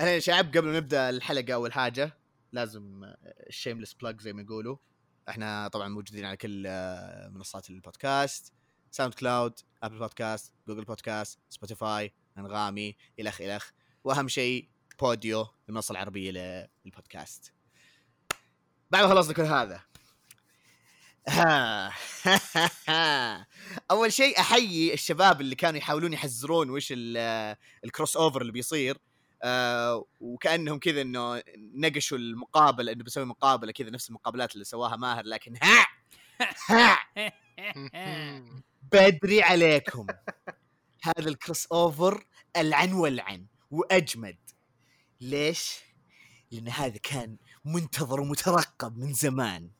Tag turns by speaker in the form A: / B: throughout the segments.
A: أهلا يا شعب قبل ما نبدأ الحلقة أول حاجة لازم ال shameless plug زي ما يقولوا. إحنا طبعا موجودين على كل آه، منصات البودكاست SoundCloud Apple Podcast Google Podcast Spotify أنغامي الخ الخ وأهم شيء Podeo المنصة العربية للبودكاست. بعد ما خلصنا كل هذا. أول شيء أحيي الشباب اللي كانوا يحاولون يحزرون وش ال- ال crossover اللي بيصير. آه وكأنهم كذا إنه نقشوا المقابلة إنه بيسوي مقابلة كذا نفس المقابلات اللي سواها ماهر لكن ها! ها! بدري عليكم. هذا ال crossover العن والعن وأجمد. ليش؟ لأن هذا كان منتظر ومترقب من زمان.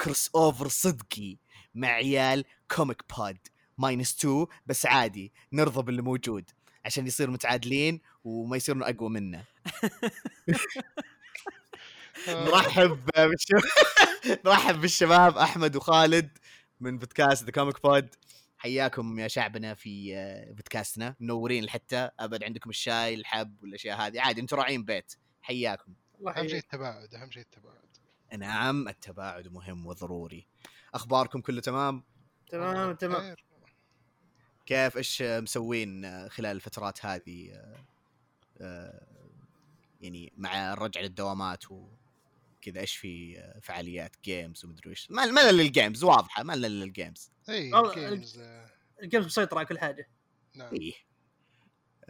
A: crossover صدقي مع عيال Comic Pod minus 2 بس عادي نرضى باللي موجود. عشان يصير متعادلين وما يصيرون أقوى منا نرحب بالشباب نرحب بالشباب أحمد وخالد من بودكاست The Comic Pod حياكم يا شعبنا في آه، بودكاستنا. منورين حتى أبد عندكم الشاي الحب والأشياء هذه. عادي أنتم راعين بيت. حياكم.
B: الله
C: أهم شيء
B: يحييك
C: التباعد أهم شيء التباعد.
A: نعم التباعد مهم وضروري. أخباركم كله تمام؟
B: تمام تمام.
A: كيف إيش مسوين خلال الفترات هذه آه، آه، يعني مع الرجعة للدوامات وكذا إيش في فعاليات games ومدري إيش؟ ما ما إلا لل games واضحة ما إلا لل
C: games إي
B: والله
C: ال games آه،
B: ال games مسيطر على كل حاجة.
C: نعم.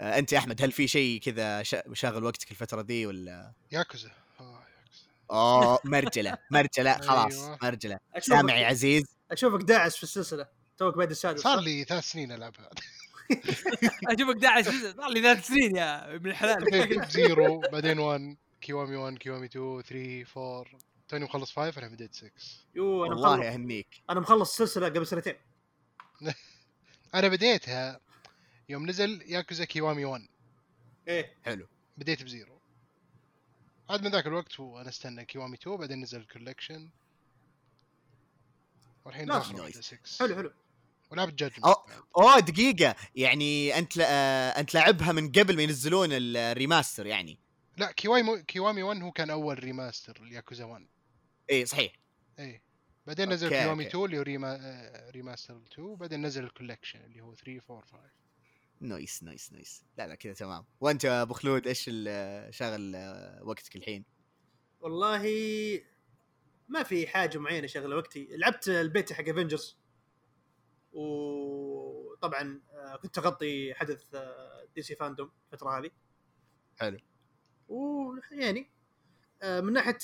A: آه، أنت يا أحمد هل في شيء كذا شا- شاغل وقتك الفترة دي ولا؟
C: ياكوزا. آه، ياكوزا.
A: أوه مرجلة مرجلة خلاص
C: أيوة.
B: مرجلة.
A: سامع يا عزيز.
B: أشوفك داعس في السلسلة. توك بعد السادس
C: صار لي ثلاث سنين العبها
D: اشوفك داعس صار لي ثلاث سنين يا ابن الحلال.
C: Zero بعدين 1 Kiwami 1 Kiwami 2 3 4 توني مخلص 5 أنا بديت 6
B: يو أنا
A: والله
B: مخلص
A: اهنيك
B: أنا مخلص السلسله قبل سنتين.
C: أنا بديتها يوم نزل Yakuza Kiwami 1
B: إيه.
A: حلو.
C: بديت ب Zero. عاد من ذاك الوقت وأنا استنى Kiwami 2 بعدين نزل ال collection
B: والحين
C: داخل
A: nice.
C: واحدة 6
B: حلو حلو.
C: ولعبت Judgment
A: أو- أوه دقيقة. يعني أنت ل... آه، أنت لعبها من قبل ما ينزلون ال remaster يعني.
C: لا Kiwami Kiwami 1 هو كان أول remaster ل Yakuza 1
A: إي صحيح.
C: إي. بعدين نزل
A: okay،
C: Kiwami
A: okay.
C: 2 اللي هو rema... آه، remaster 2 بعدين نزل ال collection اللي هو 3 4 5
A: nice nice nice. لا لا كذا تمام. وأنت يا أبو خلود إيش شاغل آه، وقتك الحين؟
B: والله ما في حاجة معينة شغلة وقتي. لعبت البيت حق Avengers وطبعا آه، كنت اغطي حدث آه، DC FanDome الفترة هذه.
A: حلو.
B: ويعني آه، من ناحية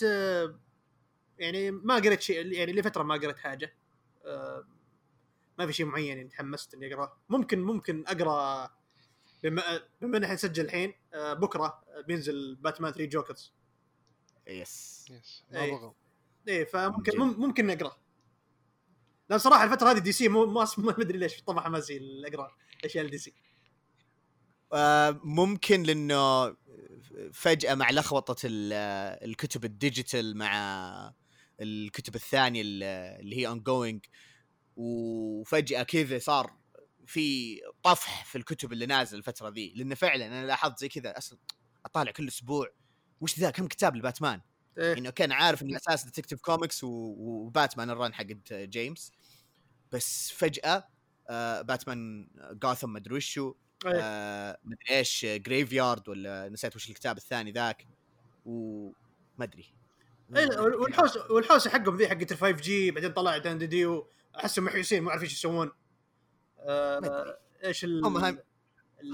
B: يعني ما قريت شيء يعني لفترة ما قريت حاجة. ما في شيء معين يعني تحمست إني أقرأه. ممكن ممكن أقرأ بما بما ان إحنا نسجل الحين بكرة بينزل باتمان 3 Jokers
A: yes.
C: yes.
B: إي.
C: ما بغض.
B: إيه فممكن ممكن نقرا لأن صراحة الفترة هذه DC مو ما أدري ليش طبعا حماسي اقرا اشياء ال DC
A: آه، ممكن لأنه فجأة مع لخبطة آه، الكتب الديجيتال مع الكتب الثانية ال- اللي هي ongoing وفجأة كذا صار في طفح في الكتب اللي نازل الفترة ذي. لأنه فعلا أنا لاحظت زي كذا أصلا أطالع كل أسبوع وش ذا؟ كم كتاب لباتمان؟
B: إيه.
A: إنه كان عارف ان الاساس Detective Comics و- و Batman ال run حقت James. بس فجأة آه Batman Gotham مدري وشو
B: إيه.
A: آه مدري إيش graveyard ولا نسيت وش الكتاب الثاني ذاك. وما أدري.
B: إيه، والحوس والحوسه حقهم ذي حقت ال 5G بعدين طلع دي ديو أحسهم محيوسين ما أعرف إيش يسوون.
A: ما.
B: آه إيش ال
A: هم
B: ال-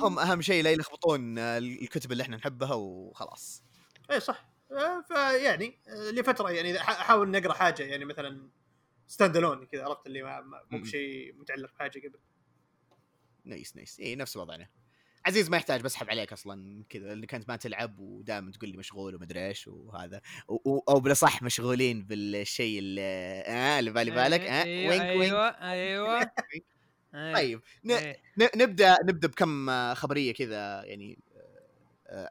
A: هم أهم شيء لا يلخبطون آه، الكتب اللي إحنا نحبها وخلاص.
B: إيه صح. آه فيعني آه لفترة يعني أحاول نقرا حاجة يعني مثلا standalone كذا عرفت اللي مو. بشيء متعلق بحاجة قبل
A: nice nice اي نفس وضعنا عزيز ما يحتاج بسحب عليك أصلا كذا اللي كنت ما تلعب ودائما تقول لي مشغول ومدري إيش وهذا و- و- أو بالأصح مشغولين بالشيء اللي آه اللي بالي بالك آه
D: أيوه
A: وينك وينك
D: أيوه أيوه أيوة.
A: طيب ن-. ن- نبدأ نبدأ بكم آه، خبرية كذا يعني آه،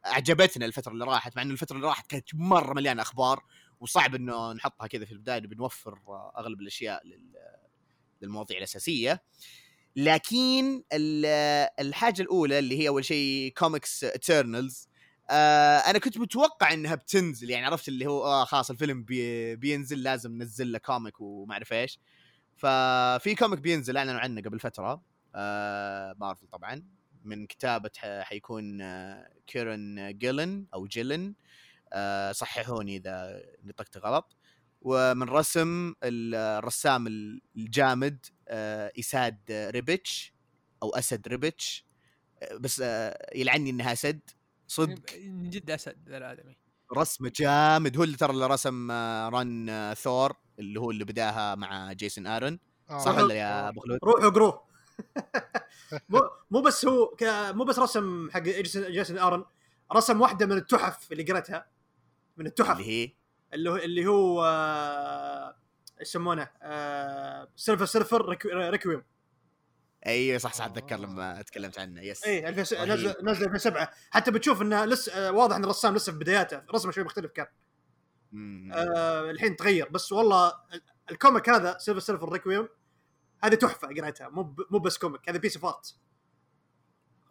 A: أعجبتنا الفترة اللي راحت مع ان الفترة اللي راحت كانت مرة مليانة أخبار وصعب إنه نحطها كذا في البداية بنوفر آه، أغلب الأشياء لل- للمواضيع الأساسية. لكن ال- الحاجة الأولى اللي هي أول شيء comics Eternals آه أنا كنت متوقع إنها بتنزل يعني عرفت اللي هو آه خلاص الفيلم بي بينزل لازم ننزل له comic وما أعرف إيش. ففي comic بينزل أعلنوا عنه قبل فترة آه مارفل طبعا. من كتابة ح- حيكون آه Kieron Gillen أو Gillen. آه صححوني إذا نطقت غلط. ومن رسم ال- الرسام الجامد آه Esad Ribić أو أسد Ribić آه، بس آه يلعني إنها أسد. صدق.
D: من جد أسد ذا الآدمي.
A: رسمه جامد. هو اللي ترى اللي رسم آه، run آه، ثور اللي هو اللي بداها مع Jason Aaron
C: آه،
A: صح
B: صح.
A: ولا يا أبو خلود؟
B: روحوا اقروه مو مو بس هو ك... مو بس رسم حق Jason Jason Aaron رسم واحدة من التحف اللي قريتها من التحف.
A: اللي هي؟
B: اللي هو اللي هو آه، إيش يسمونه؟ آه، Silver Silver Requ- Requiem
A: أيوه صح صح أتذكر لما تكلمت عنه. yes
B: اي 2000
A: رهيب.
B: نزل نزل 2007 حتى بتشوف إنه لسه آه، واضح إن الرسام لسه في بداياته. رسمه شوي مختلف كان. آه الحين تغير. بس والله ال- الـ comic هذا Silver Silver Requiem هذه تحفة قريتها. مو ب- مو بس comic هذا piece of art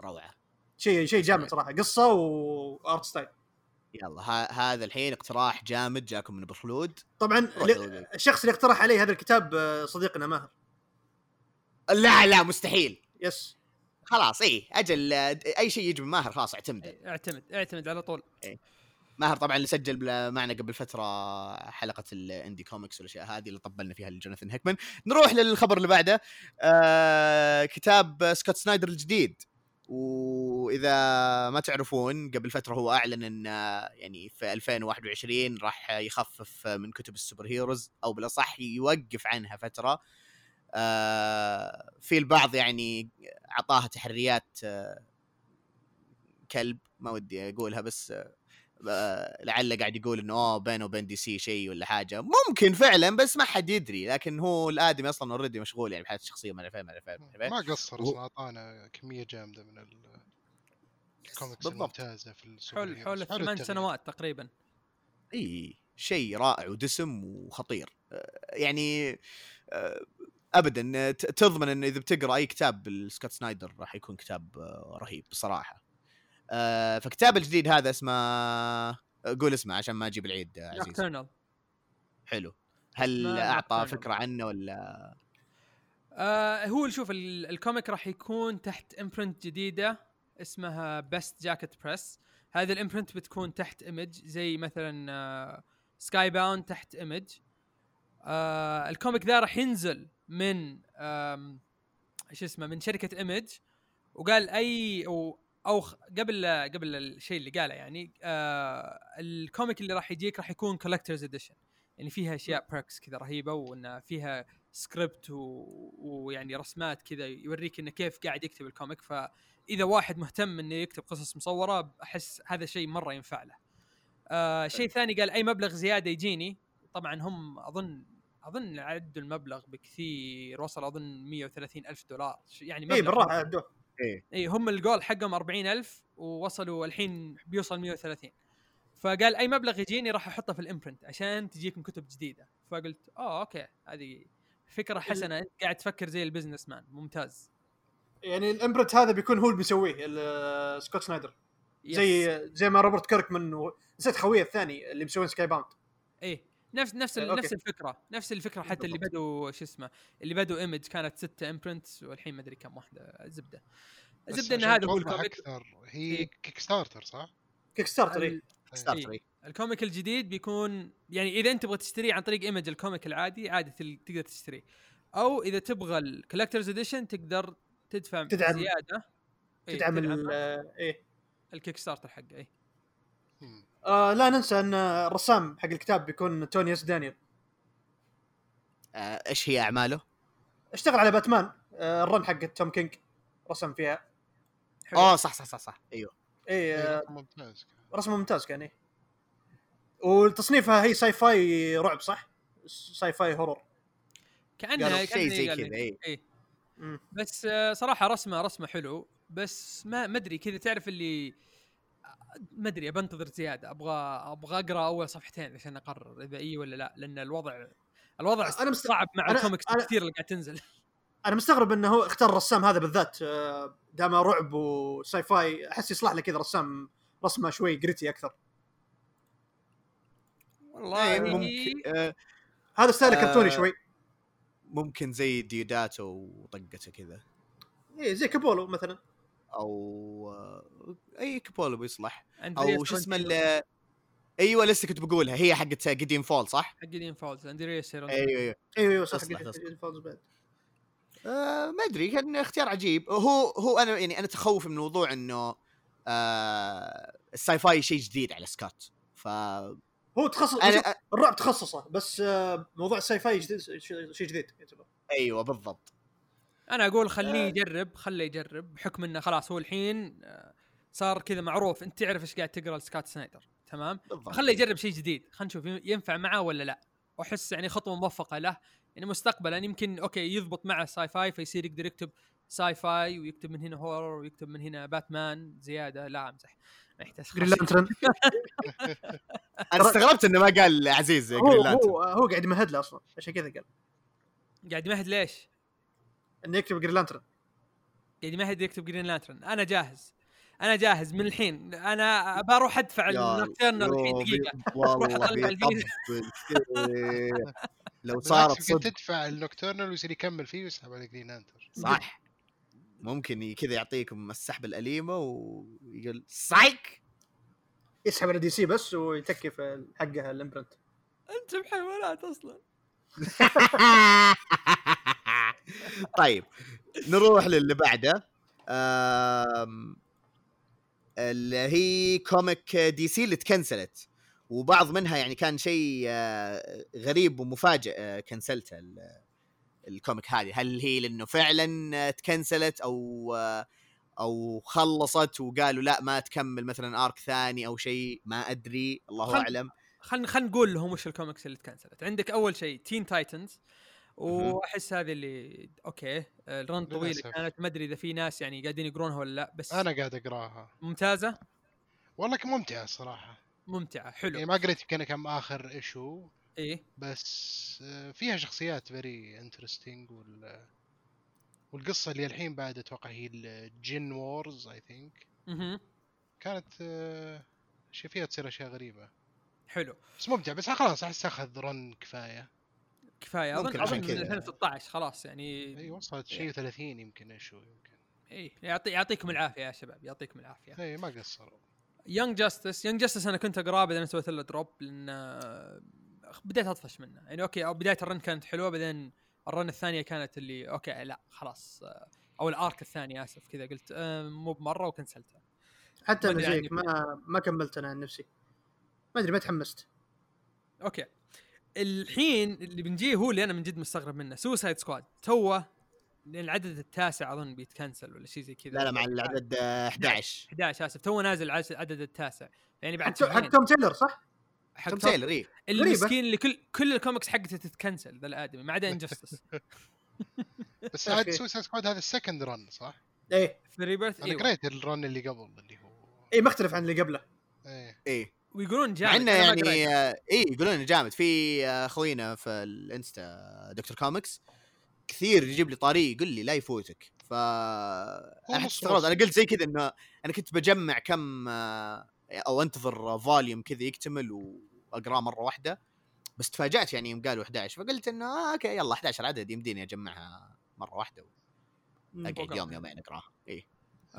A: روعة.
B: شيء شيء جامد صراحة. قصة و art style
A: يلا ها هذا الحين اقتراح جامد جاكم من أبو خلود.
B: طبعا. الشخص اللي اقترح علي هذا الكتاب آه، صديقنا ماهر.
A: لا لا مستحيل.
B: yes.
A: خلاص اي أجل آه، أي شيء يجي من ماهر خلاص اعتمده
D: اعتمد اعتمد على طول.
A: ماهر طبعا اللي سجل معنا قبل فترة حلقة الـ indie comics والأشياء هذه اللي طبلنا فيها لجوناثان هيكمان. نروح للخبر اللي بعده. آه كتاب سكوت سنايدر الجديد. وإذا ما تعرفون قبل فترة هو أعلن إن آه، يعني في 2021 راح يخفف من كتب الـ superheroes أو بالأصح يوقف عنها فترة. آه في البعض يعني أعطاها تحريات آه كلب ما ودي أقولها بس آه، لعله قاعد يقول إنه اوه بينه وبين دي سي شيء ولا حاجة ممكن فعلا بس ما حد يدري لكن هو الآدمي أصلا already مشغول يعني بحياته الشخصية ما اعرف إيه، ما اعرف ما
C: قصر أصلا أعطانا كمية جامدة من ال- الكوميكس. الممتازة في السوبر
D: حول. حول ثمان. سنوات تقريبا
A: إي شيء رائع ودسم وخطير يعني ابدا ت- تضمن إنه إذا بتقرأ أي كتاب لسكوت سنايدر راح يكون كتاب آه، رهيب بصراحة آه، فكتاب الجديد هذا اسمه قول اسمه عشان ما أجيب العيد يا عزيز.
D: Nocturnal
A: حلو. هل أعطى
D: Nocturnal.
A: فكرة عنه ولا؟
D: آه هو شوف ال- الـ comic راح يكون تحت imprint جديدة اسمها Best Jackett Press هذه الـ imprint بتكون تحت Image زي مثلا آه Skybound تحت Image آه الـ comic ذا راح ينزل من إيش اسمه من شركة Image وقال أي أو أو قبل قبل الشيء اللي قاله يعني آه الـ comic اللي راح يجيك راح يكون collector's edition يعني فيها أشياء perks كذا رهيبة وإن فيها سكريبت و... ويعني رسمات كذا يوريك إنه كيف قاعد يكتب الـ comic. فإذا واحد مهتم إنه يكتب قصص مصورة أحس هذا شيء مرة ينفع له. آه شيء ثاني قال أي مبلغ زيادة يجيني. طبعا هم أظن أظن عدوا المبلغ بكثير وصل أظن 130 ألف دولار يعني
B: اي
D: مبلغ
B: بالراحة عدوه.
D: اي هم الجول حقهم 40000 ووصلوا الحين بيوصل 130 فقال أي مبلغ يجيني راح أحطه في الـ imprint عشان تجيكم كتب جديدة. فقلت آه okay هذه فكرة حسنة أنت قاعد تفكر زي الـ businessman ممتاز.
B: يعني الـ imprint هذا بيكون هو اللي بيسويه سكوت سنايدر. زي زي ما روبرت كيركمان و- نسيت خويه الثاني اللي مسوين Skybound.
D: إيه. نفس نفس
B: okay.
D: نفس الفكرة نفس الفكرة حتى اللي. بدوا شو اسمه اللي بدوا Image كانت ستة imprints والحين ما أدري كم واحدة زبدة
C: بس
D: الزبده
C: إن
D: هذا هو
C: الـ
D: comic
C: أكثر هي
D: إيه.
C: Kickstarter صح؟
D: Kickstarter
B: إيه.
A: إي.
D: الـ comic الجديد بيكون يعني إذا أنت تبغى تشتريه عن طريق Image الـ comic العادي عادي تقدر تشتريه أو إذا تبغى الـ collector's edition تقدر تدفع
B: تدعم-
D: زيادة إيه،
B: تدعم
D: تدعم
B: إيه
D: الـ Kickstarter حقه
C: مم.
B: آه لا ننسى أن الرسام حق الكتاب بيكون توني إس دانيال
A: آه، إيش هي أعماله؟
B: اشتغل على باتمان آه الـ run حق توم كينج رسم فيها
D: حلو.
A: آه صح صح صح صح أيوه
B: اي
C: إيه،
B: آه
C: ممتاز
B: رسمه ممتاز كان إيه. وتصنيفها هي sci-fi رعب صح؟ sci-fi horror
D: كانها
A: شيء زي كذا. اي
B: إيه.
D: بس آه، صراحة رسمة رسمة حلو بس ما ما أدري كذا تعرف اللي ما أدري بنتظر زيادة. أبغى أبغى أقرأ أول صفحتين عشان أقرر إذا إي ولا لا لأن الوضع الوضع
B: أنا مست-
D: صعب مع
B: أنا-
D: الكوميكس
B: أنا-
D: كثير اللي قاعد تنزل.
B: أنا مستغرب إنه هو اختار الرسام هذا بالذات آه، دام رعب و sci-fi أحس يصلح له كذا رسام رسمة شوي gritty أكثر.
D: والله
A: إيه، ممكن آه،
B: هذا style
A: آه.
B: كرتوني شوي.
A: ممكن زي ديوداتو وطقته كذا.
B: إيه زي كابولو مثلا.
A: أو أي كابولو بيصلح. أو شو اسمه
D: فرونتينو
A: ال- أيوه لسه كنت بقولها. هي حقت جيدين فول صح؟
D: حق دين فولز اندرياس سيرون.
A: أيوه أيوه.
B: أيوه أيوه صح بعد.
A: آه ما أدري كان اختيار عجيب. هو هو أنا يعني أنا تخوف من الموضوع إنه آه الـ sci-fi شيء جديد على سكوت. ف
B: هو تخصص شوف، الرعب تخصصه بس آه، موضوع الـ sci-fi جديد شيء شيء جديد يعتبر.
A: أيوه بالضبط.
D: أنا أقول خليه
A: آه.
D: يجرب خليه يجرب بحكم إنه خلاص هو الحين آه، صار كذا معروف أنت تعرف إيش قاعد تقرأ لسكوت سنايدر تمام؟ خليه يجرب شيء جديد خلينا نشوف ينفع معه ولا لا. وأحس يعني خطوة موفقة له يعني مستقبلا يمكن okay يضبط معه الـ sci-fi فيصير يقدر يكتب sci-fi ويكتب من هنا horror ويكتب من هنا باتمان زيادة لا أمزح ما يحتاج
B: Green Lantern
A: أنا استغربت إنه ما قال عزيز
B: هو
A: Green Lantern
B: هو هو قاعد يمهد له أصلا عشان كذا قال.
D: قاعد يمهد ليش؟
B: إنه يكتب Green Lantern
D: قاعد يمهد يكتب Green Lantern أنا جاهز. أنا جاهز من الحين. أنا بروح أدفع
A: ال
D: Nocterra الحين
A: دقيقة. والله. لو صارت صدق.
C: تدفع ال Nocterra ويصير يكمل فيه ويسحب على Green Lantern
A: صح. ممكن كذا يعطيكم السحب الأليمة ويقول سايك
B: يسحب على DC بس ويتكي في حقها ال
D: imprint أنتم حيوانات أصلا.
A: طيب نروح للي بعده. اللي هي comic DC اللي تكنسلت وبعض منها يعني كان شيء آه، غريب ومفاجئ آه، كنسلته ال- ال comic هذه. هل هي لأنه فعلا آه، تكنسلت أو أو خلصت وقالوا لا ما تكمل مثلا arc ثاني أو شيء؟ ما أدري الله
D: خل-
A: أعلم.
D: خلينا خلينا نقول لهم وش الكوميكس اللي تكنسلت. عندك أول شيء Teen Titans وأحس هذه اللي okay ال run
C: طويله.
D: كانت ما أدري إذا في ناس يعني قاعدين يقرونها ولا لأ بس
C: أنا قاعد أقراها.
D: ممتازة؟
C: والله كان ممتعة الصراحه
D: ممتعة حلو.
C: يعني ما قريت يمكن كم آخر issue
D: إيه.
C: بس آه، فيها شخصيات very interesting وال والقصة اللي الحين بعد أتوقع هي ال Djinn Wars I
D: think.
C: كانت آه، فيها تصير أشياء غريبة.
D: حلو.
C: بس ممتع بس خلاص أحس أخذ run كفاية.
D: كفاية. اظن
A: ممكن
D: أظن
A: عشان
D: من
A: كذا.
D: 2016 خلاص يعني.
C: إي وصلت شيء 30 يمكن issue يمكن.
D: إيه يعطي يعطيكم العافية يا شباب يعطيكم العافية.
C: إي ما قصروا.
D: Young Justice Young Justice أنا كنت أقرأه بعدين سويت له drop لأن آه، بديت أطفش منه. يعني okay أو بداية ال run كانت حلوة بعدين ال run الثانية كانت اللي okay لا خلاص آه، أو ال arc الثاني آسف كذا قلت آه، مو بمرة وكنسلته.
B: حتى
D: ما أنا
B: زيك. ما ما كملت أنا عن نفسي. ما أدري ما تحمست.
D: okay. الحين اللي بنجيه هو اللي أنا من جد مستغرب منه. Suicide Squad توه لأن العدد التاسع أظن بيتكنسل ولا شيء زي كذا.
A: لا لا مع العدد آه، 11
D: 11 آسف. تو نازل عش- العدد التاسع. يعني بعد
B: حق. توم تيلر صح؟
D: حق
A: توم
D: توم-
A: تايلر إيه.
D: المسكين اللي كل كل الكوميكس حقته تتكنسل ذا الآدمي ما عدا Injustice
C: بس عاد. Suicide Squad هذا ال second run صح؟
B: إيه.
D: في Rebirth
C: أنا
D: أيوه
C: قريت ال run اللي قبل اللي هو
B: إيه مختلف عن اللي قبله.
C: إيه.
A: إيه.
D: ويقولون جامد ما
A: يعني. آه، إيه يقولون جامد. في آه، أخوينا في الإنستا Doctor Comics كثير يجيب لي طاري يقول لي لا يفوتك. ف
C: أنا
A: استغربت. أنا قلت زي كذا إنه أنا كنت بجمع كم آه، أو أنتظر volume كذا يكتمل واقراه مرة واحدة. بس تفاجأت يعني يوم قالوا 11 فقلت إنه آه okay يلا 11 عدد يمديني أجمعها مرة واحدة. اقعد. يوم يومين أقراها.
D: آه،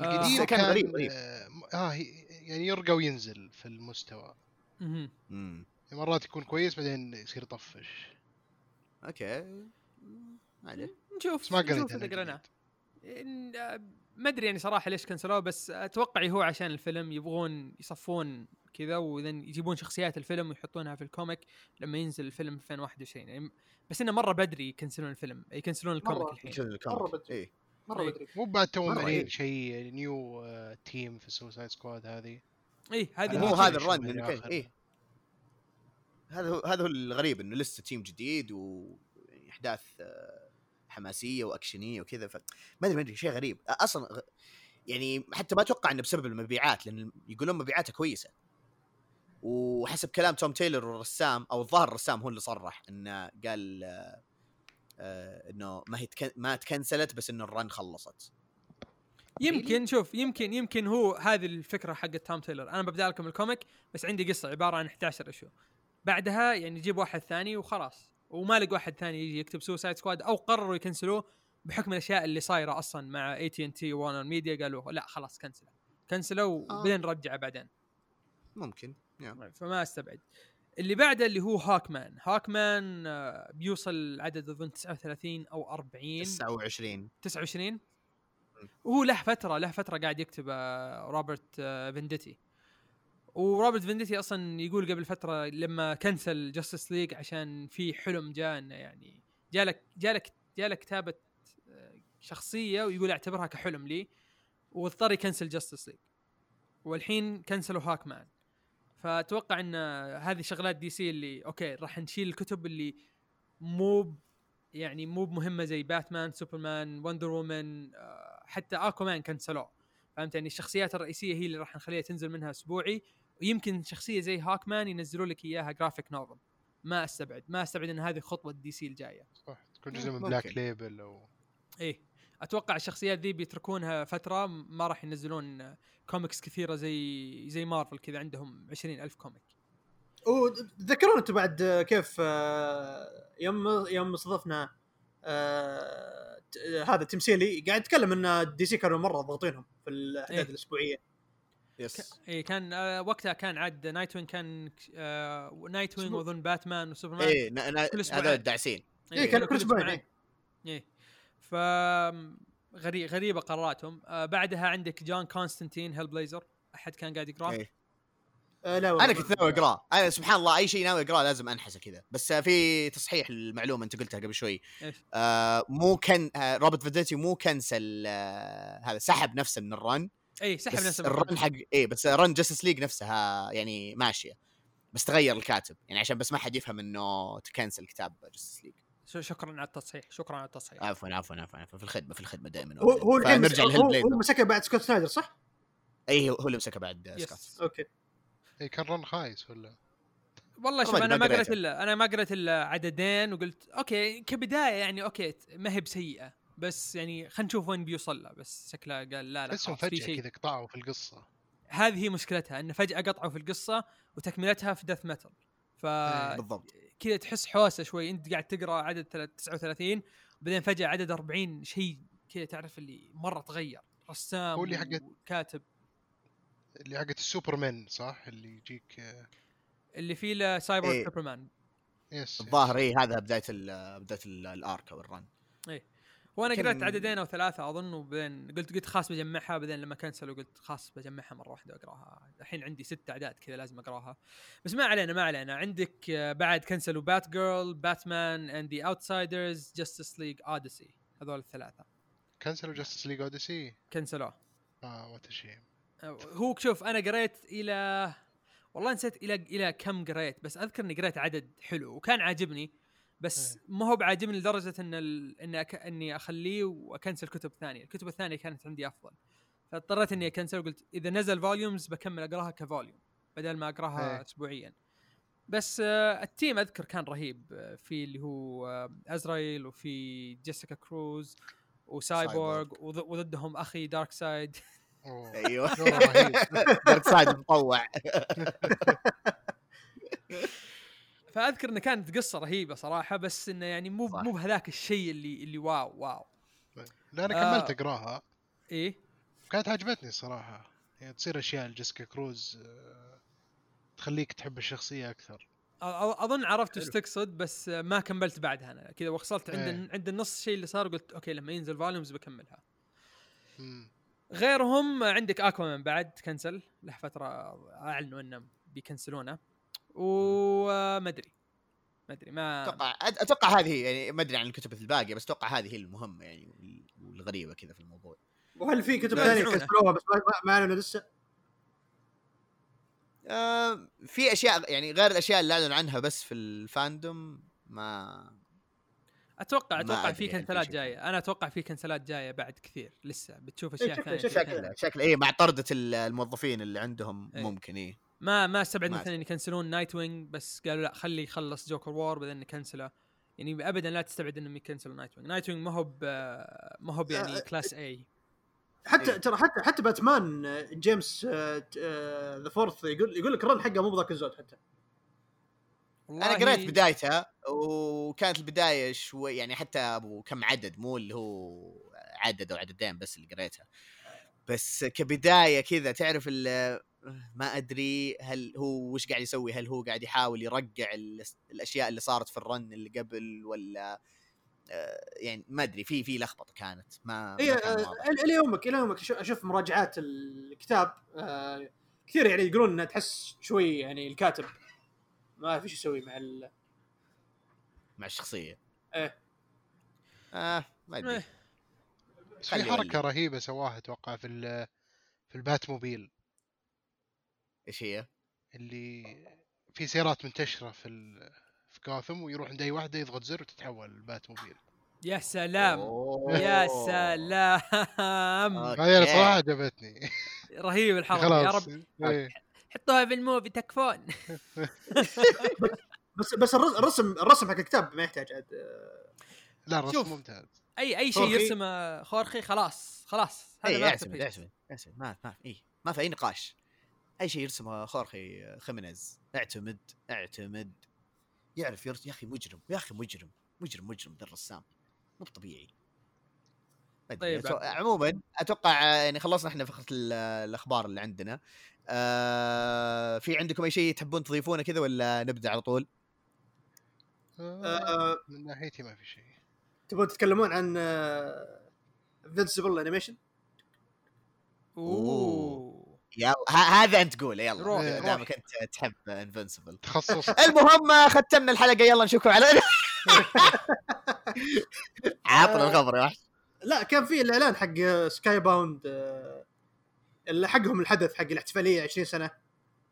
C: القديم
A: كان
C: كان
A: غريب- غريب.
C: آه آه هي- يعني يرقى وينزل في المستوى.
A: امم
C: مرات يكون كويس بعدين يصير يطفش.
A: okay. ما عليه.
D: نشوف
C: بس ما قريت
D: نشوف إذا قريناه آه، ما أدري يعني صراحة ليش كنسلوه بس أتوقع هو عشان الفيلم يبغون يصفون كذا وإذن يجيبون شخصيات الفيلم ويحطونها في ال comic لما ينزل الفيلم في 2021 يعني بس إنه مرة بدري يكنسلون الفيلم يكنسلون ال comic
B: مرة.
D: الحين.
B: مرة بدري. مرة
D: إيه.
B: بدري
C: مو بعد تو معلنين
A: إيه.
C: شيء new آه team في Suicide Squad هذه
D: اي هذه
C: ما
A: هذا ال
C: run.
A: إيه هذا هو هذا هو الغريب إنه لسه team جديد و يعني أحداث آه، حماسية وأكشنية وكذا ف ما أدري ما أدري شيء غريب أ- أصلا غ- يعني حتى ما أتوقع إنه بسبب المبيعات لأن يقولون مبيعاته كويسة وحسب كلام توم تايلر والرسام أو الظاهر الرسام هو اللي صرح إنه قال آه، إنه ما هي تكن... ما تكنسلت بس إنه ال run خلصت.
D: يمكن شوف يمكن يمكن هو هذه الفكرة حقت توم تايلر أنا ببدأ لكم ال comic بس عندي قصة عبارة عن 11 issue بعدها يعني يجيب واحد ثاني وخلاص. وما لقى واحد ثاني يجي يكتب Suicide Squad أو قرروا يكنسلوه بحكم الأشياء اللي صايرة أصلا مع اي تي ان تي وورنر ميديا قالوا لا خلاص كنسله. كنسلوا
A: آه.
D: وبعدين رجعه بعدين.
A: ممكن يا.
D: فما أستبعد. اللي بعده اللي هو Hawkman. Hawkman آه، بيوصل عدد أظن 39 أو 40
A: 29
D: 29 وهو له فترة له فترة قاعد يكتب آه، روبرت آه، فينديتي. وروبرت فينديتي أصلا يقول قبل فترة لما كنسل Justice League عشان في حلم جاء إنه يعني جالك جالك جالك كتابة شخصية ويقول أعتبرها كحلم لي واضطر يكنسل Justice League والحين كنسلوا Hawkman. فأتوقع إن هذه شغلات DC اللي okay راح نشيل الكتب اللي مو يعني مو بمهمة زي Batman Superman Wonder Woman آه، حتى Aquaman كنسلوه. فهمت؟ يعني الشخصيات الرئيسية هي اللي راح نخليها تنزل منها أسبوعي. ويمكن شخصية زي Hawkman ينزلوا لك إياها graphic novel ما أستبعد. ما أستبعد إن هذه خطوة DC الجاية.
C: صح تكون جزء من. Black Label أو
D: إيه. أتوقع الشخصيات ذي بيتركونها فترة ما راح ينزلون كوميكس كثيرة زي زي مارفل كذا عندهم عشرين ألف comic
B: وتذكرون أنتم بعد كيف آه، يوم يوم استضفنا آه، هذا تمثيلي قاعد يتكلم إن DC كانوا مرة ضاغطينهم في الأحداث
D: إيه.
B: الأسبوعية
A: yes
D: اي كان آه وقتها كان عاد Nightwing كان آه
B: Nightwing.
D: وأظن باتمان وسوبرمان
A: إيه نا- نا-
D: كل.
A: هذول الداعسين
B: إيه، كانوا كل أسبوعين،
D: إيه إيه ف غريب غريبة قراراتهم. آه بعدها عندك جون كونستانتين Hellblazer أحد كان قاعد يقراه؟
A: إيه.
B: آه لا والله.
A: أنا كنت ناوي أقراه. أنا سبحان الله أي شيء ناوي أقراه لازم أنحسه كذا. بس آه، في تصحيح المعلومه أنت قلتها قبل شوي.
D: إيش؟
A: آه مو كان آه روبرت فينديتي مو cancel آه هذا سحب نفسه من ال run.
D: اي سحب نفسه
A: ال run حق إيه بس run Justice League نفسها يعني ماشية. بس تغير الكاتب. يعني عشان بس ما حد يفهم إنه تكنسل كتاب Justice
D: League شكرا على التصحيح شكرا على التصحيح.
A: عفوا عفوا عفوا عفوا. في الخدمة في الخدمة دائما
B: هو هو الحين
A: نرجع
B: هو, مسكها بعد سكوت سنايدر صح؟
A: اي هو هو اللي مسكه بعد
D: yes.
A: سكوت.
B: Okay.
C: اي كان run خايس ولا؟
D: والله شوف
A: أنا
D: ما قريت. الا أنا ما قريت إلا عددين وقلت okay كبداية يعني okay ما هي بسيئة. بس يعني خلينا نشوف وين بيوصل له. بس شكله قال لا لا
C: تحسهم
D: فجأة
C: كذا قطعوا في القصة.
D: هذه هي مشكلتها إنه فجأة قطعوا في القصة وتكملتها في Death Metal ف
A: بالضبط.
D: كذا تحس حوسه شوي. أنت قاعد تقرأ عدد تل- 39 بعدين فجأة عدد 40 شيء كذا تعرف اللي مرة تغير. رسام
C: هو اللي حقت-
D: كاتب
C: اللي حقت السوبرمان صح؟ اللي يجيك
D: اللي فيه له سايبر
A: إيه.
D: سوبرمان.
C: Yes
A: الظاهر اي هذا بداية ال بداية ال- ال arc أو
D: ال
A: run.
D: وأنا قرأت عددين أو ثلاثة أظن وبعدين قلت قلت خلاص بجمعها بعدين لما كنسلوا قلت خلاص بجمعها مرة واحدة وأقرأها. الحين عندي ست أعداد كذا لازم أقرأها. بس ما علينا ما علينا. عندك آه، بعد كنسلوا Batgirl Batman and the Outsiders Justice League Odyssey هذول الثلاثة.
C: كنسلوا Justice League Odyssey
D: كنسلوه
C: آه what
D: shame هو شوف أنا قريت إلى والله نسيت إلى إلى كم قريت بس أذكر إني قريت عدد حلو وكان عاجبني. بس ما هو بعاجبني لدرجة إن ال... ان أك... إني أخليه وأكنسل كتب ثانية، الكتب الثانية كانت عندي أفضل. فاضطريت إني أكنسل وقلت إذا نزل volumes بكمل أقراها ك volume بدل ما أقراها
C: إيه.
D: اسبوعيا. بس آه ال team أذكر كان رهيب آه، في اللي هو آه ازرائيل وفي جيسيكا كروز وسايبورغ وض- وضدهم أخي دارك سايد.
C: أيوه
A: دارك سايد مطوع
D: فأذكر إنه كانت قصة رهيبة صراحة بس إنه يعني مو
A: صح.
D: مو بهذاك الشيء اللي اللي wow wow
C: لا أنا
D: آه.
C: كملت أقراها
D: إيه
C: كانت عجبتني الصراحه يعني تصير أشياء لجيسيكا كروز آه، تخليك تحب
D: الشخصية أكثر أظن عرفت
C: إيش.
D: تقصد بس ما كملت بعدها أنا كذا وصلت عند
C: إيه.
D: عند النص الشيء اللي صار قلت okay لما ينزل volumes بكملها
C: مم.
D: غيرهم عندك اكوامان بعد كنسل له فترة أعلنوا انه بيكنسلونه وما أدري ما أدري ما
A: أتوقع أتوقع هذه يعني ما أدري عن الكتب الباقية بس أتوقع هذه هي المهمه يعني وال- والغريبة كذا في الموضوع
B: وهل في كتب
D: ثانية.
B: كنسلوها بس ما- أعلنوا لسه؟
A: آه في أشياء يعني غير الأشياء اللي أعلنوا عنها بس في الفاندوم ما
D: أتوقع
A: ما أتوقع
D: في
A: يعني
D: كنسلات. جاية أنا أتوقع في كنسلات جاية بعد كثير لسه بتشوف
B: أشياء
D: ثانية
B: شكله شكله
A: اي مع طرده ال- الموظفين اللي عندهم
D: إيه.
A: ممكن اي
D: ما ما استبعد مثلا يكنسلون Nightwing بس قالوا لا خلي يخلص Joker War بعدين نكنسله. يعني ابدا لا تستبعد إنهم يكنسلوا Nightwing Nightwing ما هو ب- ما هو يعني
B: آه،
D: class اي
B: حتى
A: إيه.
B: ترى حتى حتى باتمان آه، James the Fourth يقول يقول لك ال run حقه مو بذاك الزود حتى.
D: أنا
A: قريت بدايتها وكانت البداية شوي يعني حتى أبو كم عدد مو اللي هو عدد أو عددين بس اللي قريتها. بس كبداية كذا تعرف ال- ما أدري هل هو وش قاعد يسوي هل هو قاعد يحاول يرجع ال- الأشياء اللي صارت في الرن اللي قبل ولا آه، يعني ما أدري في في لخبطة كانت ما, كان
B: آه،. إلى يومك إلى يومك أشوف- أشوف مراجعات الكتاب آه، كثير يعني يقولون إنه تحس شوي يعني الكاتب ما في شو يسوي مع ال...
A: مع الشخصية
B: إيه.
A: آه ما أدري
D: إيه.
C: بس في
A: حركة.
C: رهيبة سواها أتوقع في ال- في البات موبيل
A: إيش هي؟
C: اللي في سيارات منتشرة في ال... في جوثم ويروح عند أي واحدة يضغط زر وتتحول البات موبيل
D: يا سلام
A: أوه.
D: يا سلام.
C: هذه صراحة عجبتني
D: رهيب
C: الحركة
D: يا رب
C: إيه.
D: حطوها في ال movie تكفون
B: بس بس الرس- الرسم الرسم حق الكتاب ما يحتاج عاد
C: لا الرسم. ممتاز
D: أي أي شيء. يرسمه خورخي خلاص خلاص هذا
A: اي
D: ما.
A: اعتمد اعتمد ما ما اي ما في أي نقاش أي شيء يرسمه خورخي خيمينيز اعتمد اعتمد. يعرف يرسم يا أخي مجرم يا أخي مجرم مجرم مجرم ذا الرسام. مو طبيعي.
D: طيب،
A: أتو- عموما أتوقع آه، يعني خلصنا إحنا فقره ال- الأخبار اللي عندنا. آه في عندكم أي شيء تحبون تضيفونه كذا ولا نبدأ على طول؟
C: آه،
B: آه،
C: من ناحيتي ما في شيء.
B: تبون تتكلمون عن Invincible animation
D: أوه.
A: يلا هذا أنت قوله يلا.
D: روح،.
A: دامك أنت تحب Invincible
C: تخصص.
A: المهم آه، ختمنا الحلقة يلا نشوفكم على عاطنا الخبر يا وحش.
B: لا كان في الإعلان حق Skybound اللي حقهم الحدث حق الاحتفالية 20 سنة.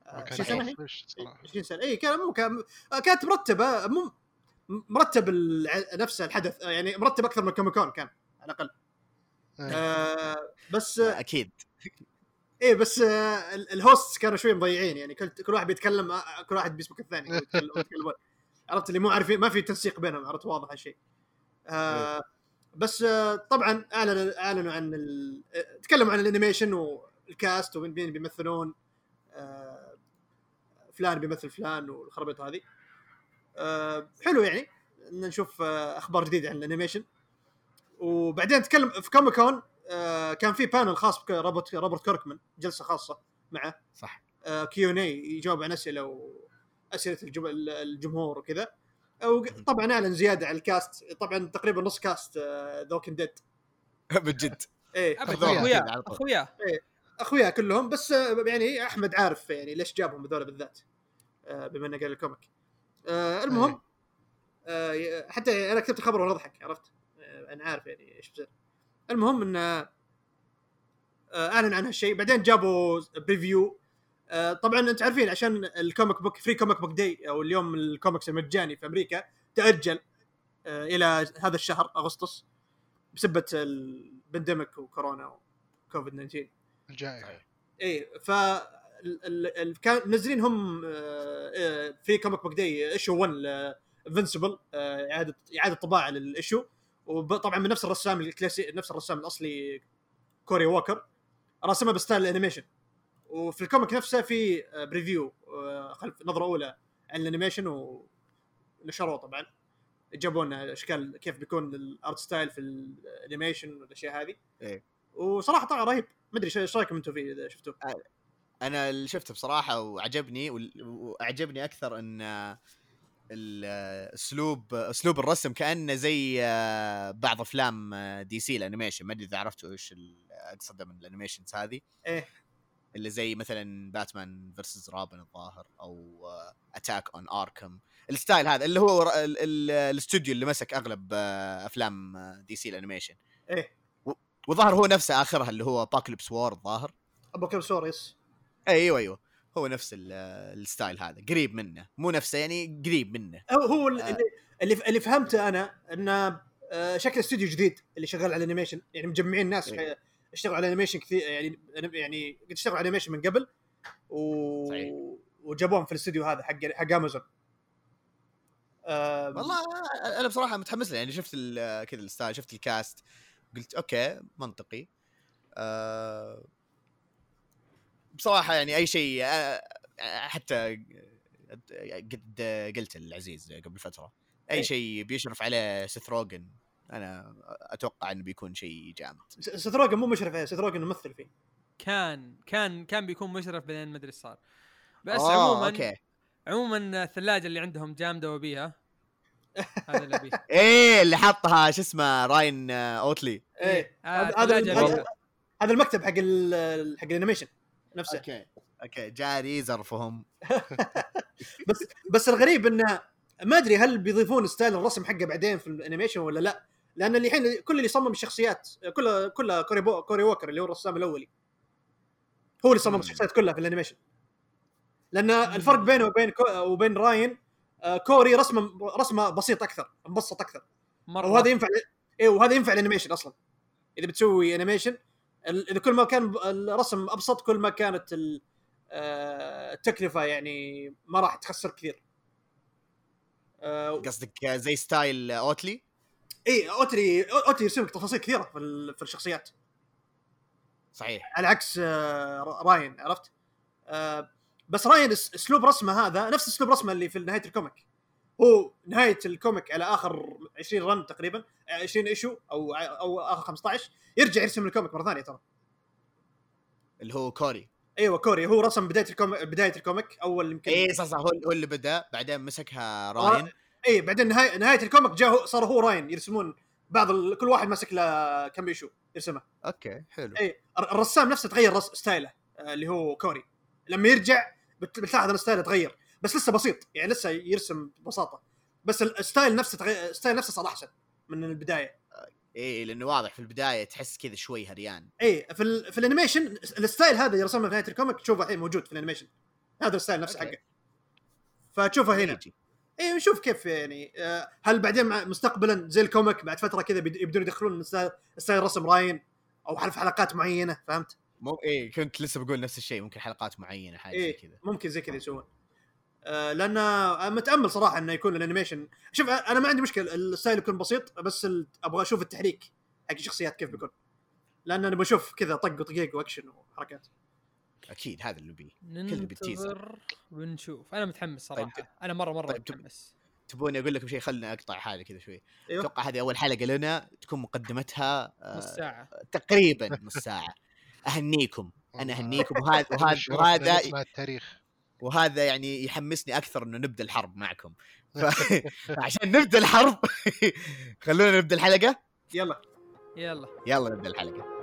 C: ما
B: آه،
C: كان
B: 20 سنة؟ هي؟
C: يعرف إيش صراحة.
B: 20 سنة. اي كان مو كان آه، كانت مرتبة مو مرتب الع- نفس الحدث آه، يعني مرتب أكثر من Comic Con كان على الأقل.
C: إيه.
B: آه بس آه،
A: أكيد.
B: إيه بس آه، ال- ال host كانوا شوي مضيعين يعني كل كل واحد بيتكلم آه، كل واحد بيسبق الثاني. عرفت؟ اللي مو عارفين ما في تنسيق بينهم عرفت؟ واضح هالشيء. آه بس آه طبعا اعلنوا أعلنوا عن ال... آه، تكلموا عن ال animation وال cast ومين مين بيمثلون آه فلان بيمثل فلان والخربيط هذه. آه حلو يعني إن نشوف آه أخبار جديدة عن ال animation. وبعدين تكلم في Comic Con آه كان في panel خاص بروبرت روبرت كيركمان جلسة خاصة معه.
A: صح.
B: آه Q يجاوب عن أسئلة واسئله الجم... الجمهور وكذا. وطبعا أعلن زيادة على ال cast طبعا تقريبا نص cast The Walking Dead
A: من جد. إيه.
D: أخويا.
A: على طول.
D: أخويا.
B: أخويا كلهم بس آه، يعني أحمد عارف يعني ليش جابهم هذول بالذات آه، بما إنه قال ال comic. المهم آه، حتى أنا كتبت الخبر وأنا أضحك عرفت؟ أنا عارف يعني إيش بصير المهم انه آه، أعلن عن هالشيء. بعدين جابوا preview آه، طبعا أنت عارفين عشان ال comic book Free Comic Book Day أو اليوم الكوميكس المجاني في أمريكا تأجل آه، إلى هذا الشهر أغسطس بسبة ال pandemic وكورونا وكوفيد 19
C: الجائحة.
B: إيه ف ال- ال- ال- كان منزلين هم في Comic Book Day issue 1 Invincible إعادة إعادة طباعة لل issue وطبعا من نفس الرسام الكلاسي نفس الرسام الأصلي كوري ووكر رسمها ب style ال animation. وفي ال comic نفسه في preview آه، خلف نظرة أولى عن ال animation ونشروه طبعا. جابوا لنا إشكال كيف بيكون ال art style في ال animation والأشياء هذه.
A: إيه.
B: وصراحة طلع رهيب. ما أدري إيش رأيكم أنتم فيه إذا شفتوه؟
A: أنا اللي شفته بصراحة وعجبني وأعجبني أكثر إن الاسلوب أسلوب الرسم كأنه زي آه، بعض أفلام آه، DC ال animation. ما أدري إذا عرفتوا إيش ال- اقصد من ال animations هذه.
B: إيه.
A: اللي زي مثلا Batman versus Robin الظاهر أو Attack on Arkham ال style هذا اللي هو الاستوديو اللي مسك أغلب آه، أفلام DC ال animation.
B: إيه.
A: وظهر هو نفسه آخرها اللي هو Apokolips War الظاهر.
B: Apokolips War yes
A: أيوه أيوه. هو نفس ال- style هذا قريب منه مو نفسه يعني قريب منه
B: هو هو
A: آه.
B: اللي, اللي اللي فهمته أنا إنه آه، شكل استوديو جديد اللي شغال على ال animation يعني مجمعين ناس
A: إيه.
B: اشتغلوا على animation كثير يعني يعني قد اشتغلوا على animation من قبل و...
A: صحيح.
B: وجابوهم في الاستوديو هذا حق حق امازون آه
A: والله أنا بصراحة متحمس له يعني شفت كذا ال style شفت ال cast قلت okay منطقي آه بصراحة يعني أي شيء حتى قد قلت العزيز قبل فترة أي
B: إيه.
A: شيء بيشرف عليه سيث روجن أنا أتوقع إنه بيكون شيء جامد.
B: س- سيث روجن مو مشرف عليه سيث روجن ممثل فيه.
D: كان كان كان بيكون مشرف بعدين ما أدري إيش صار. بس
A: آه،
D: عموما
A: okay.
D: عموما الثلاجة اللي عندهم جامدة وبيها هذا اللي أبيه.
A: إيه اللي حطها شو اسمه راين أوتلي.
B: إيه.
D: آه،
B: هذا هذا المكتب حق ال- حق ال animation. نفسه.
A: okay. okay جاري زرفهم
B: بس بس الغريب إنه ما أدري هل بيضيفون style الرسم حقه بعدين في ال animation ولا لا. لأن اللي الحين كل اللي يصمم الشخصيات كلها كلها كوري, بو كوري ووكر اللي هو الرسام الأولي. هو اللي صمم
A: مم.
B: الشخصيات كلها في ال animation. لأن الفرق بينه وبين كو وبين راين آه، كوري رسمه رسمه بسيط أكثر مبسط أكثر.
D: مرة.
B: وهذا ينفع إيه وهذا ينفع ال animation أصلا. إذا بتسوي animation إذا كل ما كان الرسم أبسط كل ما كانت آه، التكلفة يعني ما راح تخسر كثير. آه،
A: قصدك زي style أوتلي؟
B: إي أوتلي أوتلي يرسم لك تفاصيل كثيرة في ال- في الشخصيات.
A: صحيح.
B: على عكس آه، راين عرفت؟ بس راين اس- أسلوب رسمه هذا نفس أسلوب رسمه اللي في نهاية ال comic. هو نهاية ال comic على آخر 20 run تقريبا آه، 20 issue أو أو آخر 15 يرجع يرسم ال comic مرة ثانية ترى.
A: اللي هو كوري.
B: أيوه كوري. هو رسم بداية ال comic بداية ال comic أول يمكن
A: إيه صح صح. هو هو اللي بدأ بعدين مسكها راين.
B: اي إيه، بعدين نهايه نهاية ال comic جاء هو- صار هو راين يرسمون بعض ال... كل واحد ماسك له كم issue يرسمه.
A: okay حلو.
B: اي الر- الرسام نفسه تغير رس... style ه آه، اللي هو كوري. لما يرجع بت- بتلاحظ إن style ه تغير. بس لسه بسيط يعني لسه يرسم ببساطة. بس ال- ال style نفسه تغير ال style نفسه صار احسن من البداية.
A: إيه لأنه واضح في البداية تحس كذا شوي هريان.
B: اي في ال... في ال animation ال style هذا اللي رسمه في نهاية ال comic تشوفه الحين موجود في ال animation. هذا ال style
A: نفسه.
B: حقه. فتشوفه هنا.
A: يجي.
B: اي نشوف كيف يعني. آه، هل بعدين مستقبلا زي ال comic بعد فترة كذا يبدون يدخلون style رسم راين أو في حلقات معينة فهمت؟
A: مو إيه كنت لسه بقول نفس الشيء ممكن حلقات معينة حاجة زي
B: إيه
A: كذا.
B: ممكن زي كذا يسوون. لأن آه، متأمل صراحة إنه يكون ال animation. شوف أنا ما عندي مشكلة ال style يكون بسيط بس. أبغى أشوف التحريك حق الشخصيات كيف بيكون. لأن أنا بشوف كذا طق وطقيق وأكشن وحركات.
A: أكيد هذا اللي بيه كله بالتيزر.
D: ننتظر ونشوف. أنا متحمس
A: طيب،
D: صراحة أنا مرة مرة
A: طيب،
D: متحمس.
A: تبوني أقول لكم شيء؟ خلنا أقطع هذا كذا شوي.
B: أيوه.
A: أتوقع هذه أول حلقة لنا تكون مقدمتها آه
D: نص ساعة.
A: تقريبا نص ساعة. أهنيكم. أنا أهنيكم. وهذا وهذا وهذا
C: نسمع التاريخ.
A: وهذا يعني يحمسني أكثر إنه نبدأ الحرب معكم. ف... فعشان نبدأ الحرب. خلونا نبدأ الحلقة.
B: يلا.
D: يلا.
A: يلا نبدأ الحلقة.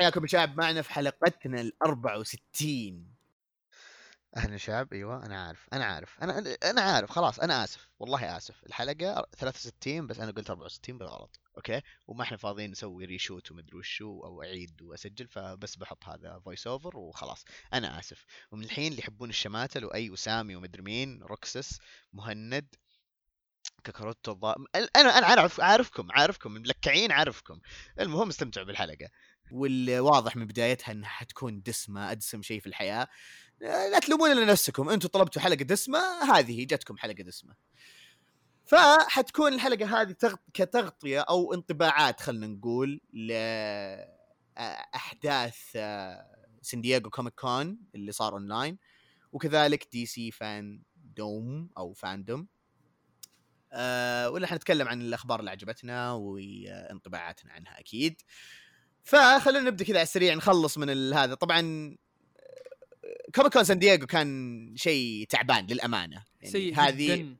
A: حياكم شعب معنا في حلقتنا ال 64 أهلا شعب. أيوه أنا عارف أنا عارف أنا أنا عارف خلاص أنا آسف والله آسف. الحلقة 63 بس أنا قلت 64 بالغلط okay؟ وما إحنا فاضيين نسوي reshoot ومدري وشو أو أعيد وأسجل فبس بحط هذا voice over وخلاص. أنا آسف. ومن الحين اللي يحبون الشماتل وأي وسامي ومدري مين روكسس مهند كاكاروتو الضا... أنا أنا عارف عارفكم عارفكم ملكعين عارفكم. المهم استمتعوا بالحلقة. والواضح من بدايتها إنها حتكون دسمة أدسم شيء في الحياة. لا تلومون إلا نفسكم. أنتم طلبتوا حلقة دسمة هذه جتكم حلقة دسمة. فحتكون الحلقة هذه تغ... كتغطية أو انطباعات خلينا نقول لاحداث San Diego Comic Con اللي صار أونلاين. وكذلك DC FanDome أو Fandom. أه ولا حنتكلم عن الأخبار اللي عجبتنا وانطباعاتنا عنها أكيد. فخلونا نبدأ كذا على السريع نخلص من ال- هذا. طبعا Comic Con سان دييغو كان شيء تعبان للأمانة. يعني
D: سيء
A: هذه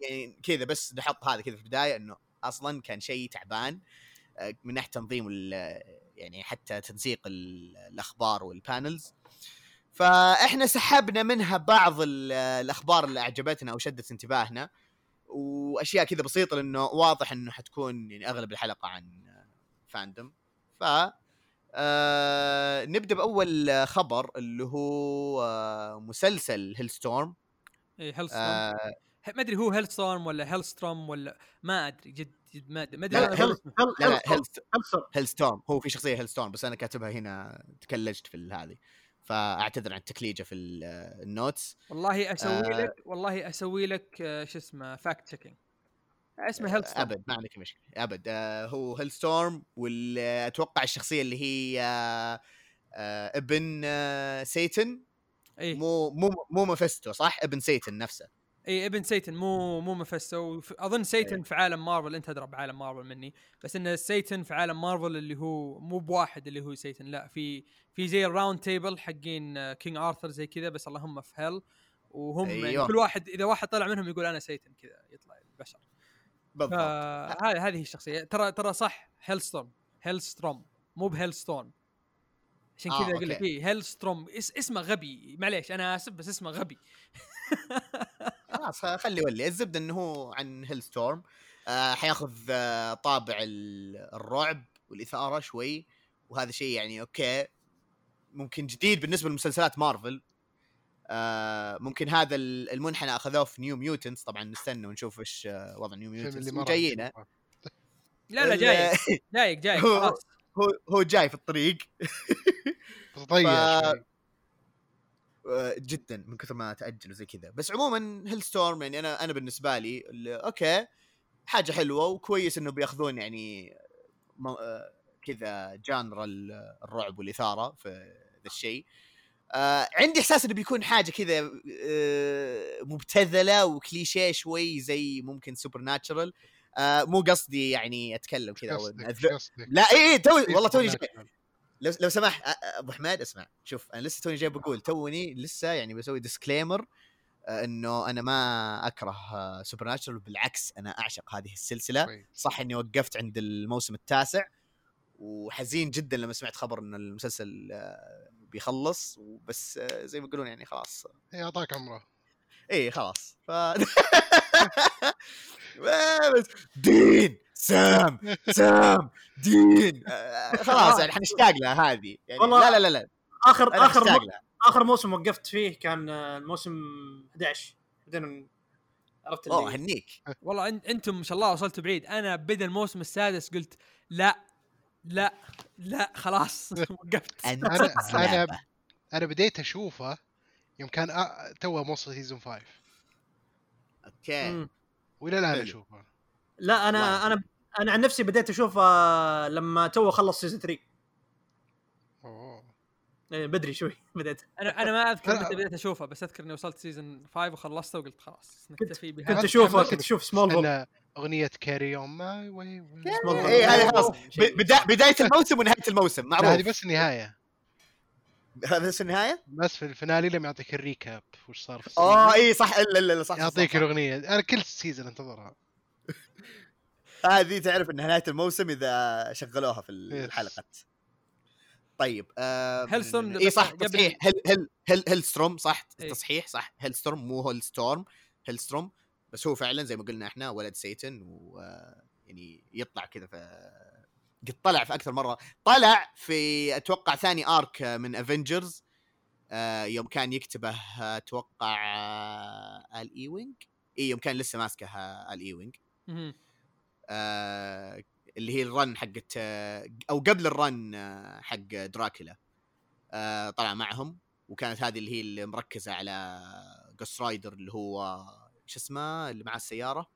A: يعني كذا بس نحط هذا كذا في البداية إنه أصلا كان شيء تعبان. آه، من ناحية تنظيم يعني حتى تنسيق ال- الأخبار وال panels فإحنا سحبنا منها بعض ال- الأخبار اللي أعجبتنا أو شدت انتباهنا. وأشياء كذا بسيطة لأنه واضح إنه حتكون يعني أغلب الحلقة عن fandom ف آه نبدأ بأول خبر اللي هو آه مسلسل Hellstorm
D: اي Hell
A: آه
D: ما أدري هو Hell storm ولا Hellstrom ولا ما أدري جد جد ما أدري ما أدري.
A: لا،
B: Hell-
A: لا Hellstorm هو في شخصية Hellstorm بس أنا كاتبها هنا تكلجت في هذه. فأعتذر عن التكليجة في ال- ال notes
D: والله أسوي
A: آه.
D: لك والله أسوي لك آه، شو اسمه fact checking اسمه Hellstorm
A: أبد ما عندك مشكلة أبد. آه هو Hellstorm واتوقع الشخصية اللي هي آه آه ابن آه Satan.
D: اي
A: مو مو مو Mephisto صح؟ ابن Satan نفسه.
D: اي ابن Satan مو مو Mephisto أظن Satan في عالم مارفل أنت ادرى بعالم مارفل مني. بس إن Satan في عالم مارفل اللي هو مو بواحد اللي هو Satan لا في في زي ال round table حقين King Arthur زي كذا بس اللي هم في hell وهم أيوة.
A: أيوه.
D: كل واحد إذا واحد طلع منهم يقول أنا Satan كذا يطلع البشر.
A: بالضبط.
D: هذه الشخصية. ترى ترى صح Hellstorm Hellstrom مو ب Hellstorm عشان
A: آه،
D: كذا أقول لك. إيه Hellstrom اس اسمه غبي. معليش أنا آسف بس اسمه غبي.
A: خلاص خلي ولي الزبدة إنه هو عن Hellstorm آه حياخذ آه طابع ال- الرعب والإثارة شوي. وهذا شيء يعني أوكي. ممكن جديد بالنسبة لمسلسلات مارفل آه ممكن هذا ال- المنحنى أخذوه في New Mutants طبعا نستنى ونشوف إيش آه، وضع
C: New
A: Mutants
C: نشوفه.
D: لا لا جايك جايك جايك
A: هو-
D: خلاص.
A: هو هو جاي في الطريق. ف- آه، جدا من كثر ما تأجل وزي كذا. بس عموما Hellstorm يعني أنا أنا بالنسبة لي ال- أوكي حاجة حلوة وكويس إنه بيأخذون يعني كذا genre ال- الرعب والإثارة في ذا الشيء. آه عندي إحساس إنه بيكون حاجة كذا آه مبتذلة وكليشيه شوي زي ممكن Supernatural آه مو قصدي يعني أتكلم كذا؟ لا اي إيه توي والله توني. لو لو سمحت أ- أ- أبو حماد اسمع شوف أنا لسه توني جاي بقول توني لسه يعني بسوي disclaimer إنه أنا ما أكره سوبر ناتشرال بالعكس أنا أعشق هذه السلسلة
C: كويس.
A: صح إني وقفت عند الموسم التاسع وحزين جدا لما سمعت خبر إن المسلسل آه، بيخلص بس آه، زي ما يقولون يعني خلاص.
C: إيه، أعطاك عمره.
A: إيه خلاص. ف بس. دين! سام! سام! دين! آه، خلاص يعني حنشتاق لها هذه. يعني
B: والله
A: لا لا لا
B: اخر
A: آخر
B: م... آخر موسم وقفت فيه كان الموسم 11 بعدين عرفت
A: أوه
B: اللي
A: هنيك.
D: والله أنتم ما شاء الله وصلتوا بعيد. أنا بدا الموسم السادس قلت لا لا لا خلاص وقفت
C: أنا-
A: زلابة.
C: أنا بديت أشوفه يوم كان أ- توه موصل season 5 أوكي. وإلى
A: الآن.
C: أشوفه
B: لا أنا
A: واو.
B: أنا أنا عن نفسي بديت أشوف آه، لما تو خلص season 3
C: أوه.
B: إيه، بدري شوي بديت
D: أنا أنا ما
C: أذكر
D: متى بديت اشوفه بس أذكر إني وصلت season 5 وخلصته وقلت خلاص نكتفي
B: كنت
D: بهذا
B: أشوف
C: حمسني
B: كنت أشوف سمول بول
C: أغنية Carry On My Way
A: إيه هذه خلاص. بداية الموسم ونهاية الموسم
C: هذه
A: معروف.
C: بس النهاية.
A: هذا بس النهاية؟
C: بس في ال finale لما يعطيك ال recap. وش صار في آه
A: اي صح لا لا لا صح
C: يعطيك
A: صح.
C: الأغنية. أنا كل season أنتظرها.
A: هذه تعرف انها نهاية الموسم إذا شغلوها في. الحلقة. طيب آه
D: Hellstorm
A: اي صح تصحيح هل هل هل Hellstrom صح
D: إيه.
A: تصحيح صح Hellstrom مو Hellstorm Hellstrom بس هو فعلا زي ما قلنا إحنا ولد Satan و يعني يطلع كذا في قد طلع في أكثر مرة طلع في أتوقع ثاني arc من Avengers آه يوم كان يكتبه أتوقع آه Al Ewing اي يوم كان لسه ماسكه Al Ewing
D: مهم.
A: آه اللي هي ال run حقت أو قبل ال run حق دراكولا. آه طلع معهم وكانت هذه اللي هي اللي مركزة على Ghost Rider اللي هو شو اسمه؟ اللي مع
D: السيارة.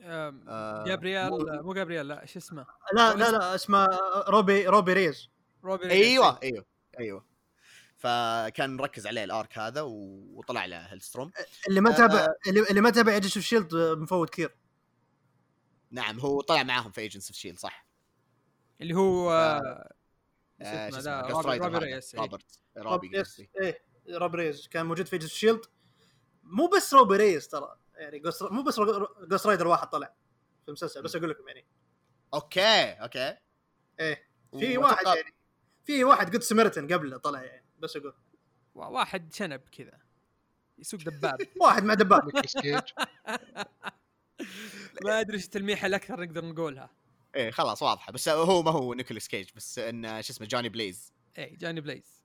A: آه
D: Gabriel
A: مو-
D: مو Gabriel لا شو اسمه؟
B: لا لا لا اسمه Robbie Robbie Reyes.
D: Robbie Reyes.
A: أيوه أيوه أيوه. فكان مركز عليه ال arc هذا وطلع له Hellstrom.
B: اللي ما
A: آه،
B: تابع اللي, اللي ما تابع Agents of SHIELD مفوت كثير.
A: نعم هو طلع معاهم في Agents of SHIELD صح؟
D: اللي هو آه، شو
A: آه،
D: Reyes إيه.
A: روبرت
B: إيه Robbie Reyes كان موجود في Agents of SHIELD مو بس Robbie Reyes ترى يعني Ghost مو بس Ghost Rider واحد طلع في المسلسل بس أقول لكم يعني.
A: أوكي أوكي.
B: إيه في واحد يعني في واحد قد سمرتن قبله طلع يعني بس أقول.
D: وا- واحد شنب كذا يسوق دباب.
B: واحد مع دباب.
D: ما أدري إيش التلميحة الاكثر نقدر نقولها.
A: إيه خلاص واضحة بس هو ما هو Nicolas Cage بس انه شو اسمه Johnny Blaze.
D: اي Johnny Blaze.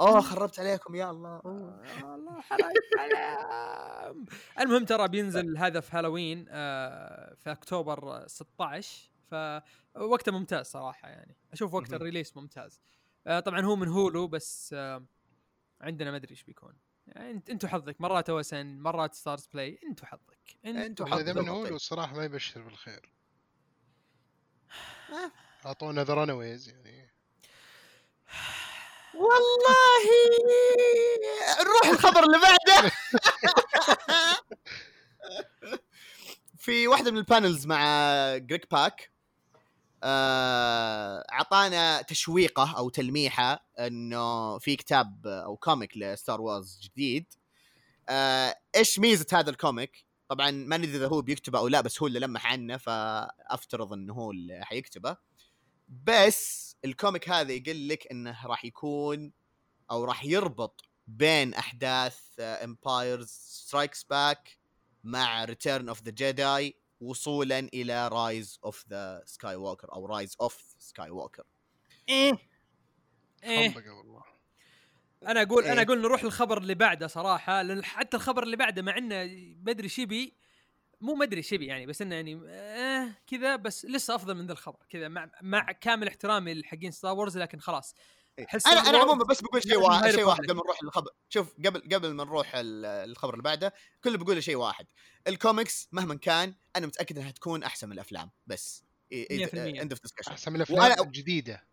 A: أوه خربت عليكم يا الله.
D: آه، الله حرام. المهم ترى بينزل هذا في هالوين آه، في أكتوبر 16 فوقته ممتاز صراحة يعني. أشوف وقت.
A: ال
D: release ممتاز. آه، طبعا هو من Hulu بس آه، عندنا ما أدري إيش بيكون. يعني انت إنتوا حظك مرات OSN مرات Starz Play إنتوا حظك.
C: والله اذا
A: حظك.
C: من هو الصراحة ما يبشر بالخير.
A: آه.
C: أعطونا ذا Runaways يعني.
A: والله نروح الخبر اللي بعده. في واحدة من ال panels مع Greg Pak آه، أعطانا تشويقة أو تلميحة إنه في كتاب أو comic ل Star Wars جديد. آه، إيش ميزة هذا ال comic؟ طبعا ما ندري إذا هو بيكتبه أو لا بس هو اللي لمح عنه فأفترض إنه هو اللي حيكتبه. بس ال comic هذا يقول لك إنه راح يكون أو راح يربط بين أحداث Empire Strikes Back مع Return of the Jedi وصولا إلى Rise of the Skywalker أو Rise of
B: Skywalker
D: إيه.
C: إيه والله.
D: أنا أقول أنا
A: إيه.
D: أقول نروح للخبر اللي بعده صراحة لأن حتى الخبر اللي بعده مع إنه بدري شبي مو مدري شبي يعني بس إنه يعني آه كذا بس لسه أفضل من ذا الخبر كذا مع مع كامل احترامي لحقين Star Wars لكن خلاص أحس
A: أنا
D: Star أنا
A: عموما بس بقول شيء واحد شيء واحد. قبل ما نروح للخبر شوف قبل قبل ما نروح ال- الخبر اللي بعده كله بقول شيء واحد الكوميكس مهما كان أنا متأكد إنها تكون أحسن من الأفلام بس
D: 100%.
A: end of discussion
C: أحسن من
A: الأفلام
C: الجديدة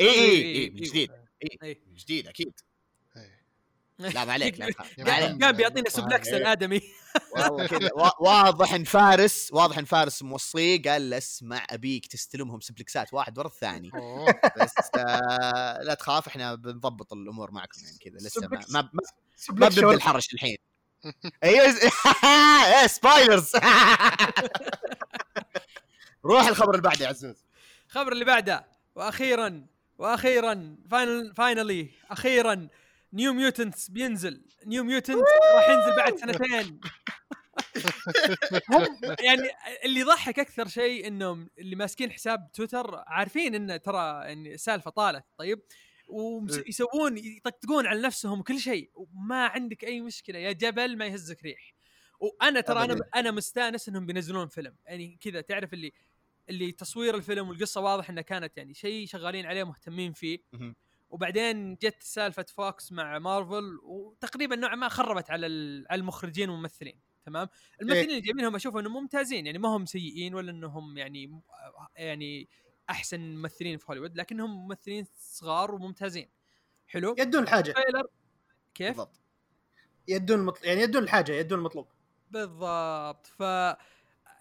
A: اي اي
D: إيه،
A: اي
D: إيه،
A: جديد
D: إيه.
A: جديد أكيد
C: إيه.
A: لا ما عليك.
D: قام بيعطينا.
A: suplex الآدمي واضح إن فارس واضح إن فارس موصيه قال له اسمع أبيك تستلمهم suplex ات واحد ورا الثاني. بس آه لا تخاف إحنا بنضبط الأمور معكم يعني كذا لسه ما. ما, ما,
B: بنبدأ.
A: الحرش الحين أيوه إيه، spoilers روح الخبر اللي بعده يا عزوز
D: الخبر اللي بعده وأخيرا وأخيرا final finally أخيرا New Mutants بينزل. New Mutant راح ينزل بعد سنتين. هم يعني اللي يضحك أكثر شيء إنهم اللي ماسكين حساب تويتر عارفين ان ترى ان السالفه طالت طيب؟ ويسوون يطقطقون على نفسهم وكل شيء. وما عندك أي مشكلة يا جبل ما يهزك ريح. وأنا ترى
A: أنا.
D: أنا مستأنس إنهم بينزلون فيلم. يعني كذا تعرف اللي اللي تصوير الفيلم والقصة واضح انها كانت يعني شيء شغالين عليه مهتمين فيه. وبعدين جت سالفة Fox مع مارفل وتقريبا نوعا ما خربت على على المخرجين والممثلين تمام؟ الممثلين اللي جايبينهم أشوف إنهم ممتازين يعني ما هم سيئين ولا إنهم يعني يعني أحسن ممثلين في هوليوود لكنهم ممثلين صغار وممتازين. حلو؟
B: يدون
D: الحاجة. كيف؟
A: بالضبط.
B: يدون المطل... يعني يدون الحاجة يدون المطلوب.
D: بالضبط. ف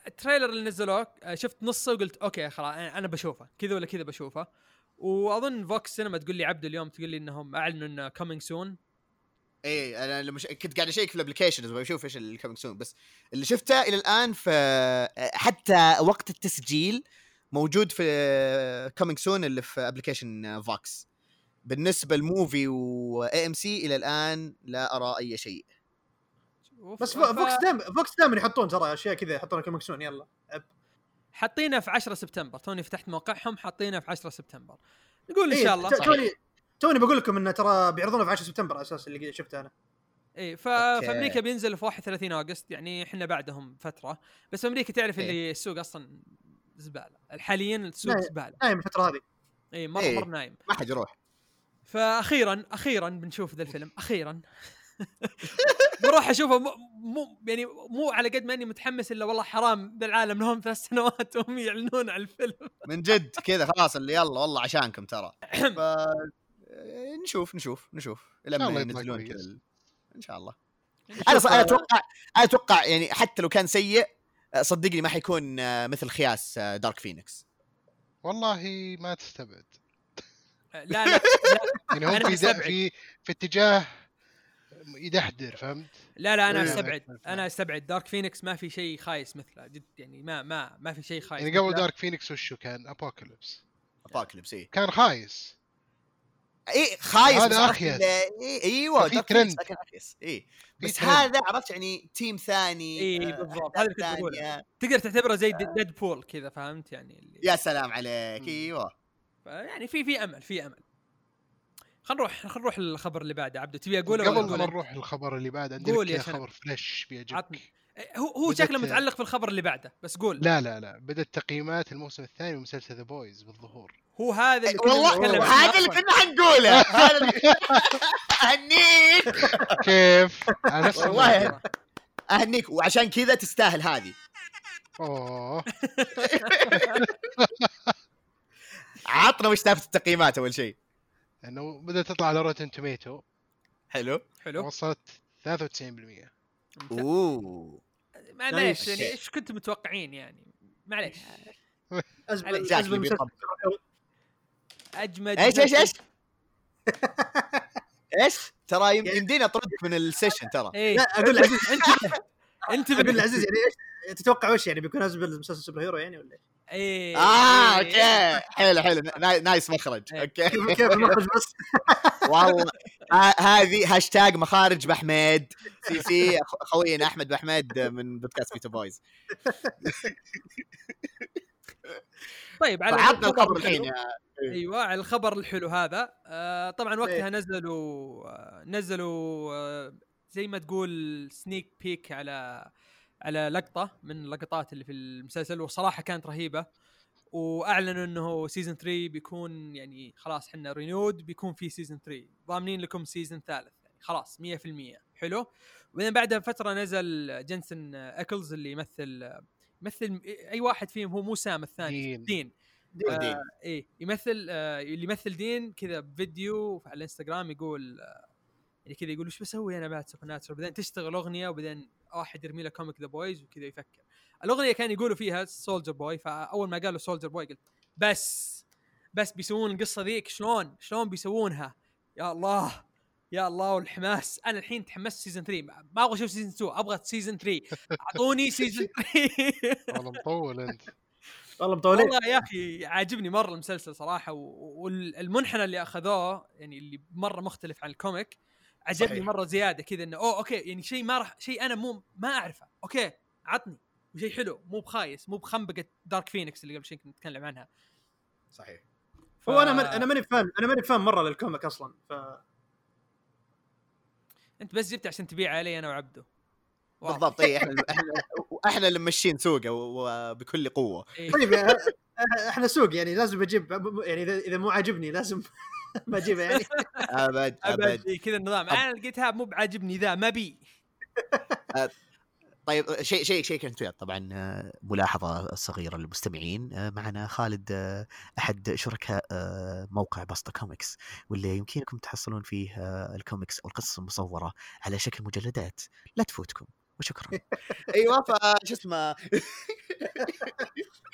D: ال trailer اللي نزلوه شفت نصه وقلت okay خلاص أنا بشوفه كذا ولا كذا بشوفه. وأظن VOX سينما تقول لي عبد اليوم تقول لي إنهم أعلنوا إنه coming soon
A: إيه أنا لما ش... كنت قاعد أشيك في ال applications بشوف إيش ال coming soon بس اللي شفته إلى الآن في حتى وقت التسجيل موجود في coming soon اللي في application VOX بالنسبة ل Muvi و AMC إلى الآن لا أرى أي شيء.
B: بس فو- VOX دائما VOX دائما يحطون ترى أشياء كذا يحطون coming soon يلا. عب.
D: حاطينه في 10 سبتمبر. توني فتحت موقعهم حاطينه في 10 سبتمبر. نقول إن
B: إيه،
D: شاء الله
B: توني توني بقول لكم انه ترى بيعرضونه في 10 سبتمبر على أساس اللي شفته أنا.
D: اي ف...
A: okay.
D: في أمريكا بينزل في 31 August يعني إحنا بعدهم فترة. بس في أمريكا تعرف
A: إيه.
D: اللي السوق أصلا زبالة. حاليا السوق
B: لا.
D: زبالة.
B: نايم الفترة هذه.
D: اي مرة
A: إيه.
D: مرة نايم.
A: ما حد يروح.
D: فاخيرا أخيرا بنشوف ذا الفيلم. أخيرا. بروح أشوفه مو, مو يعني مو على قد ما أني متحمس إلا والله حرام بالعالم لهم ثلاث سنوات وهم يعلنون عن الفيلم.
A: من جد كذا خلاص اللي يلا والله عشانكم ترى. ف نشوف نشوف نشوف.
C: شاء
A: لما ينزلون. كذا إن شاء الله. أنا أتوقع أنا أتوقع يعني حتى لو كان سيء صدقني ما حيكون آه، مثل خياس Dark Phoenix
C: والله ما تستبعد.
D: لا لا, لا.
C: يعني هم
D: أنا
C: في. في في اتجاه يدحدر فهمت؟
D: لا لا أنا
C: إيه.
D: استبعد أنا استبعد Dark Phoenix ما في شيء خايس مثله جد يعني ما ما ما في شيء خايس
C: يعني قبل. Dark فينيكس وشو كان؟ ابوكاليبس
A: ابوكاليبس اي
C: كان خايس
A: اي خايس
C: هذا.
A: ال- إيه إيوه
C: ففي
A: دارك
C: ترند.
A: اخيس اي
C: في
A: بس
C: ترند.
A: هذا عرفت يعني تيم ثاني
D: إيه،
A: آه،
D: بالضبط. هذا اللي. تقدر تعتبره زي ديد بول كذا فهمت يعني اللي
A: يا سلام عليك. إيوه
D: يعني في في أمل في أمل خلينا نروح خلينا نروح للخبر اللي بعده عبدو تبي أقوله
C: قبل
D: أقوله
C: ما؟ نروح للخبر اللي بعد عندنا
D: قول يا.
C: خبر فلاش بيعجبك
D: عطني. إيه، هو هو شكله متعلق في الخبر اللي بعده بس قول
C: لا لا لا بدأت تقييمات الموسم الثاني من مسلسل The Boys بالظهور
D: هو هذا اللي كنا
A: والله
D: نتكلم عنه
A: هذا اللي. كنا حنقوله أهنيك
C: كيف؟
A: والله. أهنيك وعشان كذا تستاهل هذه
C: أوه
A: عطنا وش سالفه التقييمات أول شيء
C: انه بدأت تطلع على Rotten Tomato.
A: حلو.
D: حلو.
C: وصلت 93%
D: ممتاز.
A: أوه.
D: معليش. يعني إيش كنتم متوقعين يعني؟ معليش. اجمد
A: إيش إيش
D: مسلسل-
A: إيش؟ إيش؟ ترى
B: يعني-
A: يمدينا أطردك من ال session ترى.
D: إيه.
B: لا أقول
D: انتبه انتبه
B: أقول لعزيز يعني إيش؟ تتوقع وش يعني بيكون ازمه المسلسل superhero يعني ولا إيش؟
D: إيه
A: آه
D: إيه.
A: okay. حلو حلو. نا- nice مخرج.
D: إيه.
A: okay.
B: كيف المخرج بس؟
A: والله. ه- هذه هاشتاج مخارج بحميد CC خوينا أحمد بحميد من بودكاست Beta Boys.
D: طيب على
A: فعطنا الخبر
D: الحلو.
A: الحين يا-
D: أيوه على الخبر الحلو هذا. آه طبعا وقتها
B: إيه.
D: نزلوا آه نزلوا آه زي ما تقول sneak peek على على لقطة من اللقطات اللي في المسلسل وصراحة كانت رهيبة. وأعلنوا إنه season 3 بيكون يعني خلاص إحنا renewed بيكون في season 3 ضامنين لكم season ثالث. يعني خلاص 100% حلو. وبعدين بعدها فتره نزل جنسن أكلز اللي يمثل يمثل أي واحد فيهم هو مو سام الثاني
C: دين.
D: دين.
A: دين. دين.
D: آه إيه يمثل آه اللي يمثل دين كذا بفيديو على الإنستغرام يقول آه يعني كذا يقول وش بسوي أنا بعد Supernatural بعدين تشتغل أغنية وبعدين واحد يرمي له comic The Boys وكذا يفكر. الأغنية كان يقولوا فيها Soldier Boy فأول ما قالوا Soldier Boy قلت بس بس بيسوون القصة ذيك شلون؟ شلون بيسوونها؟ يا الله يا الله والحماس. أنا الحين تحمست season 3 ما أبغى أشوف season 2 أبغى season 3 أعطوني سيزون 3
C: والله مطول أنت.
B: والله مطولين.
D: والله يا أخي عاجبني مرة المسلسل صراحة و- والمنحنى اللي أخذوه يعني اللي مرة مختلف عن ال comic عجبني
A: صحيح.
D: مرة زيادة كذا إنه أوه okay يعني شيء ما راح شيء أنا مو ما أعرفه أوكي عطني وشيء حلو مو بخايس مو بخنبقة Dark Phoenix اللي قبل شوي كنا نتكلم عنها
A: صحيح
D: ف...
B: هو أنا من أنا ماني fan أنا ماني fan مرة لل comic أصلا ف
D: أنت بس جبت عشان تبيع علي أنا وعبده.
A: بالضبط إي إحنا إحنا إحنا اللي ماشيين سوقه و- وبكل
D: قوة.
B: طيب إحنا سوق يعني لازم أجيب يعني اذا إذا مو عاجبني لازم ما اجيبه يعني.
D: أبد
A: أبد
D: إيه كذا النظام. أنا لقيت هاب مو بعاجبني ذا ما بي.
A: طيب شيء شيء شيء كنت طبعا آه، ملاحظة صغيره للمستمعين. آه، معنا خالد آه، أحد شركاء موقع بسطة كوميكس واللي يمكنكم تحصلون فيه الكوميكس أو القصص المصورة على شكل مجلدات. لا تفوتكم. وشكرا. أيوه فشو اسمه؟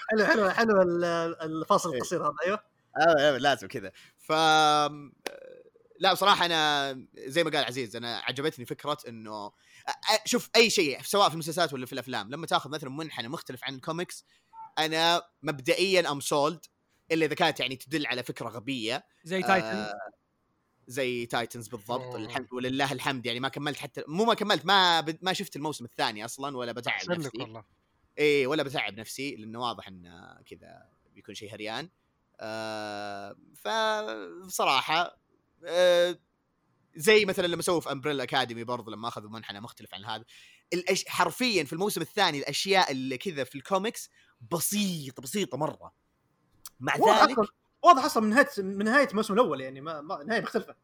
B: حلو حلو حلو ال- الفاصل
A: إيه.
B: القصير هذا.
A: أيوه. لازم كذا. ف لا بصراحة أنا زي ما قال عزيز أنا عجبتني فكرة إنه شوف أي شيء سواء في المسلسلات ولا في الأفلام لما تأخذ مثلا منحنى مختلف عن الكوميكس أنا مبدئيا I'm sold إلا إذا كانت يعني تدل على فكرة غبية
D: زي Titan
A: آه، زي Titans بالضبط
C: أوه.
A: الحمد ولله الحمد يعني ما كملت حتى مو ما كملت ما. ما شفت الموسم الثاني أصلا ولا بتعب نفسي
C: والله
A: إيه ولا بتعب نفسي لأنه واضح انه كذا بيكون شيء هريان آه فبصراحة آه زي مثلا لما سووا في Umbrella Academy برضو لما أخذوا منحنى مختلف عن هذا الأش... حرفيا في الموسم الثاني الأشياء اللي كذا في الكوميكس بسيطة بسيطة مرة. مع
B: واضح
A: ذلك
B: واضح أصلا من نهاية من نهاية الموسم الأول يعني ما, ما نهاية مختلفة.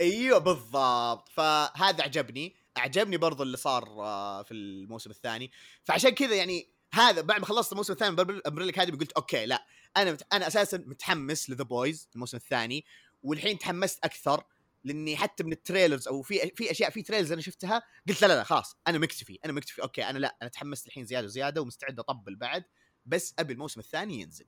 A: أيوه بالضبط. فهذا عجبني اعجبني برضو اللي صار آه، في الموسم الثاني. فعشان كذا يعني هذا بعد ما خلصت الموسم الثاني من Umbrella Academy قلت okay لا أنا مت... أنا أساسا متحمس ل The Boys الموسم الثاني والحين تحمست أكثر لإني حتى من ال trailers أو في في أشياء في trailers أنا شفتها قلت لا لا لا خلاص أنا مكتفي أنا مكتفي okay أنا لا أنا تحمست الحين زيادة وزيادة ومستعد أطبل بعد بس ابي الموسم الثاني ينزل.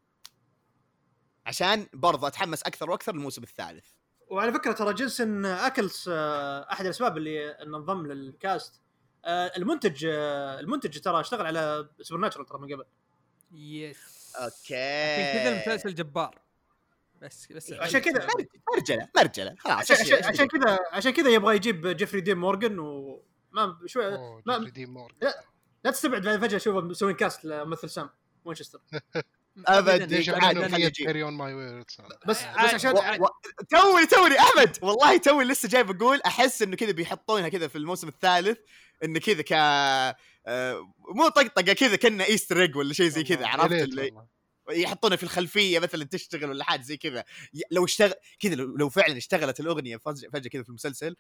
A: عشان برضه أتحمس أكثر وأكثر للموسم الثالث.
B: وعلى فكرة ترى جنسن اكلز آه، أحد الأسباب اللي انضم لل cast آه، المنتج آه، المنتج ترى اشتغل على Supernatural ترى من قبل.
D: yes
A: okay
D: عشان كذا المسلسل جبار. بس بس
B: عشان كذا
A: مرجله مرجله خلاص
B: عشان كذا عشان كذا يبغى يجيب جيفري دين مورجان وما شوي ما-
C: جيفري دين مورغان.
B: لا. لا تستبعد بعد فجأة اشوفه مسوين cast لممثل سام وينشستر
A: أبداً.
C: ليش
A: عاد
C: عشان
A: خليه
C: في
A: يجي.
C: carry on my
B: بس
D: عاد-
B: بس عشان
D: عاد-
A: و... و... توني توني أحمد! والله توني لسه جاي بقول أحس إنه كذا بيحطونها كذا في الموسم الثالث إنه كذا ك آه، مو طقطقة كذا كنا Easter egg ولا شيء زي كذا عرفت اللي يحطونها في الخلفية مثلا تشتغل ولا حاجة زي كذا. لو اشتغل كذا لو, لو فعلا اشتغلت الأغنية فجاه فجأة كذا في المسلسل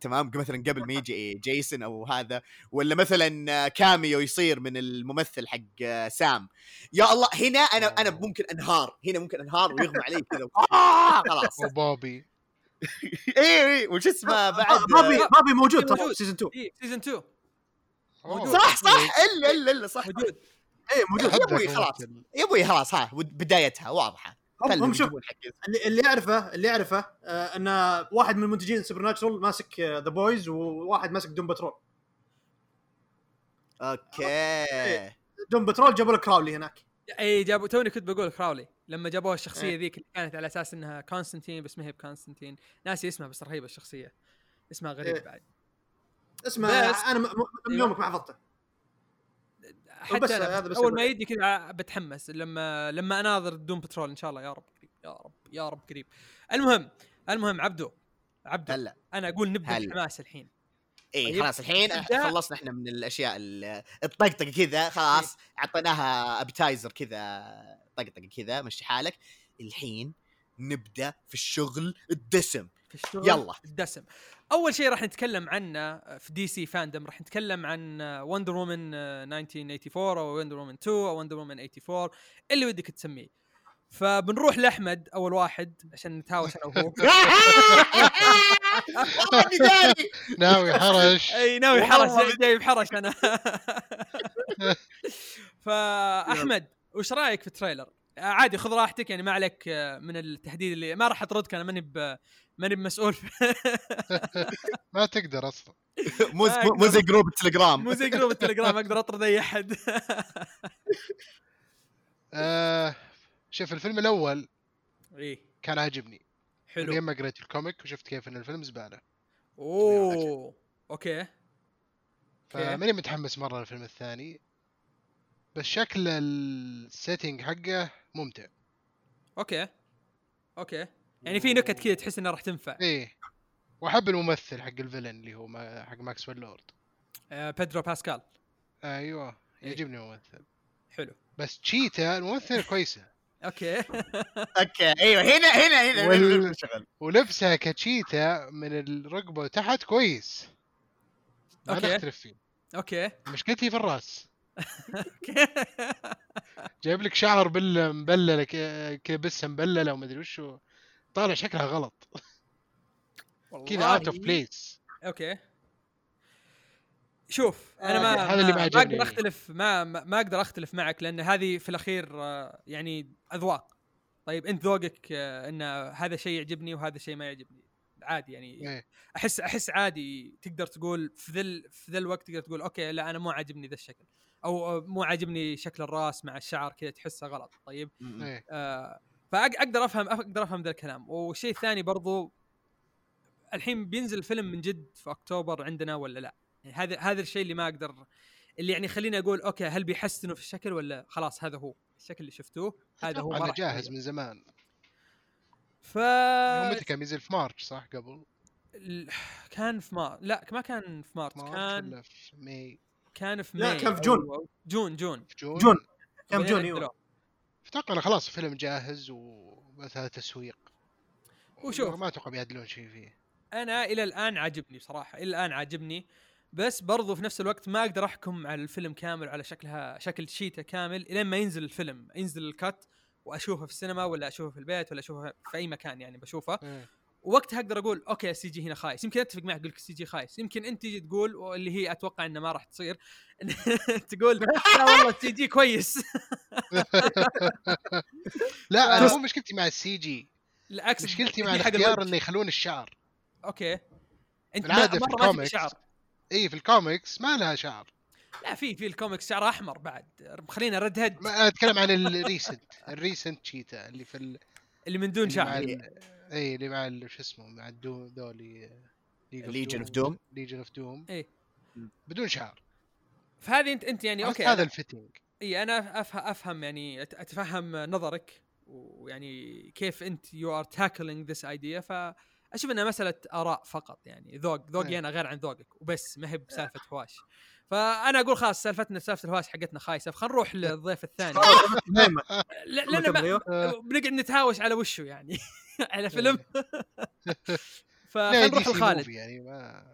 A: تمام مثلا قبل ما يجي جنسن أو هذا ولا مثلا cameo يصير من الممثل حق سام. يا الله هنا أنا أنا ممكن أنهار هنا ممكن أنهار ويغمى علي كذا. آه! خلاص.
C: وبوبي
A: اي اي وش اسمه بعد؟
B: بابي بابي موجود. ترى. season 2
D: اي season 2
C: أوه.
A: صح صح. إلا إلا إلا صح
D: موجود.
B: اي موجود.
A: يا
C: ذاك
A: خلاص. يا أبوي خلاص ها بدايتها واضحة.
B: هم, هم شوف اللي, اللي يعرفه اللي يعرفه آه إن واحد من منتجين Supernatural ماسك The Boys وواحد ماسك Doom Patrol
A: okay.
B: Doom Patrol جابوا له كراولي هناك.
D: اي جابوا توني كنت بقول كراولي لما جابوها الشخصية
B: إيه.
D: ذيك اللي كانت على أساس إنها كونستانتين بس ما هي بكونستانتين ناسي اسمها بس رهيبة الشخصية. اسمها غريب
B: إيه.
D: بعد.
B: اسمه
D: بس-
B: أنا من
D: أيوه.
B: يومك ما حفظته
D: حتى
B: بس هذا بس أول
D: ما. يجي كذا بتحمس لما لما أناظر دوم بترول إن شاء الله يا رب قريب يا رب يا رب قريب المهم المهم عبدو عبدو
A: هلا
D: أنا أقول
A: نبدأ.
D: الحماس الحين
A: اي
D: طيب.
A: خلاص الحين. خلصنا إحنا من الأشياء ال- الطقطقة كذا خلاص أعطيناها أبتايزر كذا طقطقة كذا مشي حالك الحين نبدأ في الشغل الدسم
D: في الشغل
A: يلا.
D: الدسم أول شيء راح نتكلم عنه في DC FanDome راح نتكلم عن Wonder Woman 1984 أو Wonder Woman 2 أو Wonder Woman 84 اللي ودك تسميه فبنروح لأحمد أول واحد عشان نتهاوش أنا وهو.
C: ناوي حرش
D: أي ناوي حرش
A: بد-
D: جايب حرش أنا فأحمد وش رأيك في ال trailer؟ عادي خذ راحتك يعني ما عليك آه، من التهديد اللي ما راح أطردك أنا ماني ب... ماني بمسؤول
C: ما تقدر أصلا.
A: مو مو- زي group التليجرام
D: مو زي group التليجرام أقدر أطرد أي أحد.
C: آه شوف الفيلم الأول
D: إيه.
C: كان عاجبني. من
D: حلو.
C: يوم ما قريت ال comic وشفت كيف إن الفيلم زبالة.
D: أوه. Okay. Okay.
C: فماني متحمس مرة للفيلم الثاني. بس شكل ال setting حقه ممتع.
D: Okay. Okay. يعني في نكت كذا تحس إنها راح تنفع.
C: إيه. وأحب الممثل حق ال villain اللي هو ما- حق ماكسويل لورد.
D: آه بيدرو باسكال.
C: أيوه
D: إيه.
C: يعجبني الممثل.
D: حلو.
C: بس تشيتا الممثله كويسة.
D: Okay.
A: Okay أيوه هنا هنا هنا
C: وال- ولبسها كتشيتا من الرقبه وتحت كويس. ما
D: okay.
C: نختلف فيه.
D: Okay.
C: مشكلتي في الراس. جايب لك شعر بله مبللة بسه مبللة وما أدري وشو. طالع شكلها غلط. كذا out
D: of
C: place
D: Okay. شوف أنا
B: آه،
D: ما
C: هذا اللي ما أقدر.
D: أختلف ما ما ما أقدر أختلف معك لأن هذه في الأخير آه، يعني أذواق. طيب أنت ذوقك آه، إن هذا شيء يعجبني وهذا شيء ما يعجبني. عادي يعني.
C: إيه.
D: أحس أحس عادي تقدر تقول في ذا في ذا الوقت تقدر تقول okay لا أنا مو عاجبني ذا الشكل. أو مو عاجبني شكل الرأس مع الشعر كذا تحسه غلط. طيب؟
C: إيه
D: آه فاقدر أفهم أقدر أفهم ذا الكلام. والشيء الثاني برضو الحين بينزل فيلم من جد في أكتوبر عندنا ولا لا؟ يعني هذا هذا الشيء اللي ما أقدر اللي يعني خليني أقول okay هل بيحسنوا في الشكل ولا خلاص هذا هو؟ الشكل اللي شفتوه هذا هو أنا
C: جاهز. من زمان.
D: ف
C: هو متى كان ينزل في March صح قبل؟
D: ال- كان في مارس لا ما كان في مارس
C: March
D: كان
C: في May؟
D: كان في
B: لا،
D: May.
B: كان في June.
D: أو- June June.
C: في June.
B: June كم
D: بعدين
B: June
D: أيوه.
C: أتوقع إنه خلاص الفيلم جاهز وبس هذا تسويق
D: وشوف.
C: ما أتوقع بيعدلون شيء فيه.
D: أنا إلى الآن عاجبني بصراحة إلى الآن عاجبني. بس برضو في نفس الوقت ما أقدر أحكم على الفيلم كامل على شكلها شكل تشيتا كامل الين ما ينزل الفيلم ينزل ال cut وأشوفه في السينما ولا أشوفه في البيت ولا أشوفه في أي مكان يعني بشوفه. ووقتها أقدر أقول okay ال CG هنا خايس. يمكن أتفق معك أقول لك ال CG خايس. يمكن أنت تجي تقول اللي هي أتوقع إنه ما راح تصير تقول لا والله ال CG كويس.
C: لا
B: أنا
C: مو مشكلتي مع السي G.
D: بالعكس
C: مشكلتي مع الاختيار. إنه يخلون الشعر.
D: Okay.
C: أنت
D: ما-
C: في الكوميكس.
D: شعر
C: اي في الكوميكس ما لها شعر.
D: لا في في الكوميكس شعر أحمر بعد. خلينا red head
C: أتكلم عن ال recent ال recent تشيتا اللي في ال...
D: اللي من دون شعر.
C: اي اللي مع ال- شو اسمه مع الدو ذولي
A: Legion of Doom.
C: Legion of Doom
D: إيه.
C: بدون شعر
D: فهذه انت أنت يعني okay
C: هذا
D: أنا-
C: ال fitting.
D: اي أنا افهم أفهم يعني أتفهم نظرك ويعني كيف أنت you are tackling this idea فأشوف إنها مسألة آراء فقط يعني ذوق ذوقي
C: إيه.
D: أنا غير عن ذوقك وبس ما هي بسالفة هواش. فانا أقول خلاص سالفتنا سالفه الهواش حقتنا خايسه فخلنا نروح للضيف الثاني لأن
B: أيوه.
C: آه.
D: بنقعد نتهاوش على وشه يعني على فيلم فخلنا نروح لخالد
C: يعني ما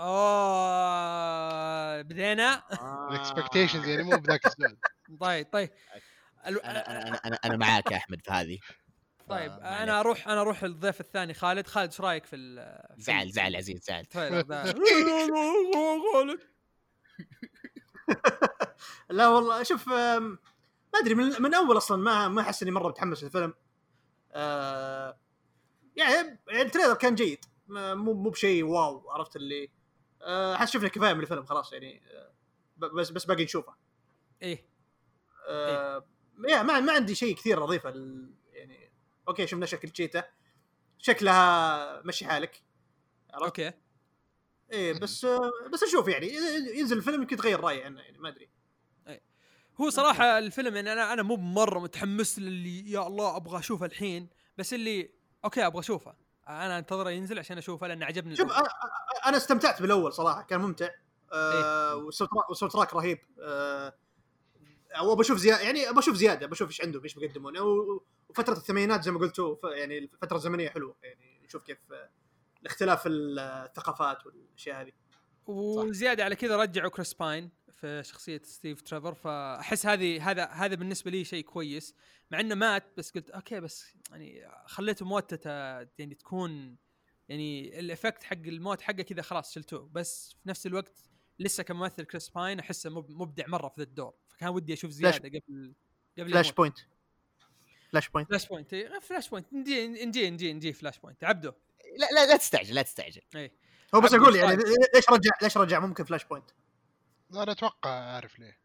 D: اوه بدينا
C: الاكسبكتيشنز يعني مو بذاك الزود
D: طيب طيب.
A: أنا أنا أنا معاك يا احمد في هذه
D: طيب أنا أروح أنا أروح للضيف الثاني خالد خالد إيش رايك في
A: زعل زعل عزيز زعل
D: خالد
B: لا والله شوف ما أدري من, من أول أصلا ما ما أحس إني مرة متحمس للفيلم. آه يعني ال trailer كان جيد مو مو بشيء wow عرفت اللي آه، أحس شفنا كفاية من الفيلم خلاص يعني آه، بس بس باقي نشوفه.
D: إيه.
B: آه يا ما ما عندي شيء كثير أضيفه يعني okay شفنا شكل تشيتا شكلها مشي حالك عرفت؟
D: Okay.
B: إيه بس بس أشوف يعني ينزل الفيلم يمكن يتغير رأيي عنه يعني ما أدري.
D: هو صراحة الفيلم يعني أنا أنا مو مرة متحمس للي يا الله أبغى أشوفه الحين بس اللي okay أبغى أشوفه. أنا انتظره ينزل عشان أشوفه لأن عجبني
B: شوف أنا استمتعت بالأول صراحة كان ممتع. آه والصوت والصوت تراك رهيب. آه وبشوف زياده يعني بشوف زيادة بشوف إيش عندهم إيش بيقدمون. وفترة الثمانينات زي ما قلتوا يعني فترة زمنية حلوة يعني نشوف كيف آه، الاختلاف الثقافات والأشياء هذه.
D: وزيادة على كذا رجعوا كريس باين في شخصية ستيف تريفر فأحس هذه هذا هذا بالنسبة لي شيء كويس. مع إنه مات بس قلت okay بس يعني خليته موتته يعني تكون يعني ال effect حق الموت حقه كذا خلاص شلتوه. بس في نفس الوقت لسه كممثل كريس باين أحسه مب- مبدع مرة في ذا الدور. فكان ودي
B: أشوف
D: زيادة قبل قبل
B: فلاش. بوينت فلاش بوينت
D: Flash Point Flash Point نجي نجي نجي نجي Flash Point عبده
A: لا لا لا تستعجل لا تستعجل
D: اي
B: هو بس أقول يعني
D: الصالح.
B: ليش رجع ليش رجع ممكن فلاش بوينت
C: أنا أتوقع أعرف ليه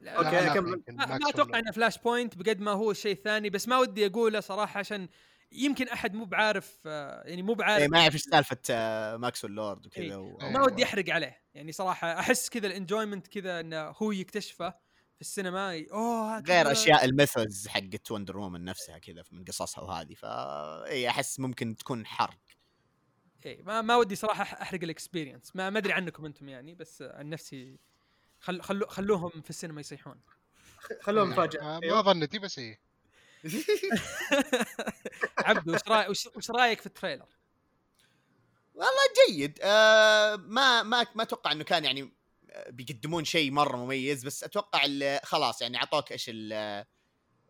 D: لا،
B: okay،
C: لا، لا،
B: كمل.
D: ما, ما
C: أتوقع
D: إنه Flash Point بقد ما هو شيء ثاني بس ما ودي أقوله صراحة عشان يمكن أحد مو بعارف آه، يعني مو بعارف
A: إيه ما يعرف إيش سالفة آه، ماكسويل لورد
D: إيه.
A: وكذا و...
C: إيه.
D: ما ودي أحرق عليه يعني صراحة أحس كذا ال enjoyment كذا إنه هو يكتشفه في السينما أوه.
A: غير أشياء ال mythos حقت Wonder Woman نفسها كذا من قصصها وهذه فا إي أحس ممكن تكون حرق
D: إيه ما, ما ودي صراحة أحرق ال experience ما ما أدري عنكم أنتم يعني بس عن نفسي خل خلو خلوهم في السينما يصيحون
B: خلوه
C: إيه.
B: مفاجاه
C: ما- ما
B: أيوه.
C: ظنتي بس إيه
D: عبدو وش رايك وش, وش رأيك في التريلر؟
A: والله جيد آه ما ما ما أتوقع إنه كان يعني بيقدمون شيء مرة مميز بس أتوقع خلاص يعني أعطوك إيش ال-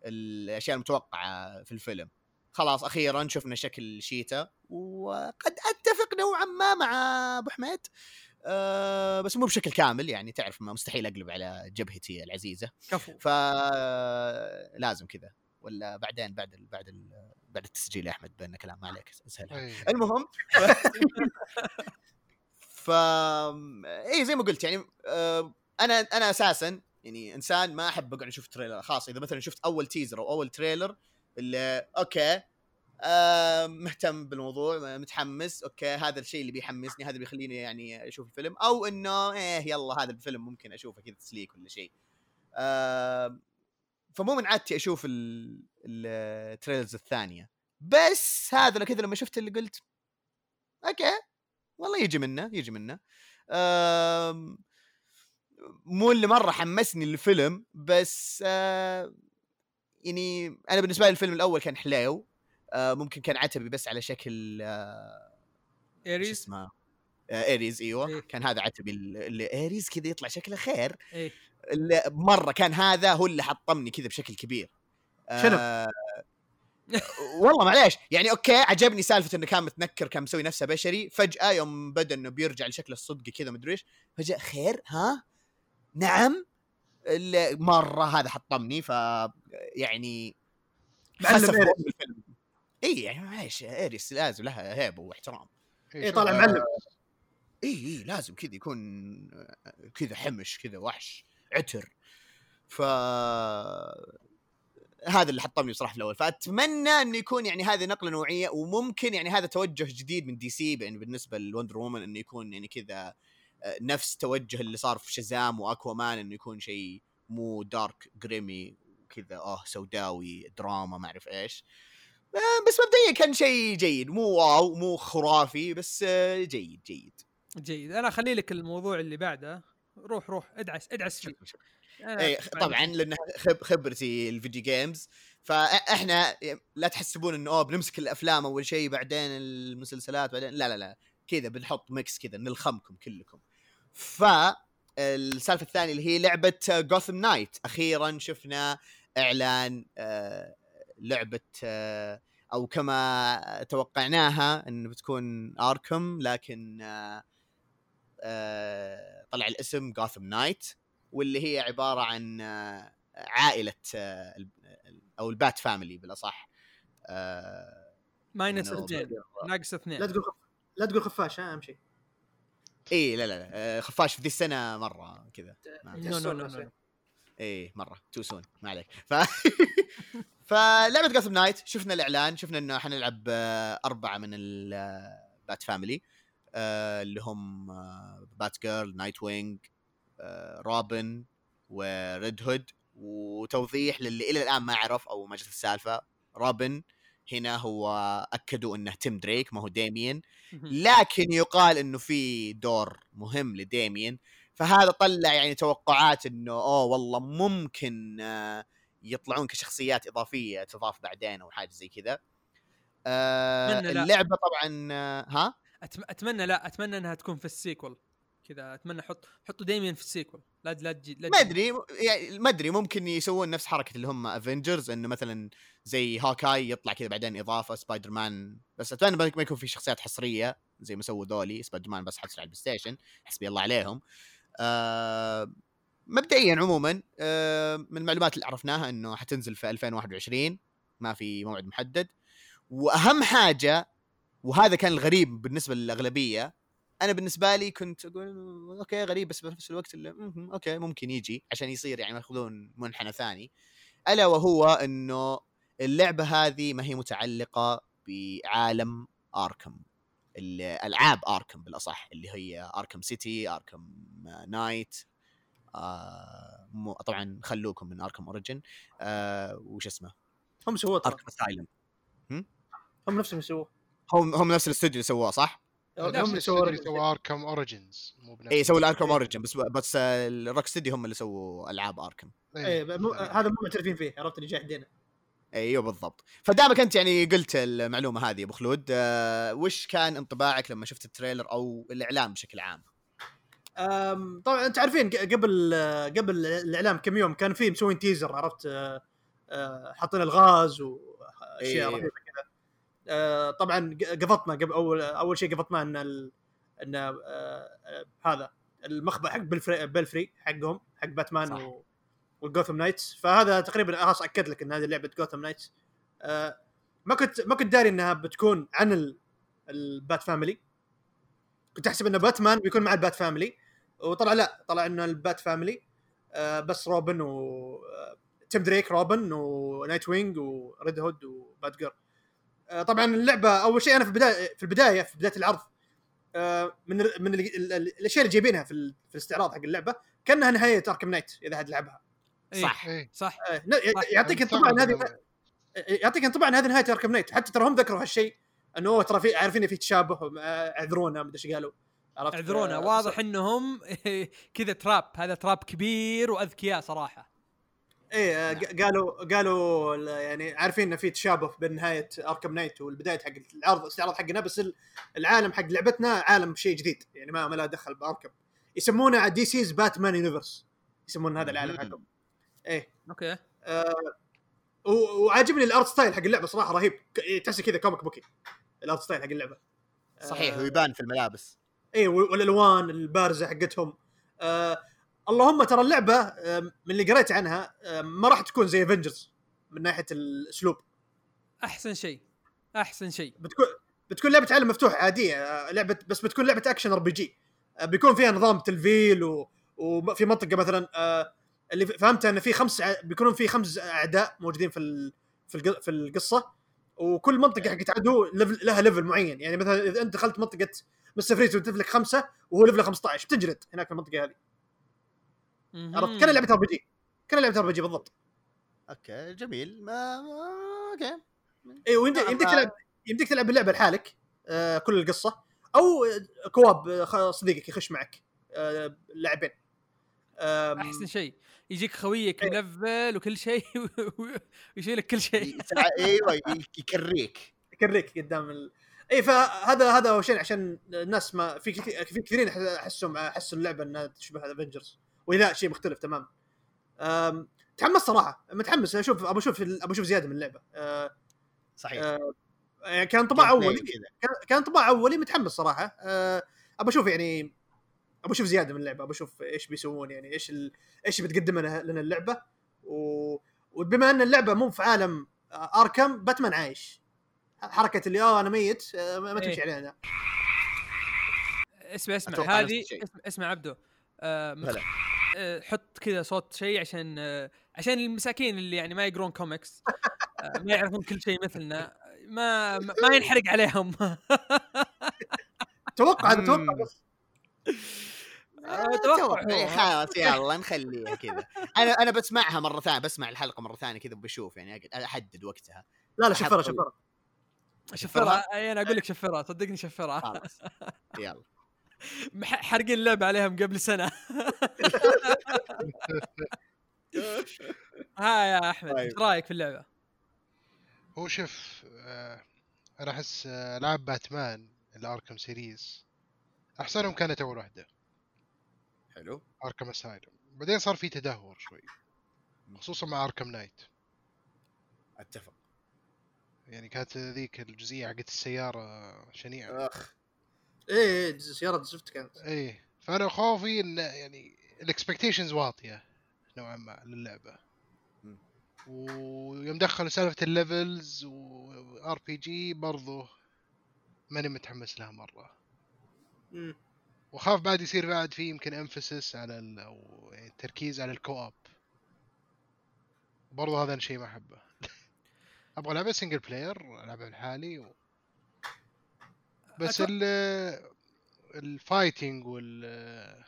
A: الأشياء المتوقعة في الفيلم. خلاص أخيرا شفنا شكل شيتا وقد أتفق نوعا ما مع أبو حميد. آه بس مو بشكل كامل يعني تعرف ما مستحيل أقلب على جبهتي العزيزة.
D: كفو.
A: فلازم كذا ولا بعدين بعد ال بعد ال بعد التسجيل يا أحمد بأن كلام ما عليك
C: أسهل.
A: المهم. ف اي زي ما قلت يعني آه، أنا أنا أساسا يعني إنسان ما أحب أقعد أشوف trailer خاصة إذا مثلا شفت أول teaser أو أول trailer اللي okay آه مهتم بالموضوع متحمس okay هذا الشيء اللي بيحمسني هذا بيخليني يعني أشوف الفيلم أو إنه إيه يلا هذا الفيلم ممكن أشوفه كذا تسليك ولا شيء. آه فمو من عادتي أشوف ال- ال trailers الثانية. بس هذا كذا لما شفت اللي قلت أوكي. والله يجي منه يجي منه. مو اللي مرة حمسني الفيلم بس آه، يعني أنا بالنسبة لي الفيلم الأول كان حليو. آه، ممكن كان عتبي بس على شكل آه،
D: إيريز؟
A: اسمه؟ إيريز أيوه.
D: إيه.
A: كان هذا عتبي ال- اللي إيريز كذا يطلع شكله خير. اللي مرة كان هذا هو اللي حطمني كذا بشكل كبير.
B: شنو؟
A: آه والله معليش. يعني okay عجبني سالفة إنه كان متنكر كان مسوي نفسه بشري. فجأة يوم بدأ إنه بيرجع لشكله الصدقي كذا مدري إيش. فجأة خير؟ ها؟ نعم. مرة هذا حطمني. ف يعني
B: معلم
A: إي يعني معليش. إيريز لازم لها هيبه واحترام.
C: إي
B: طالع معلم.
A: إي إي لازم كذا يكون كذا حمش كذا وحش عتر. ف هذا اللي حطمني بصراحة في الأول. فأتمنى إنه يكون يعني هذه نقلة نوعية وممكن يعني هذا توجه جديد من دي سي يعني بالنسبة لوندر وومن إنه يكون يعني كذا آه، نفس توجه اللي صار في شازام وأكوامان إنه يكون شيء مو dark grimy كذا آه سوداوي دراما ما أعرف إيش. آه، بس مبدئيا كان شيء جيد. مو wow مو خرافي بس آه، جيد جيد.
D: جيد. أنا اخلي لك الموضوع اللي بعده. روح روح ادعس ادعس فيه.
A: شكراً، شكراً.
D: أنا
A: اي
D: بعد-
A: طبعا لأن خب خبرتي ال video games. فاحنا لا تحسبون إنه أوه بنمسك الأفلام أول شيء بعدين المسلسلات بعدين لا لا لا كذا بنحط mix كذا نلخمكم كلكم. ف السالفة الثانية اللي هي لعبة جوثم نايت أخيرا شفنا إعلان آه، لعبة آه، أو كما توقعناها انه بتكون اركم لكن آه، آه، طلع الاسم جوثم نايت واللي هي عبارة عن آه، عائلة آه، ال- ال- أو ال Bat family بالأصح.
D: آه،
A: minus
D: اثنين. ناقص اثنين.
B: لا تقول خف... لا تقول خفاش ها أهم شيء.
A: اي لا لا لا آه، خفاش في ذي السنة مرة كذا.
D: no no no no
A: اي مرة. too soon ما عليك. ف فلعبة جوثم نايت شفنا الإعلان شفنا إنه حنلعب آه، أربعة من ال Bat family آه، اللي هم آه، بات جيرل نايت وينج آه، روبن وريد هود وتوضيح للي إلى الآن ما عرف أو ما جت السالفة. روبن هنا هو أكدوا إنه تيم دريك ما هو ديميان لكن يقال إنه في دور مهم لديميان. فهذا طلع يعني توقعات إنه أوه والله ممكن آه، يطلعون كشخصيات إضافية تضاف بعدين أو حاجة زي كذا. آه. اللعبة طبعا آه، ها.
D: أتمنى لا. أتمنى إنها تكون في ال sequel. كذا أتمنى حط حطوا دايما في ال sequel لا لا تجي لا
A: ما أدري يعني ما أدري ممكن يسوون نفس حركة اللي هم افنجرز إنه مثلا زي هوكاي يطلع كذا بعدين إضافة سبايدر مان بس أتمنى ما ما يكون في شخصيات حصرية زي ما سووا ذولي سبايدر مان بس حصري على البلاي ستيشن حسبي الله عليهم. آه مبدئيا عموما آه من المعلومات اللي عرفناها إنه حتنزل في 2021 ما في موعد محدد. وأهم حاجة وهذا كان الغريب بالنسبة للأغلبية أنا بالنسبة لي كنت أقول okay غريب بس بنفس الوقت اللي okay ممكن يجي عشان يصير يعني يأخذون منحنى ثاني. ألا وهو إنه اللعبة هذه ما هي متعلقة بعالم آركم الالعاب آركم بالأصح اللي هي آركم سيتي آركم نايت آه مو طبعا خلوكم من آركم أوريجن آه وش اسمه؟
B: هم سووه
A: آركم أسايلم.
B: هم نفسهم يسووه.
A: هم هم نفس الاستوديو اللي سووه صح؟
B: هم اللي سووا
C: اللي سوى اركم اوريجنز مو بنفس
A: اي سووا الاركم
B: إيه.
A: اوريجن بس بس الروك ستيدي هم اللي سووا ألعاب اركم
B: إيه. مو... هذا مو معترفين فيه عرفت اللي جاحدينه
A: أيوه بالضبط. فدامك أنت يعني قلت المعلومة هذه يا أبو خلود آه وش كان انطباعك لما شفت ال trailer أو الإعلان بشكل عام؟
B: طبعا أنت عارفين قبل قبل الاعلان كم يوم كان في مسوين teaser عرفت؟ أه، أه، حاطين الغاز واشياء
A: إيه.
B: رهيبة كذا. أه، طبعا قفطنا قبل أول أول شيء قفطنا إن ال... إن أه، أه، هذا المخبأ حق belfry, belfry حقهم حق باتمان
A: صح.
B: و... والجوثم نايتس. فهذا تقريبا خلاص أكد لك إن هذه لعبة جوثم نايتس. أه، ما كنت ما كنت داري إنها بتكون عن ال... ال Bat family. كنت أحسب انه باتمان بيكون مع ال Bat family. وطلع لا طلع انه ال Bat family آه بس روبن و آه، تيم دريك روبن ونايت وينج وريد هود وبات جيرل آه طبعا اللعبة أول شيء أنا في البداية في البداية في بداية العرض آه من من ال ال الأشياء اللي جايبينها في, في الاستعراض حق اللعبة كأنها نهاية اركم نايت إذا حد لعبها.
D: إيه،
A: صح.
D: صح.
B: آه ن- يعطيك انطباع ان هذه يعطيك انطباع ان هذه نهاية Arkham Knight حتى ترى هم ذكروا هالشيء إنه ترى في عارفين في تشابه آه، اعذرونا مدري إيش قالوا عرفت؟
D: اعذرونا.
B: آه،
D: واضح إنهم كذا تراب هذا تراب كبير وأذكياء صراحة.
B: إيه آه، ق- قالوا قالوا ال- يعني عارفين انه في تشابه بين نهاية اركم نايت والبداية حق العرض الاستعراض حقنا بس ال- العالم حق لعبتنا عالم شيء جديد يعني ما ما له دخل ب Arkham يسمونه DC's Batman Universe يسمون هذا العالم. حقهم. إيه.
D: أوكي.
B: آه وعاجبني ال art style حق اللعبة صراحة رهيب. ك- تحسه كذا comic booky ال art style حق اللعبة.
A: صحيح
B: آه،
A: ويبان في الملابس.
B: إيه وال- والألوان البارزة حقتهم. آه اللهم ترى اللعبة من اللي قريت عنها ما راح تكون زي Avengers من ناحية الأسلوب.
D: أحسن شيء. أحسن شيء.
B: بتكون بتكون لعبة عالم مفتوح عاديه آه، لعبه بس بتكون لعبة action RPG بيكون فيها نظام تلفيل و... وفي منطقة مثلا آه، اللي فهمتها إن في خمس ع- بيكونون في خمس أعداء موجودين في ال... في الق- في القصة وكل منطقة حقت عدو لها level معين. يعني مثلا إذا أنت دخلت منطقة Mr. Freeze وتلفلك خمسة وهو level 15 بتجلد هناك في المنطقة هذه. عرفت؟ كان لعبة ار بي جي كان لعبة RPG بالضبط.
A: أوكي جميل. ما, ما... أوكي.
B: اي ويمديك
A: نعم،
B: يمديك
A: آه.
B: تلعب يمديك تلعب اللعبه لحالك آه كل القصة. أو كواب آه، صديقك يخش معك آه لاعبين. آم،
D: أحسن شيء. يجيك خويك
B: إيه.
D: ملفل وكل شيء ويشيلك كل شيء.
A: أيوه يكريك.
B: يكريك قدام ال... اي فهذا هذا هو شيء عشان الناس ما في كثير في كثيرين احسهم احسوا اللعبة إنها تشبه افنجرز ولا شيء مختلف تماما تحمس صراحة. متحمس. أشوف ابى أشوف ابى أشوف زيادة من اللعبة. أه،
A: صحيح.
B: أه، يعني كان طباع
A: Gameplay أولي.
B: كان- كان طباع أولي متحمس صراحة. أه، ابى أشوف يعني ابى أشوف زيادة من اللعبة. ابى أشوف إيش بيسوون يعني إيش ال... إيش بتقدم لنا لنا اللعبة. و... وبما أن اللعبة مو في عالم آه، أركم باتمان عايش. حركة اللي آه أنا ميت. آه، ما ما تمشي
D: إيه.
B: علينا.
D: اسمع اسمع. هذه. اسمع, اسمع عبدو. آه مخ- حط كذا صوت شيء عشان آه عشان المساكين اللي يعني ما يقرون كوميكس آه ما يعرفون كل شيء مثلنا. ما ما ينحرق عليهم.
B: توقع توقع. بس.
D: آه، توقع.
A: إيه،
D: هو.
A: خلاص يلا نخليها كذا. أنا أنا بسمعها مرة ثانية بسمع الحلقة مرة ثانية كذا وبشوف يعني أحدد وقتها.
B: لا لا شفرها. شفرها؟
D: شفرها؟ أي أنا أقول لك شفرها صدقني شفرها.
A: خلاص. يلا.
D: حارقين اللعبة عليهم قبل سنة. ها يا أحمد
A: طيب.
D: إيش رأيك في اللعبة؟
C: هو شوف آه أنا احس آه العاب باتمان ال Arkham series. احسنهم كانت أول واحدة.
A: حلو.
C: Arkham Asylum بعدين صار في تدهور شوي خصوصا مع Arkham Knight.
A: أتفق.
C: يعني كانت ذيك الجزئية حقت السيارة شنيعة.
A: أخ.
B: إيه سيارة زفت كانت.
C: إيه فأنا خوفي إن يعني ال expectations واطية نوعا ما
A: للعبة.
C: ويوم دخلوا سالفة ال levels و RPG برضو ماني متحمس لها مرة.
B: مم.
C: وخاف بعد يصير بعد في يمكن emphasis على ال أو يعني التركيز على ال co-op برضو هذا الشيء ما أحبه. أبغى لعبه single player ألعبها لحالي و... بس
D: ال
C: ال fighting وال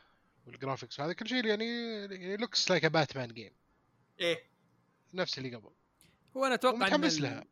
C: وال graphics وهذا كل شيء يعني يعني looks like Batman game
B: إيه.
C: نفس اللي قبل.
D: هو أنا أتوقع إن
C: ومتحمس
D: ال-
C: لها.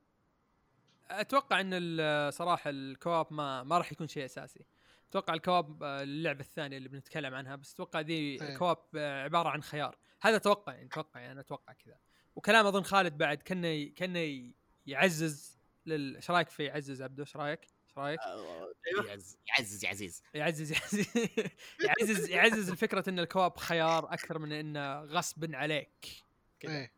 D: أتوقع إن صراحة ال co-op ما ما راح يكون شيء أساسي. أتوقع ال co-op اللعبة الثانية اللي بنتكلم عنها بس أتوقع ذي
C: إيه.
D: ال co-op عبارة عن خيار. هذا أتوقع يعني أتوقع يعني أنا أتوقع كذا. وكلام أظن خالد بعد كانه كانه يعزز لل إيش رأيك في يعزز عبدو؟ إيش رأيك؟ إيش رايك؟
A: يعز- يعزز يا عزيز
D: يعزز. يعزز يعزز. يعزز الفكرة إن ال co-op خيار أكثر من انه غصب عليك. كذا.
C: إيه.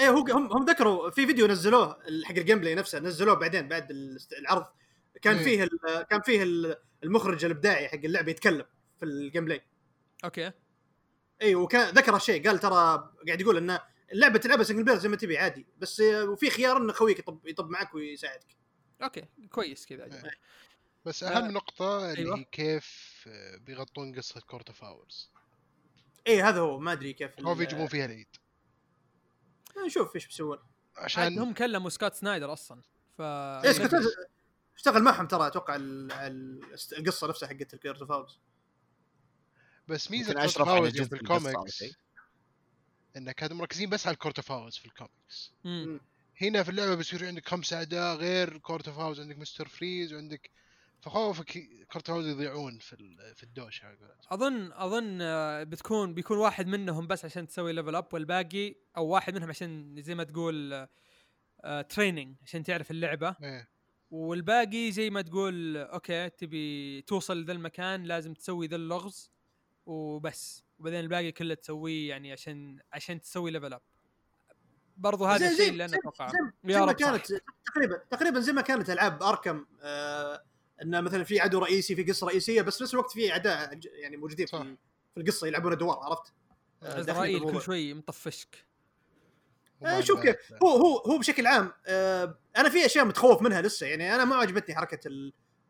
B: إيه. هو هم هم ذكروا في فيديو نزلوه حق ال gameplay نفسه نزلوه بعدين بعد العرض. كان
C: إيه.
B: فيه ال- كان فيه ال- المخرج الإبداعي حق اللعبه يتكلم في ال gameplay
D: أوكي.
B: اي وكان ذكر الشيء قال ترى قاعد يقول إن اللعبة تلعبها single player زي ما تبي عادي بس آه، وفي خيار إن خويك يطب يطب معك ويساعدك.
D: أوكي كويس كذا
C: إيه. بس أهم
D: آه،
C: نقطة اللي
D: أيوة.
C: هي كيف آه، بيغطون قصة Court of Owls
B: اي هذا هو ما أدري كيف
C: أو بيجيبون فيها العيد
B: آه، نشوف إيش بيسوون
C: عشان
D: هم كلموا سكوت سنايدر أصلا ف
B: كنت اشتغل معهم ترى أتوقع ال- ال- القصة نفسها حقت
C: ال Court
A: of
C: Owls
A: بس
C: ميزة
A: Court
C: of
A: Owls
C: في الكوميكس
A: شيء.
C: إن كانوا مركزين بس على ال Court of Owls في الكوميكس
D: مم.
C: هنا في اللعبة بيصير عندك خمسة اعداء غير Court of Owls عندك Mr. Freeze وعندك فخوفك Court Owls يضيعون في في الدوشه.
D: أظن أظن آه، بتكون بيكون واحد منهم بس عشان تسوي level up والباقي أو واحد منهم عشان زي ما تقول training عشان تعرف اللعبة.
C: إيه.
D: والباقي زي ما تقول آه، أوكي تبي توصل ذا المكان لازم تسوي ذا اللغز وبس. وبعدين الباقي كله تسويه يعني عشان عشان تسوي level up برضو هذا الشيء اللي
B: أنا أتوقعه
D: يا
B: ما
D: رب صح.
B: كانت تقريبا تقريبا زي ما كانت ألعاب Arkham آه انه مثلا في عدو رئيسي في قصة رئيسية بس في نفس الوقت في أعداء يعني موجودين
C: صح.
B: في في القصة يلعبون أدوار عرفت؟ آه،
D: عزرائيل
B: بالموضوع.
D: كل شوي مطفشك
B: آه، شوف كيف هو هو هو بشكل عام آه أنا في أشياء متخوف منها لسه يعني أنا ما عجبتني حركة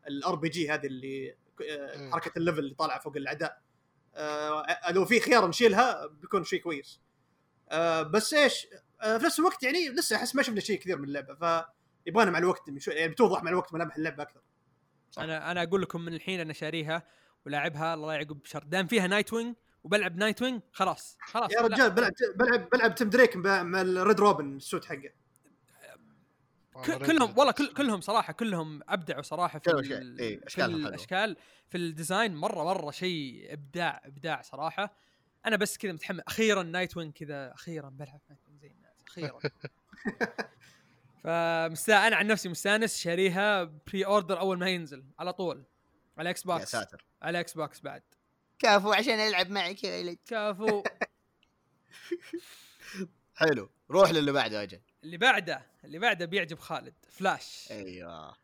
B: ال RPG هذه اللي آه.
C: حركة
B: ال level اللي طالعة فوق الأعداء آه لو في خيار نشيلها بيكون شيء كويس آه بس إيش آه في نفس الوقت يعني لسه أحس ما شفنا شيء كثير من اللعبة فيبغانا مع الوقت شو- يعني بتوضح مع الوقت ملامح اللعبة أكثر
A: صح.
D: أنا أنا أقول لكم من الحين أنا شاريها ولاعبها الله يعقب بشر دام فيها Nightwing وبلعب Nightwing خلاص خلاص
B: يا. رجال بلعب بلعب بلعب Tim Drake مع ال Red Robin ال
C: suit
D: حقه كلهم. والله كل كلهم صراحة كلهم أبدعوا صراحة في
A: كلهم شيء.
D: ال-
A: إيه،
D: في. الاشكال في ال design مره مرة شيء ابداع إبداع صراحة أنا بس كذا متحمس أخيرا Nightwing كذا أخيرا بلعب Night أخيرا فمستا أنا عن نفسي مستأنس شاريها pre-order أول ما ينزل على طول. على X
A: يا
D: box
A: ساتر.
D: على Xbox بعد.
A: كفو عشان يلعب معك يا ولد
D: كفو
A: حلو. روح للي بعده أجل.
D: اللي بعده اللي بعده بيعجب خالد. فلاش
A: أيوه.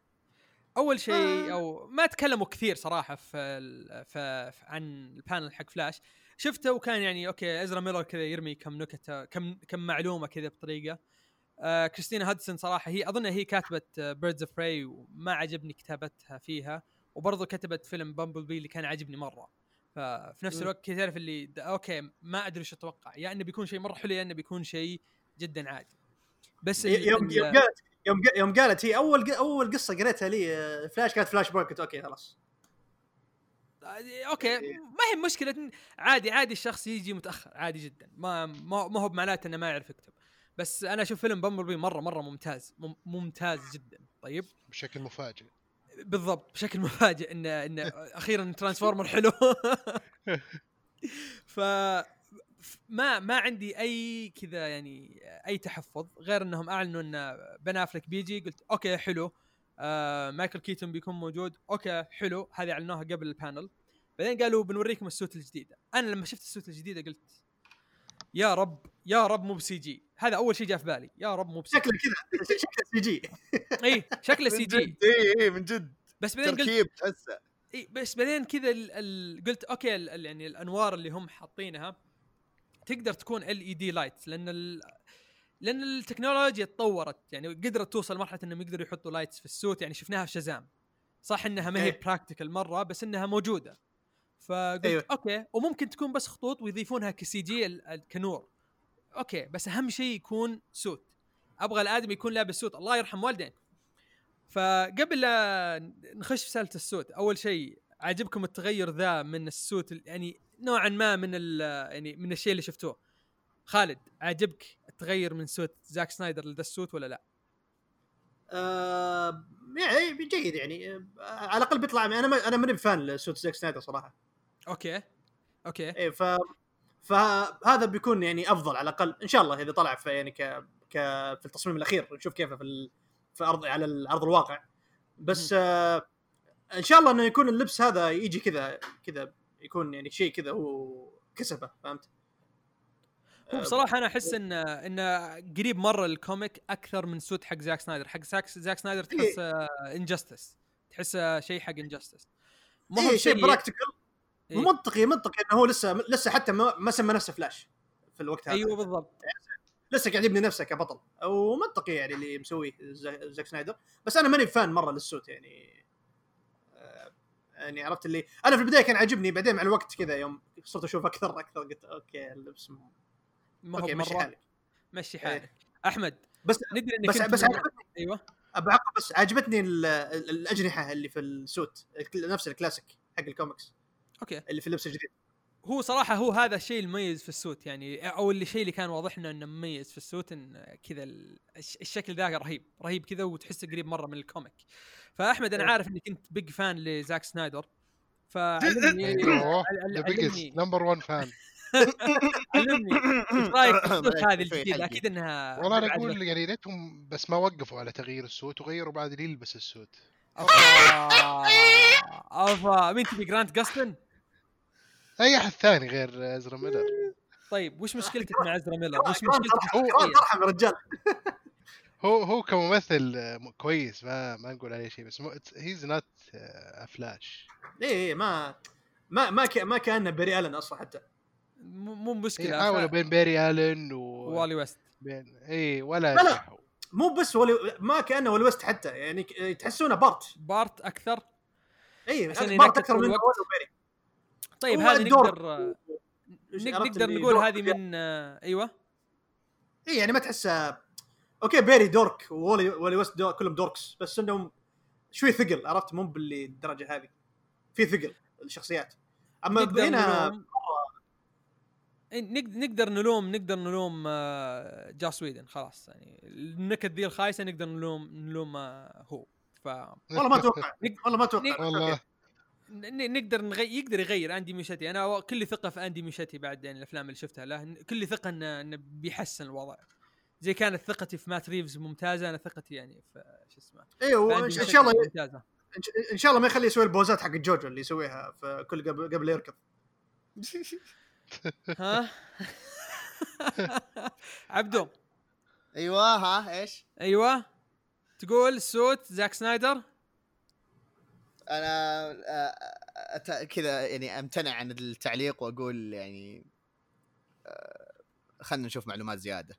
D: أول شيء أو ما تكلموا كثير صراحة في, ال- في في- عن ال panel حق فلاش شفته وكان يعني okay إزرا ميلر كذا يرمي كم نكتة كم كم معلومة كذا بطريقة. آه كريستينا هادسون صراحة هي أظن هي كاتبة بيردز اوف براي وما عجبني كتابتها فيها. وبرضه كتبت فيلم بامبل بي اللي كان عاجبني مرة. ففي نفس. الوقت تعرف اللي okay ما أدري وش أتوقع. يا إنه بيكون شيء مرة حلو يا إنه بيكون شيء جدا عادي. بس
B: يوم يوم قالت يوم قالت هي أول أول قصة قريتها لي آه، فلاش كانت فلاش بوينت قلت okay خلاص.
D: okay ما هي مشكلة عادي عادي الشخص يجي متأخر عادي جدا ما ما هو بمعناته إنه ما يعرف يكتب. بس أنا أشوف فيلم بامبل بي مرة مرة ممتاز مم- ممتاز جدا. طيب؟
C: بشكل مفاجئ.
D: بالضبط بشكل مفاجئ انه انه أخيرا ترانسفورمر حلو. ف ف- ما ما عندي أي كذا يعني أي تحفظ غير إنهم أعلنوا إن بن أفلك بيجي قلت okay حلو. آه مايكل كيتون بيكون موجود. okay حلو. هذه أعلنوها قبل ال panel. بعدين قالوا بنوريكم ال suit الجديدة. أنا لما شفت ال suit الجديدة قلت يا رب يا رب مو ب CG. هذا أول شيء جاء في بالي. يا رب مو ب CG
B: شكله كذا. شكله CG.
D: اي شكله
A: CG. اي اي من جد.
D: بس بعدين قلت
A: تركيب تحسه.
D: اي بس بعدين كذا. قلت okay ال... ال- يعني الأنوار اللي هم حاطينها تقدر تكون LED light لأن ال... لأن التكنولوجيا تطورت يعني قدرت توصل مرحله إنهم يقدروا يحطوا lights في ال suit يعني شفناها في شازام صح إنها ما هي
B: إيه.
D: practical مرة بس إنها موجودة فقلت.
B: أيوة.
D: okay وممكن تكون بس خطوط ويضيفونها ك CG كنور okay بس أهم شيء يكون suit أبغى الآدمي يكون لابس suit الله يرحم والدين فقبل لا نخش في سالفة ال suit أول شيء عاجبكم التغير ذا من ال suit ال- يعني نوعا ما من يعني من الشيء اللي شفتوه خالد عاجبك التغير من suit زاك سنايدر لذا ال suit ولا لا؟
B: آه يعني جيد يعني. آه على الأقل بيطلع أنا ما أنا ماني fan ل suit زاك سنايدر صراحة.
D: okay okay.
B: إيه ف فهذا بيكون يعني أفضل على الأقل إن شاء الله إذا طلع في يعني ك ك في التصميم الأخير نشوف كيفه في ال... في أرض على الأرض الواقع. بس آه إن شاء الله إنه يكون اللبس هذا يجي كذا كذا يكون يعني شيء كذا هو كسبه فهمت؟
D: هو
B: آه،
D: بصراحة أنا أحس إن انه قريب مرة ال comic أكثر من suit حق زاك سنايدر. حق زاك, زاك سنايدر تحس Injustice تحسه شيء حق Injustice ما هو
B: إيه شيء practical
D: إيه.
B: ومنطقي منطقي إنه هو لسه لسه حتى ما, ما سمى نفسه فلاش في الوقت هذا.
D: أيوه بالضبط.
B: لسه قاعد يبني نفسه كبطل. ومنطقي يعني اللي مسويه زا- زاك سنايدر. بس أنا ماني fan مرة لل suit يعني آه، يعني عرفت اللي أنا في البداية كان عاجبني بعدين مع الوقت كذا يوم صرت أشوف أكثر أكثر قلت okay اللبس
D: ما هو
B: okay مشي حالك.
D: مشي حالك. أحمد
B: بس
D: ندري إنك
B: بس
D: أنت
B: بس عجبتني
D: أيوه.
B: بعقب بس عجبتني ال- ال- الأجنحة اللي في ال suit نفس الكلاسيك حق ال
D: comics. okay.
B: اللي في اللبس الجديد
D: هو صراحة هو هذا الشيء المميز في ال suit يعني أو اللي الشيء اللي كان واضح لنا إنه مميز في ال suit إن كذا ال- الش- الشكل ذا رهيب. رهيب كذا وتحسه قريب مرة من ال comic. فأحمد أنا
B: إيه.
D: عارف إنك أنت big fan لزاك سنايدر. فعلمني أيوه
C: number 1 fan
D: علمني. إيش رأيك في ال suit
A: ما
D: هذه الجديده. أكيد إنها
C: والله
D: أنا.
C: أقول يعني ليتهم بس ما وقفوا على تغيير ال suit وغيروا بعد اللي يلبس ال
D: suit أفا. أفا. مين تبي جرانت جاستن؟
C: أي أحد ثاني غير أزرا ميلر؟
D: طيب وش مشكلتك مع أزرا ميلر؟ وش مشكلتك؟
B: جرانت ارحم يا رجال
C: هو هو كممثل كويس ما ما نقول عليه شيء بس he's not Flash
B: إيه إيه ما ما ما ك- ما كأنه بيري ألن أصلا حتى.
D: مو مو مشكلة.
C: حاولوا
D: ف-
C: بين بيري آلن و
D: والي ويست.
C: بين اي ولا
B: لا، مو بس ولي ما كأنه ولي ويست حتى يعني تحسونه بارت.
D: بارت أكثر؟
B: اي
D: عشان
B: بارت
D: أكثر
B: من وبيري.
D: طيب هذه. نقدر نقدر نقول هذه. من أيوه.
B: اي يعني ما تحسه أوكي بيري دورك وولي ولي ويست دور كلهم دوركس بس إنهم شوي ثقل عرفت؟ مو باللي الدرجه هذه. في ثقل الشخصيات.
D: أما
B: هنا
D: إيه، نقدر نلوم نقدر نلوم آه، جاس ويدن خلاص يعني النكت ذي الخايسة نقدر نلوم نلوم هو. ف
B: والله ما
D: أتوقع.
B: والله ما
D: أتوقع.
C: والله.
D: ن- نقدر نغير يقدر يغير أندي ميشتي أنا كل ثقة في أندي ميشتي بعد يعني الأفلام اللي شفتها له. كل ثقة انه إنه بيحسن الوضع. زي كانت ثقتي في مات ريفز ممتازة أنا ثقتي يعني في شو اسمه
B: أيوه
D: إن
B: شاء الله
D: ممتازة.
B: إن شاء الله ما يخلي يسوي البوزات حق جوجو اللي يسويها في كل قبل قبل يركض.
D: ها؟ عبدو.
A: أيوه ها إيش؟
D: أيوه. تقول صوت زاك سنايدر؟
A: أنا آه، أت- كذا يعني أمتنع عن التعليق وأقول يعني آه، خلينا نشوف معلومات زيادة.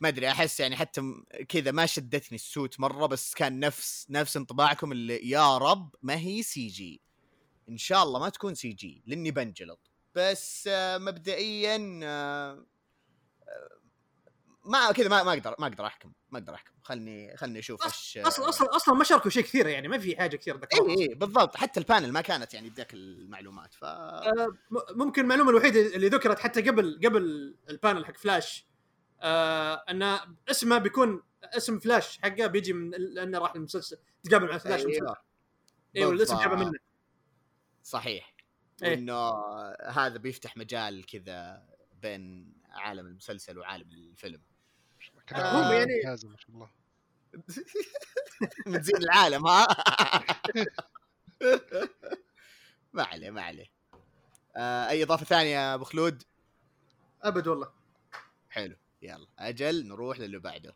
A: ما أدري أحس يعني حتى كذا ما شدتني ال suit مرة بس كان نفس نفس انطباعكم اللي يا رب ما هي CG. إن شاء الله ما تكون CG لأني بنجلط. بس آه، مبدئيا آه، آه، ما كذا ما ما أقدر ما أقدر أحكم ما أقدر أحكم. خلني خلني أشوف إيش
B: أصلا أصلا أصلا ما شاركوا شيء كثير يعني ما في حاجة كثير ذكروها
A: اي اي بالضبط. حتى ال panel ما كانت يعني تديك المعلومات ف
B: ممكن المعلومة الوحيدة اللي ذكرت حتى قبل قبل ال panel حق فلاش آه أن اسمه بيكون اسم فلاش حقه بيجي من لأنه راح المسلسل تقابل مع فلاش.
A: أيوه.
B: أيوه الاسم جابه. منه.
A: صحيح.
B: إيه.
A: وإنه هذا بيفتح مجال كذا بين عالم المسلسل وعالم الفيلم.
C: كلام
B: هم يعني-
C: ممتاز ما شاء الله.
A: بتزين العالم ها؟ ما عليه ما عليه. آه أي إضافة ثانية يا أبو خلود؟
B: أبد والله.
A: حلو يلا. أجل نروح للي بعده.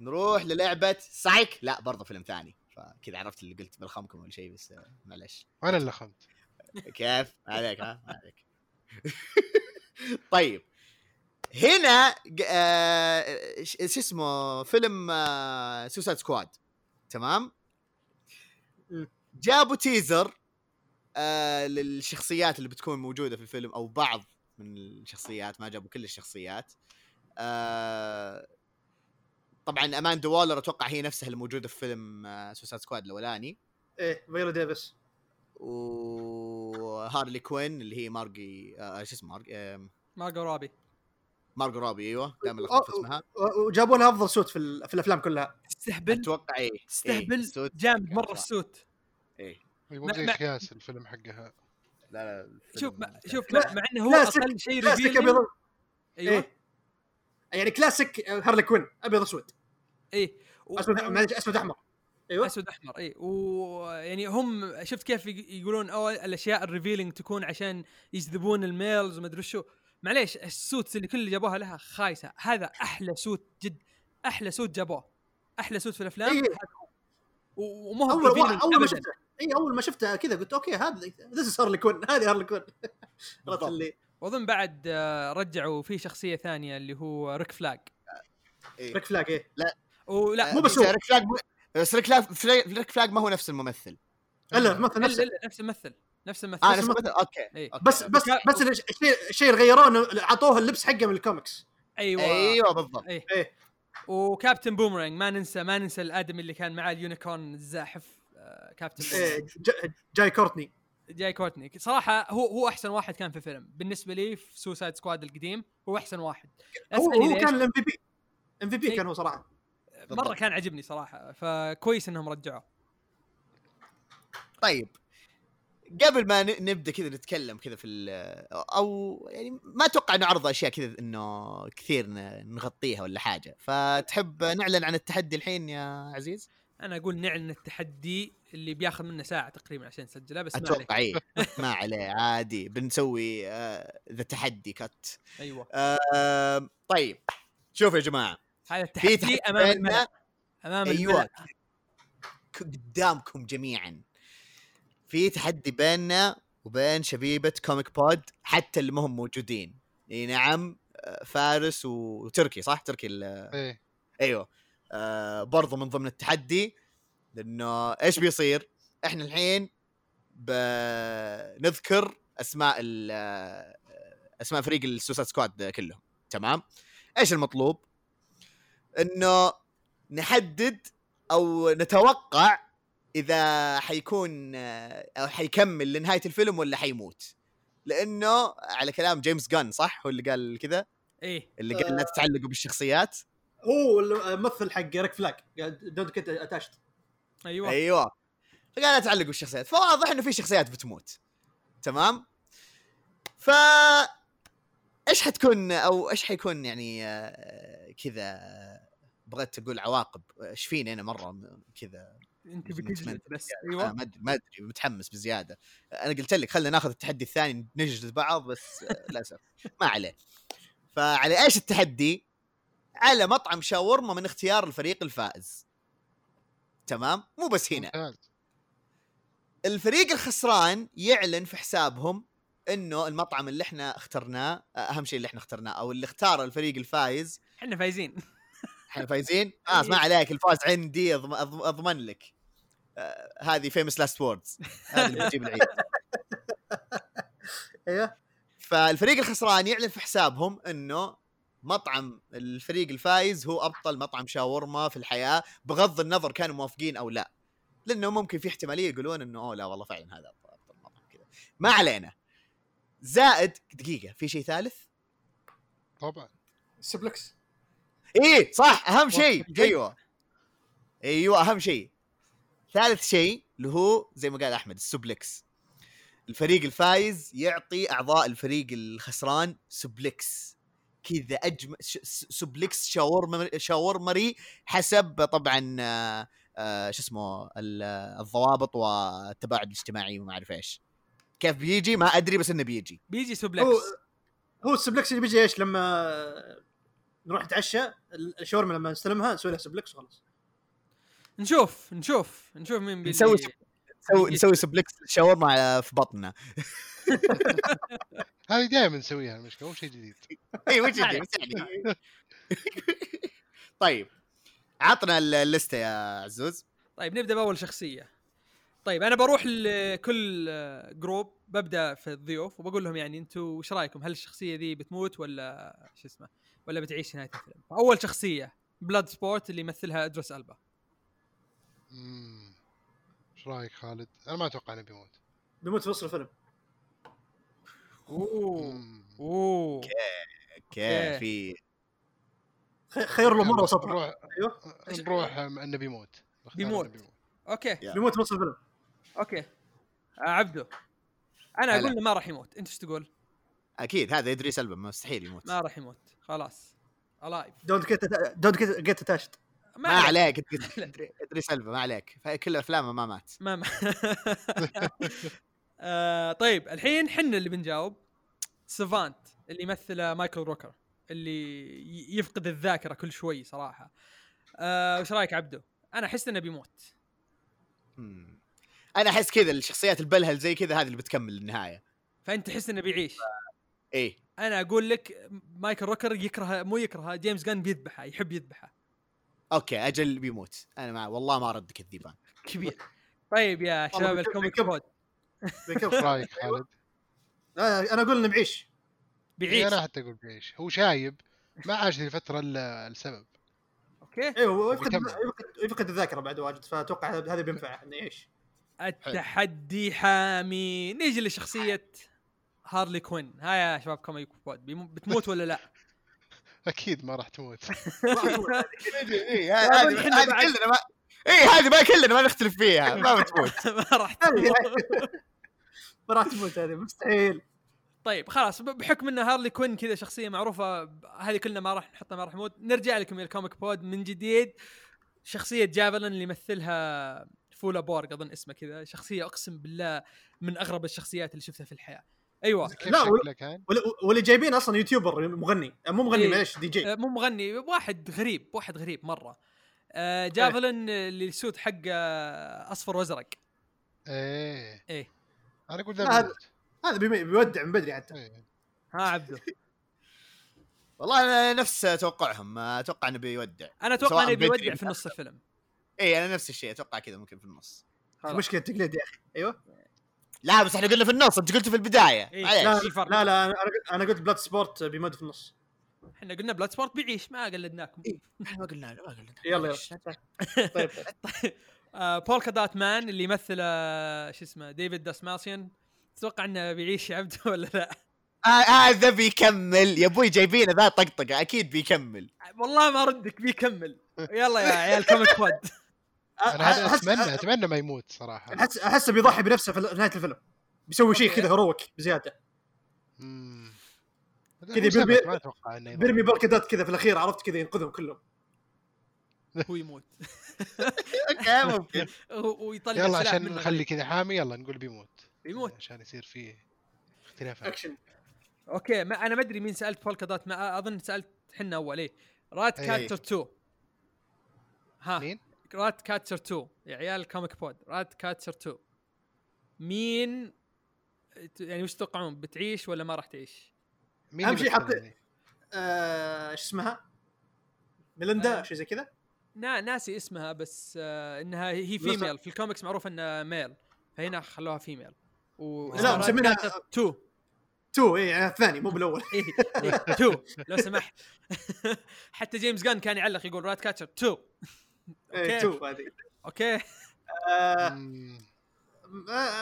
A: نروح للعبة سايك؟ لا برضه فيلم ثاني. فكذا عرفت اللي قلت بالخمكم ولا شيء بس آه، معلش.
C: أنا اللي خمت.
A: كيف؟ عليك ها؟ عليك. طيب. هنا آه، شو اسمه؟ فيلم آه Suicide Squad تمام. جابوا teaser آه للشخصيات اللي بتكون موجودة في الفيلم أو بعض من الشخصيات ما جابوا كل الشخصيات. آه طبعا اماندا وولر أتوقع هي نفسها الموجوده في فيلم آه Suicide Squad الأولاني.
B: إيه فيولا ديفيس.
A: وهارلي كوين اللي هي مارجي آه شو اسمه مارجي آه
D: مارجو روبي
A: مارجو روبي أيوه دائما لخبط اسمها.
B: وجابوا لها أفضل suit في, ال- في الأفلام كلها.
D: تستهبل
A: أتوقع اي
D: تستهبل
A: ال suit
D: جامد مرة
A: ال
D: suit.
A: اي
C: مو
D: ما-
C: زي خايس الفيلم حقها.
A: لا لا
D: شوف ما. شوف
B: كلا-
D: مع إنه هو
B: classic-
D: أقل شيء
B: كلاسيك. أبيض.
D: أيوه.
B: إيه. يعني كلاسيك هارلي كوين أبيض اسود
D: إيه. و-
B: أسود معلش أسود أحمر. أيوه.
D: أسود أحمر اي ويعني هم شفت كيف يق- يقولون أو الأشياء ال revealing تكون عشان يجذبون ال males وما أدري شو. معليش ال suits اللي كل اللي جابوها لها خايسة. هذا أحلى suit جد أحلى suit جابوه. أحلى suit في الأفلام.
B: إيه.
D: وما هو أول
B: أول ما. شفته. اي أول ما شفته كذا قلت okay هذا this هارلي كوين هذه هارلي كوين عرفت. اللي
D: وأظن بعد رجعوا في شخصية ثانية اللي هو ريك فلاج
A: إيه.
B: ريك فلاج إيه
D: ولا.
B: مو بس هو.
A: ريك فلاج بس ريك فلاج ريك فلاج ما هو نفس الممثل.
B: الا مثل
D: لا
B: نفسه
D: لا نفس الممثل نفس الممثل.
A: آه
B: نفس
A: نفس الممثل. okay
D: إيه.
A: okay.
B: بس بس بس الشيء الشيء اللي غيروه أعطوه اللبس حقه من الكوميكس.
D: أيوه.
A: أيوه بالضبط.
D: إيه.
B: إيه.
D: وكابتن بومرانج ما ننسى ما ننسى الأدمي اللي كان معاه ال unicorn الزاحف آه، كابتن
B: إيه جاي كورتني.
D: جاي كورتني. صراحة هو هو أحسن واحد كان في الفيلم بالنسبة لي في Suicide Squad القديم هو أحسن واحد.
B: هو, هو كان ال MVP MVP
D: إيه.
B: كان هو
D: صراحة.
A: مرة.
D: كان عجبني صراحة فكويس إنهم رجعوه.
A: طيب. قبل ما نبدأ كذا نتكلم كذا في أو يعني ما أتوقع نعرض أشياء كذا إنه كثير نغطيها ولا حاجة. فتحب نعلن عن التحدي الحين يا عزيز؟
D: أنا أقول نعلن التحدي اللي بياخذ منا ساعة تقريبا عشان نسجله بس ما عليه.
A: أتوقع إيه. ما عليه عادي. بنسوي آه، ذا تحدي كات
D: أيوه.
A: آه طيب. شوف يا جماعة.
D: هذا
A: في
D: التحدي
A: تحدي
D: أمام
A: بيننا-
D: الملأ أمام
A: أيوه.
D: الملأ
A: قدامكم جميعا. في تحدي بيننا وبين شبيبة كوميك بود حتى اللي ما هم موجودين. إي نعم آه، فارس وتركي صح؟ تركي ال-
C: إيه.
A: أيوه. آه برضو من ضمن التحدي لأنه إيش بيصير؟ إحنا الحين بنذكر أسماء ال- آه، أسماء فريق ال Suicide Squad كلهم. تمام؟ إيش المطلوب؟ إنه نحدد أو نتوقع إذا حيكون آه، أو حيكمل لنهاية الفيلم ولا حيموت. لأنه على كلام جيمس جن صح؟ هو اللي قال كذا؟
D: إيه.
A: اللي قال لا تتعلقوا بالشخصيات؟
B: هو الممثل حق ريك فلاج don't get attached
D: أيوه.
A: أيوه. فقال لا تعلقوا بالشخصيات. فواضح إنه في شخصيات بتموت. تمام؟ ف إيش حتكون أو إيش حيكون يعني آه، كذا آه، بغيت أقول عواقب إيش فيني أنا مرة كذا أنت
D: بتجلد بس
A: آه،
D: أيوه.
A: ما أدري ما أدري متحمس بزيادة. أنا قلت لك خلينا ناخذ التحدي الثاني نجلد بعض بس آه، للاسف ما عليه. فعلى إيش التحدي؟ على مطعم شاورما من اختيار الفريق الفائز. تمام؟ مو بس هنا. الفريق الخسران يعلن في حسابهم إنه المطعم اللي إحنا اخترناه أهم شيء اللي إحنا اخترناه أو اللي اختار الفريق الفايز
D: إحنا فايزين.
A: إحنا فايزين؟ آه ما عليك الفوز عندي أضمن لك. آه هذه famous last words هذه اللي بتجيب العيد.
B: أيوه.
A: فالفريق الخسران يعلن في حسابهم إنه مطعم الفريق الفايز هو أبطل مطعم شاورما في الحياة بغض النظر كانوا موافقين أو لا. لأنه ممكن في احتمالية يقولون إنه أوه لا والله فعلا هذا افضل أفضل مطعم كذا. ما علينا. زائد دقيقة في شيء ثالث؟
C: طبعا.
B: suplex.
A: إيه صح أهم شيء. أيوه. أيوه أهم شيء. ثالث شيء اللي هو زي ما قال أحمد ال suplex الفريق الفايز يعطي أعضاء الفريق الخسران suplex كذا اجمل suplex شاورما شاورمري حسب طبعا آه، آه، شو اسمه ال- الضوابط والتباعد الاجتماعي وما أعرف إيش. كيف بيجي؟ ما أدري بس إنه بيجي.
D: بيجي
B: هو
D: suplex
B: هو ال suplex اللي بيجي إيش؟ لما نروح نتعشى الشاورما لما نستلمها نسوي لها suplex وخلاص.
D: نشوف نشوف نشوف مين بيجي.
A: نسوي نسوي نسوي suplex شاورما في بطننا.
C: هذه دائما نسويها المشكلة مو شيء جديد.
A: اي وش بس يعني؟ طيب عطنا ال- الليستة يا عزوز.
D: طيب نبدأ بأول شخصية. طيب أنا بروح لكل group ببدأ في الضيوف وبقول لهم يعني أنتم وش رأيكم؟ هل الشخصية ذي بتموت ولا شو اسمه؟ ولا بتعيش نهاية الفيلم؟ اول شخصية بلود سبورت اللي يمثلها ادريس
C: ألبا. إيش رأيك خالد؟ أنا ما أتوقع إنه بيموت.
B: بيموت في وسط الفيلم.
C: أوه.
D: أوه.
A: okay في
B: خ- خير له مرة وسطها.
C: نروح
B: أيوه.
C: نروح إنه بيموت.
D: بيموت.
C: okay. بيموت
B: في وسط الفيلم.
D: okay. آه عبدو.
A: أنا.
D: أقول إنه ما راح يموت. أنت إيش تقول؟
A: أكيد هذا ادريس ألبا مستحيل يموت.
D: ما راح يموت. خلاص. الايف
B: don't get don't get attached
A: ما عليك. ادري ادري سلبا ما عليك. كل أفلامه ما مات.
D: ما ما آه طيب الحين حنا اللي بنجاوب. سيفانت اللي يمثل مايكل روكر اللي يفقد الذاكرة كل شوي صراحة. آه وش رأيك عبدو؟ أنا أحس إنه بيموت.
A: أنا أحس كذا الشخصيات البلهل زي كذا هذه اللي بتكمل النهاية.
D: فأنت تحس إنه بيعيش.
A: إيه.
D: أنا أقول لك مايكل روكر يكره مو يكره جيمس جان بيذبحه يحب يذبحه.
A: okay أجل بيموت. أنا مع والله ما ردك الذيبان.
D: كبير. طيب يا شباب
B: ال
D: Comic.
B: Pod.
C: إيش رأيك خالد؟
B: آه، أنا أقول إنه بعيش.
D: بيعيش
C: أنا حتى أقول بيعيش هو شايب ما عاش ذي الفترة إلا السبب.
D: okay.
B: أيوه هو يفقد. يفقد- يفقد الذاكرة بعد واجد فأتوقع هذا بينفعه إنه يعيش.
D: التحدي حامي. نيجي لشخصية Harley Quinn. هاي يا شباب Comic Pod بتموت ولا لا؟
C: أكيد ما راح تموت.
A: هذه كلنا ما إيه هذه ما كلنا ما نختلف فيها. ما بتموت.
D: ما راح تموت.
B: ما راح تموت هذه مستحيل.
D: طيب خلاص بحكم إن Harley Quinn كذا شخصية معروفة هذه كلنا ما راح نحطها ما راح يموت نرجع لكم إلى ال Comic Pod من جديد. شخصية Javelin اللي يمثلها Flula Borg أظن اسمه كذا. شخصية أقسم بالله من أغرب الشخصيات اللي شفتها في الحياة. أيوه.
C: كيف
B: لا،؟ واللي- جايبين أصلا YouTuber مغني. آه، مو مغني
D: إيه.
B: معلش دي جي.
D: آه، مو مغني واحد غريب واحد غريب مرة. آه، Javelin آه، اللي ال suit حقه أصفر وازرق إيه.
C: إيه. أنا
B: أقول
C: ذا
B: هذا- هذا بيودع من بدري حتى.
C: إيه.
D: ها عبدو.
A: والله أنا نفس توقعهم. أتوقع إنه بيودع. أنا
D: أتوقع
A: إنه
D: بيودع في نص الفيلم.
A: إيه أنا نفس الشيء أتوقع كذا ممكن في النص.
B: مشكله تقليد يا أخي أيوه.
A: لا بس إحنا قلنا في النص أنت قلت في البداية.
D: إيه.
B: لا. لا لا أنا- أنا قلت Bloodsport بيمد في النص.
D: إحنا قلنا Bloodsport بيعيش ما قلدناكم.
A: إيه. إحنا ما قلنا ما قلنا
B: يلا يلا. طيب. طيب.
D: آه Polka-Dot Man اللي يمثل آه شو اسمه David Dastmalchian تتوقع إنه بيعيش يا عبده ولا لا؟
A: آه، هذا بيكمل. يا أبوي جايبينه ذا طقطقة أكيد بيكمل.
D: والله ما ردك بيكمل. يلا يا عيال Comic Pod
C: أنا هذا اتمنى أتمنى ما يموت صراحة.
B: احس احسه بيضحي بنفسه في نهاية الفيلم. بيسوي شيء كذا heroic
C: بزيادة.
B: كذا بيرمي-. بيرمي polka dots كذا في الأخير عرفت كذا ينقذهم كلهم.
D: هو يموت.
A: okay ممكن.
D: و- ويطلع
C: يلا عشان نخلي. كذا حامي يلا نقول بيموت.
D: يموت
C: عشان يصير فيه اختلاف
B: action
D: okay ما أنا ما أدري مين سألت Polka-Dot ما أظن سألت حنا أول إيه. Rat
A: إيه.
D: Catcher 2 ها.
C: مين؟
D: Ratcatcher 2 يا عيال Comic Pod Ratcatcher 2 مين يعني وش تتوقعون؟ بتعيش ولا ما راح تعيش؟
C: مين
B: أهم
C: اللي
B: شيء
C: بيختار
B: حط-
C: ذي؟
B: آه، شو اسمها؟ ميليندا
D: آه.
B: شيء زي كذا؟
D: نا ناسي اسمها بس آه إنها هي female في الكوميكس معروف إنها male فهنا خلوها female و
B: لا، مسمينها-
D: 2
B: two. اي يعني الثاني مو بالأول.
D: إيه إيه، 2 لو سمحت. حتى James Gunn كان يعلق يقول Ratcatcher 2
B: اي
D: okay.
B: Two هذه.
D: أوكي.
B: آه،.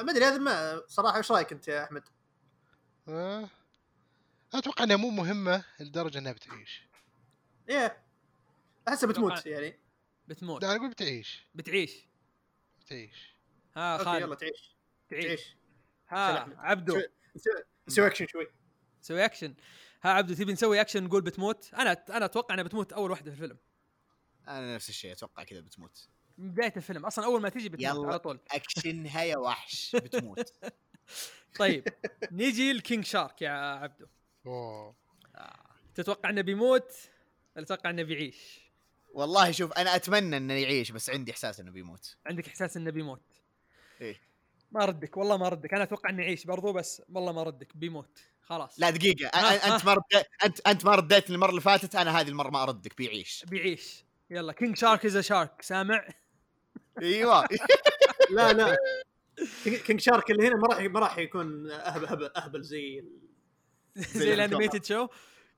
B: ما أدري هذا ما صراحة إيش رأيك أنت يا أحمد؟
C: آه. أتوقع إنها مو مهمة لدرجة إنها بتعيش.
B: إيه. احسها بتموت يعني.
D: بتموت.
C: لا أقول بتعيش.
D: بتعيش.
C: بتعيش.
D: ها
B: okay
D: خالد.
B: يلا تعيش.
D: تعيش. ها. عبدو.
B: نسوي- نسوي اكشن شوي.
D: سوي اكشن ها عبدو تبي نسوي اكشن نقول بتموت؟ أنا أنا أتوقع إنها بتموت أول واحدة في الفيلم.
A: أنا نفس الشيء أتوقع كذا بتموت.
D: من بداية الفيلم أصلا أول ما تجي بتموت
A: يلا.
D: على طول.
A: اكشنها يا وحش بتموت.
D: طيب نيجي ل King Shark يا عبدو.
C: أوه.
D: تتوقع إنه بيموت؟ ولا تتوقع إنه بيعيش؟
A: والله شوف أنا أتمنى إنه يعيش بس عندي إحساس إنه بيموت.
D: عندك إحساس إنه بيموت؟
A: إيه.
D: ما ردك والله ما ردك. أنا أتوقع إنه يعيش برضو بس والله ما ردك بيموت. خلاص.
A: لا دقيقة. أ-
D: ها،
A: أ- أنت ما رديت انت أنت ما رديت المرة اللي فاتت أنا هذه المرة ما أردك بيعيش.
D: بيعيش. يلا King Shark is shark سامع؟
A: إيوه.
B: لا لا. King- Shark اللي هنا ما راح ما راح يكون أهبل أهبل, أهبل زي
D: زي ال
A: animated
D: show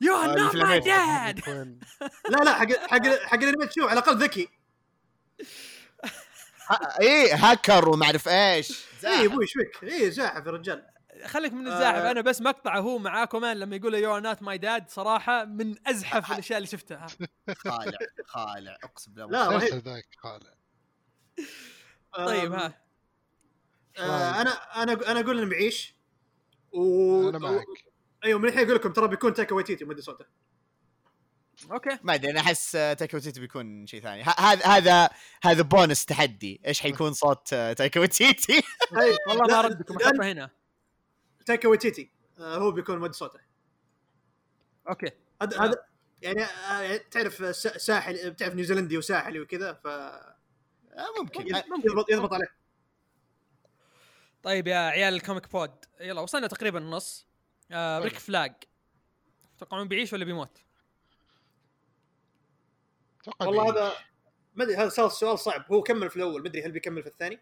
A: you
D: are
A: not
D: my.
C: dad
B: لا لا حق حق حق ال animated show على الأقل ذكي.
A: إيه هاكر وما أعرف إيش.
B: اي
A: زاحف.
B: أبوي إيش فيك؟ اي زاحف يا رجال.
D: خليك من الزاحف
B: آه.
D: أنا بس مقطعه هو معاه كمان لما يقول you are not my dad صراحة من أزحف الأشياء اللي شفتها.
A: خالع خالع أقسم بالله.
B: لا رهيب.
C: ذاك خالع.
D: طيب ها.
B: آه أنا أنا أنا أقول إنه بيعيش و
C: أنا معك.
B: أيوه من الحين أقول لكم ترى بيكون Taika Waititi مدري صوته.
D: okay.
A: ما أدري أنا أحس آه، Taika Waititi بيكون شيء ثاني. هذا هذا هذا بونس تحدي. إيش حيكون صوت آه، Taika Waititi
B: أي،
D: والله ما
B: لا،
D: ردكم احطه هنا.
B: Taika Waititi. آه هو بيكون مدري صوته.
D: okay.
B: هذا هذا يعني آه تعرف سا- ساحل بتعرف نيوزيلندي وساحلي وكذا ف
A: آه، ممكن. آه،
B: يضبط يضبط عليه.
D: طيب يا عيال ال Comic Pod. يلا وصلنا تقريبا النص. آه Rick Flag. تتوقعون بيعيش ولا بيموت؟
B: والله. هذا ما أدري هذا سؤال صعب. هو كمل في الأول ما أدري هل بيكمل في الثاني.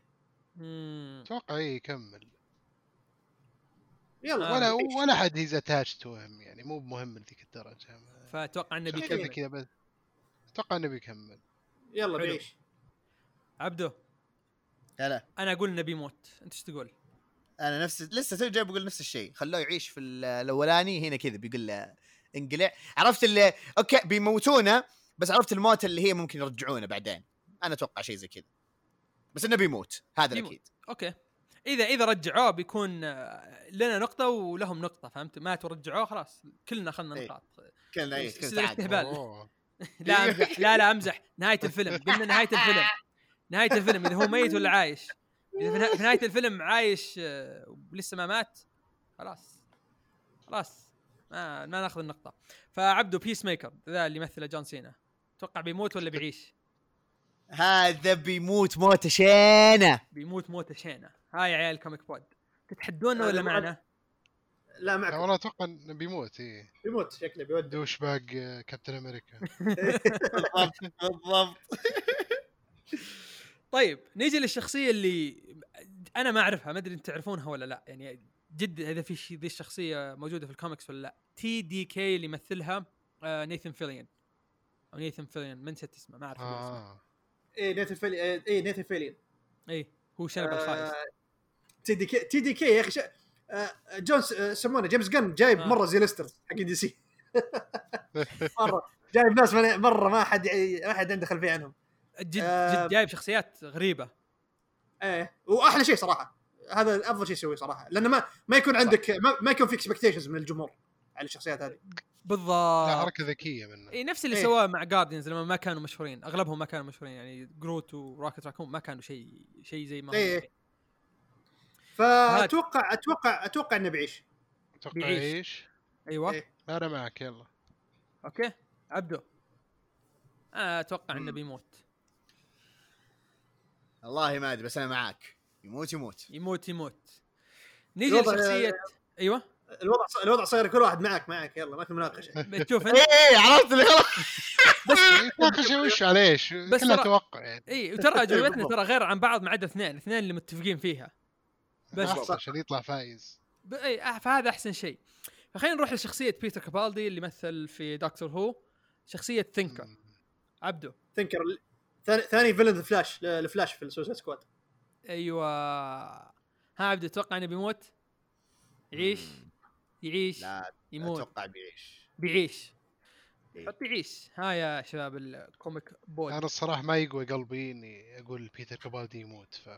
C: أتوقع اي يكمل.
B: يلا
C: ولا. ولا حد he's attached to يعني مو بمهم لذيك الدرجة.
D: فأتوقع إنه
C: كذا
D: بيكمل.
C: كذا بس. أتوقع إنه بيكمل.
B: يلا
D: حلو.
B: بيعيش
D: عبدو.
A: لا لا
D: أنا أقول إنه بيموت. أنت إيش تقول؟
A: أنا نفس لسه تو جاي بقول نفس الشيء. خلوه يعيش في ال- الأولاني هنا كذا بيقول له انقلع. عرفت اللي أوكي بيموتونه بس عرفت الموت اللي هي ممكن يرجعونه بعدين. أنا أتوقع شيء زي كذا. بس إنه بيموت. هذا
D: بيموت.
A: الأكيد.
D: أوكي. اذا إذا رجعوه بيكون آه، لنا نقطة ولهم نقطة فهمت؟ ما ورجعوه خلاص كلنا اخذنا
A: إيه.
D: نقاط.
A: كلنا تعادل.
D: استهبال. لا أمزح لا لا أمزح. نهاية الفيلم. قلنا نهاية الفيلم. نهاية الفيلم إذا هو ميت ولا عايش. إذا في نه- في نهاية الفيلم عايش آه، ولسه ما مات خلاص. خلاص. ما ما ناخذ النقطة. فعبدو Peacemaker ذا اللي يمثله جون سينا. توقع بيموت ولا بيعيش؟
A: هذا بيموت موته شينه
D: بيموت موته شينه هاي يا عيال كوميك بود. تتحدونا ولا معنا؟
B: لا معك
C: والله أتوقع إنه بيموت إي.
B: بيموت شكله بيودي.
C: douchebag آه، كابتن أمريكا.
A: بالضبط بالضبط.
D: طيب نيجي للشخصية اللي أنا ما أعرفها ما أدري أنتم تعرفونها ولا لا. يعني جد إذا في شيء ذي الشخصية موجودة في ال comic س ولا لا. تي دي كي اللي يمثلها آه نيثن فيليان أو نيثن فيليان من نسيت اسمه ما أعرف اسمه.
B: إيه نيثن فيلي إيه نيثن فيليان.
D: اي هو شنب الخايس.
B: تي دي كي تي دي كي يا أخي ش... آه، جونس آه، يسمونه جيمس جن جايب
D: آه.
B: مرة زي ليستر حق دي سي. مرة. جايب ناس مرة ما حد ما حد عنده خلفية عنهم.
D: جد
B: آه.
D: جد جايب شخصيات غريبة.
B: إيه وأحلى شيء صراحة. هذا أفضل شيء يسويه صراحة. لأنه ما ما يكون عندك ما, ما يكون في expectations من الجمهور على الشخصيات هذه.
D: بالضبط.
C: حركة ذكية منه.
D: اي نفس اللي
B: إيه.
D: سواه مع جارديانز لما ما كانوا مشهورين. أغلبهم ما كانوا مشهورين يعني جروت وروكيت راكون ما كانوا شيء شيء زي ما
B: إيه. فاتوقع أتوقع أتوقع إنه بيعيش
C: أتوقع
D: بيعيش.
C: إيش؟
D: أيوه.
B: إيه.
C: أنا معك يلا.
D: أوكي. عبدو. أنا أتوقع
B: إنه.
D: بيموت.
A: والله ما أدري بس أنا معاك يموت يموت.
D: يموت يموت. نيجي لشخصية أيوه.
B: الوضع الوضع صاير كل واحد معك معك يلا ما في مناقشة.
D: بتشوف انت
A: إيه عرفت اللي خلاص
C: ناقش وش على إيش؟
D: بس
C: كلها توقع يعني.
D: اي وترى
B: أجوبتنا.
D: ترى غير عن بعض ما عدا اثنين اثنين اللي متفقين فيها. بس
C: عشان يطلع فايز.
D: ب... اي فهذا أحسن شيء. فخلينا نروح لشخصية بيتر كابالدي اللي مثل في دكتور هو شخصية ثينكر.
C: مم.
D: عبدو.
B: تنكر ثاني ثاني villain فلاش الفلاش في السوسايد سكواد
D: أيوه. ها عبدو تتوقع إنه بيموت؟ يعيش؟ يعيش
A: لا
D: يموت.
A: أتوقع بيعيش.
D: بيعيش.
A: إيه.
D: حط يعيش. ها يا شباب الكوميك بود
C: أنا الصراحة ما يقوى قلبي إني أقول بيتر كابالدي يموت ف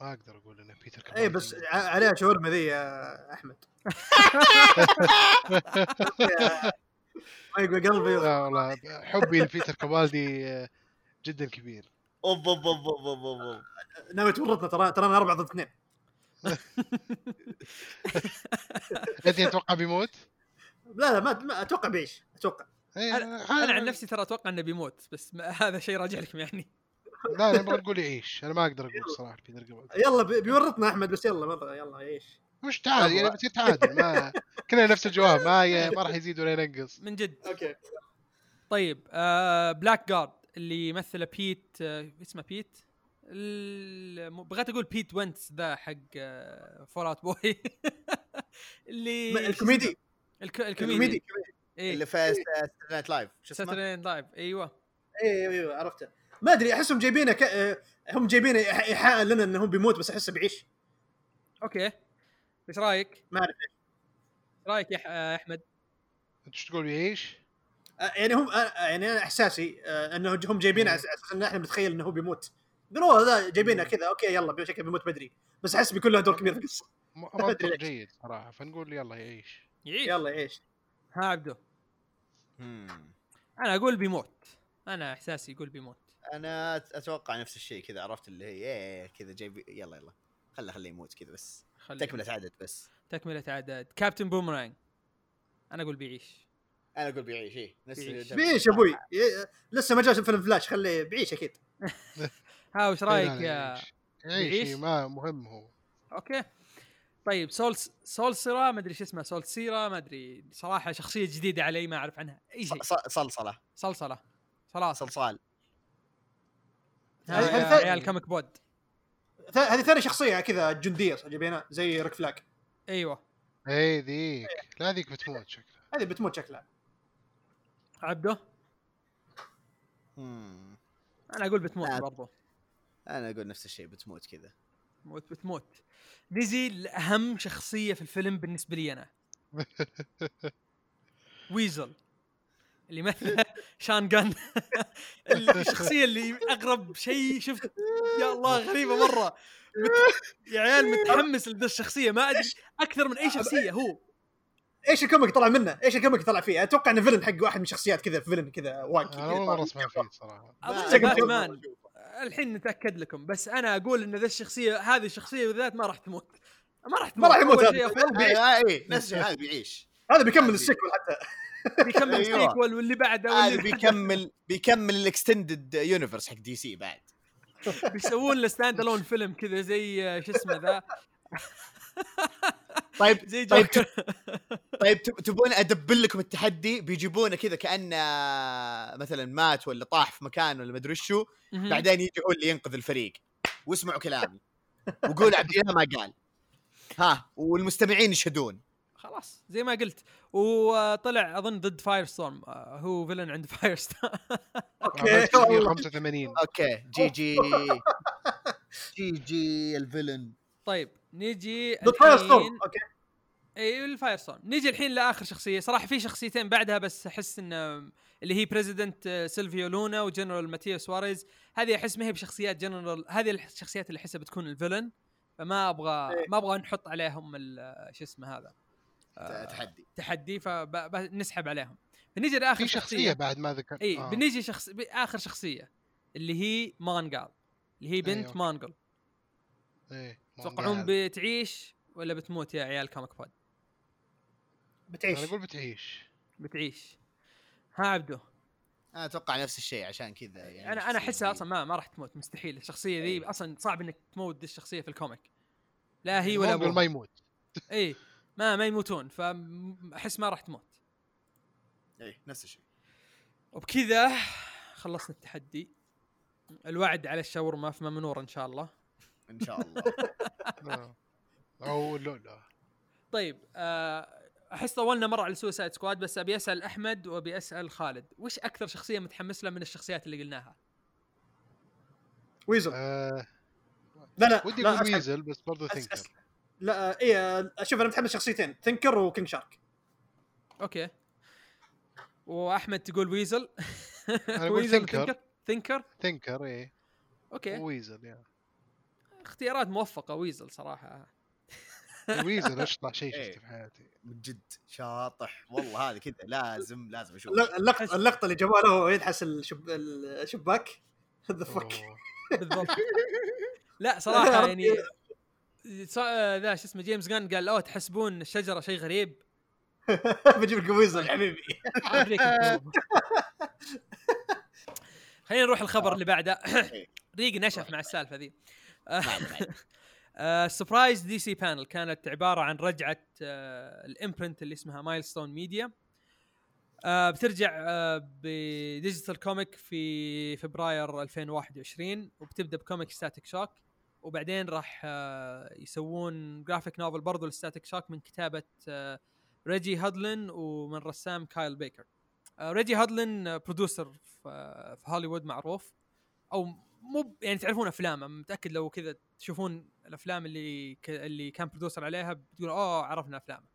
C: ما أقدر أقول ان بيتر كابالدي
B: اي بس عليها شاورما ذي يا أحمد. ما يقوى قلبي.
C: لا والله حبي لبيتر كابالدي آه، جدا كبير.
A: اوب اوب اوب اوب اوب اوب.
B: ناوي تورطنا ترى ترى أربعة ضد اثنين.
C: انت تتوقع بيموت؟
B: لا لا ما, ما أتوقع بيعيش أتوقع.
C: إيه،
D: أنا أنا عن نفسي ترى أتوقع إنه بيموت بس ما هذا شيء راجع لكم يعني.
C: لا أنا أبغى تقول يعيش أنا ما أقدر أقول صراحة بيتر
B: يلا بي- بيورطنا أحمد بس يلا مرة يلا إيش؟
C: مش تعادل يعني بتصير تعادل ما كلنا نفس الجواب ما ما راح يزيد ولا ينقص.
D: من جد.
B: أوكي.
D: طيب آه بلاك جارد اللي يمثله بيت آه اسمه بيت؟ بغيت أقول بيت وينتس ذا حق آه فول اوت بوي اللي
B: الكوميدي.
D: الك...
B: الكوميدي.
D: الكوميدي إيه.
A: اللي في ساتردي نايت لايف شو اسمه؟
D: ساتردي لايف إيوه.
B: أيوه أيوه عرفته. ما أدري أحسهم جايبينه ك... آه، هم جايبينه إيحاء لنا انه هو بيموت بس أحسه بيعيش
D: أوكي. إيش رأيك؟
B: ما اعرف
D: إيش رأيك يا آه، أحمد؟
C: أنت إيش تقول يعيش؟
B: آه، يعني هم آه، يعني أنا إحساسي آه، إنه هم جايبينه على أساس إن إحنا بنتخيل إنه هو بيموت. قالوا ذا جايبينه كذا أوكي يلا بشكل بيموت بدري بس أحس بيكون له دور كبير في القصة.
C: جيد صراحة فنقول يلا يعيش.
D: يعيش.
B: يلا إيش
D: ها عبدو. أنا أقول بيموت. أنا إحساسي يقول بيموت.
A: أنا أتوقع نفس الشيء كذا عرفت اللي هي إيه كذا جايب يلا يلا. خله خليه يموت كذا بس.
D: خلي
A: تكملة عدد بس.
D: تكملة عدد. كابتن بومرانج أنا أقول بيعيش.
A: أنا أقول بيعيش إيه. نفس
D: بيعيش.
B: بيعيش يا أبوي. ي- لسه ما جاش فيلم فلاش خليه بيعيش أكيد.
D: ها وش
C: لا،
D: رايك يا
C: يعيش يعيش
D: يعيش؟
C: إيه، ما مهم هو.
D: أوكي. طيب سول سول سيرا ما أدري إيش اسمه سول سيرا ما أدري صراحة شخصية جديدة علي ما أعرف عنها أي شيء.
A: صلصلة.
D: صلصلة. خلاص.
A: صلصال.
D: عيال كوميك بود
B: ث- هذه ثاني شخصية كذا جنديه جايبينها زي ريك فلاك.
D: أيوه.
C: اي ذيك. لا ذيك بتموت شكلها.
B: هذه بتموت شكلها.
D: عبده. أنا أقول بتموت
A: لا.
D: برضو.
A: أنا أقول نفس الشيء بتموت كذا.
D: موت بتموت. نجي لاهم شخصية في الفيلم بالنسبة لي أنا. ويزل. اللي مثل شان جان. الشخصية اللي أغرب شيء شفت. يا الله غريبة مرة. مت... يا عيال متحمس لذا الشخصية. ما أدري أكثر من أي شخصية هو.
B: إيش ال comic طلع منه؟ إيش ال comic طلع فيه؟ أتوقع انه villain حق واحد من شخصيات كذا villain كذا واقي
C: أنا اول مره أسمع فيه
B: صراحة.
D: باتمان. الحين نتأكد لكم بس أنا أقول إن ذا الشخصية هذه الشخصية بالذات ما راح تموت. ما راح تموت.
B: ما راح يموت. هذا.
A: نفس الشيء هذا بيعيش.
B: هذا بيكمل ال sequel حتى.
D: بيكمل
A: أيوة.
D: ال sequel واللي بعده
A: هذا
D: واللي بعده.
A: بيكمل بيكمل ال extended universe حق دي سي بعد.
D: بيسوون له standalone فيلم كذا زي آه، شو اسمه ذا؟
A: طيب
D: زي
A: طيب طيب تب- تبون أ double لكم التحدي؟ بيجيبونه كذا كأنه مثلا مات ولا طاح في مكان ولا مدري شو. بعدين يجي هو اللي ينقذ الفريق. واسمعوا كلامي. وقول عبد الله ما قال. ها والمستمعين يشهدون.
D: خلاص زي ما قلت. وطلع أظن ضد Firestorm هو villain عند Firestorm
B: okay.
C: عملت
B: والله
C: 85
A: okay. GG. GG ال villain.
D: طيب
B: Fire
D: الحين
B: storm okay
D: اي ال Firestorm نيجي الحين لآخر شخصية. صراحة في شخصيتين بعدها بس أحس إن اللي هي president سيلفيو لونا وجنرال ماتيو سواريز هذه أحس ما هي بشخصيات جنرال هذه الشخصيات اللي أحسها بتكون ال villain فما أبغى
B: إيه.
D: ما أبغى نحط عليهم ال- شو اسمه هذا آه،
A: تحدي.
D: تحدي. فنسحب عليهم. بنيجي لآخر
C: في شخصية بعد ما ذكر
D: اي
C: آه.
D: بنيجي شخص آخر شخصية اللي هي مونجال اللي هي بنت
C: okay.
D: مونجل
C: إيه.
D: تتوقعون بتعيش ولا بتموت يا عيال comic pod
B: بتعيش.
C: أنا أقول بتعيش.
D: بتعيش. ها عبدو.
A: أنا أتوقع نفس الشيء عشان كذا يعني
D: أنا أنا احسها أصلا ما ما راح تموت مستحيل. الشخصية ذي
A: إيه.
D: أصلا صعب إنك تموت دي الشخصية في ال comic. لا هي ولا
C: مونجل ما
D: ابوها
C: يموت.
D: اي ما ما يموتون فاحس ما راح تموت.
A: إيه نفس الشيء.
D: وبكذا خلصنا التحدي. الوعد على الشاورما في ممنور إن شاء الله.
A: إن شاء الله.
C: آه. أو لولا
D: طيب آه، أحس طولنا مرة على Suicide Squad بس أبي أسأل أحمد وأبي أسأل خالد. وش أكثر شخصية متحمس لها من الشخصيات اللي قلناها؟
B: Weasel.
C: آه
B: لا لا
C: ودي
B: لا أقول.
C: Weasel بس برضه Thinker
B: أس- لا اي شوف أنا متحمس شخصيتين ثينكر وكينج شارك.
D: أوكي. وأحمد تقول ويزل. ويزل
C: ثينكر.
D: ثينكر ثينكر
C: إيه.
D: okay.
C: Weasel يا.
D: اختيارات موفقة Weasel صراحة.
C: Weasel اشطح شيء
A: إيه.
C: شفته في حياتي؟
A: من جد. شاطح. والله هذه كذا. لازم لازم أشوف.
B: الل- اللقطه اللقطة اللي جابوها له وهو الشب... الشباك. ذا.
D: بالضبط. لا صراحة يعني آه، ذا شو اسمه James Gunn قال أوه تحسبون الشجرة شيء غريب.
B: بجيب لكم Weasel حبيبي.
D: خلينا نروح الخبر اللي بعده.
A: إيه.
D: ريق نشف مع السالفة ذي. surprise DC panel كانت عبارة عن رجعة آه، ال imprint اللي اسمها Milestone Media آه، بترجع آه، ب digital comic في فبراير 2021 وبتبدأ ب comic Static Shock وبعدين راح يسوون graphic novel برضو ل Static Shock من كتابة Reggie Hudlin ومن رسام Kyle Baker Reggie Hudlin producer في هوليوود معروف. أو مو يعني تعرفون افلامه متأكد لو كذا تشوفون الأفلام اللي ك... اللي كان producer عليها بتقول اوه عرفنا أفلامه.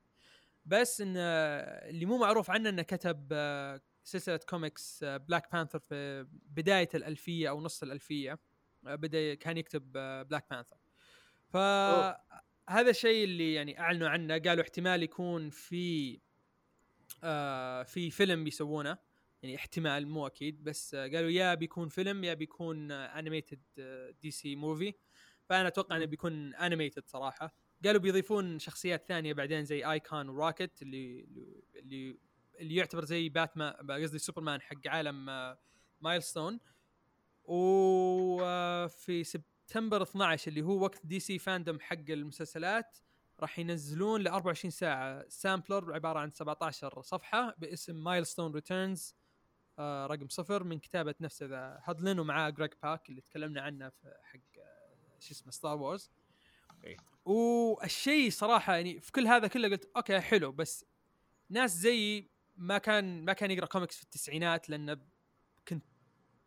D: بس إن اللي مو معروف عنه إنه كتب آه، سلسلة comics Black Panther في بداية الألفية أو نص الألفية. آه، بدأ كان يكتب Black Panther فهذا الشيء اللي يعني أعلنوا عنه قالوا احتمال يكون في آه في فيلم بيسوونه يعني احتمال مو أكيد بس قالوا يا بيكون فيلم يا بيكون animated DC movie فأنا أتوقع إنه بيكون animated صراحة. قالوا بيضيفون شخصيات ثانية بعدين زي Icon و Rocket اللي اللي اللي يعتبر زي باتمان قصدي سوبرمان حق عالم Milestone وفي سبتمبر 12 اللي هو وقت DC FanDome حق المسلسلات راح ينزلون ل 24 ساعة. sampler عبارة عن 17 صفحة باسم Milestone Returns آه رقم صفر من كتابة نفسه ذا Hudlin ومعاه Greg Pak اللي تكلمنا عنه في حق آه، شو اسمه Star Wars.
A: إيه.
D: والشيء صراحة يعني في كل هذا كله قلت okay حلو بس ناس زيي ما كان ما كان يقرأ كوميكس في التسعينات لأنه كنت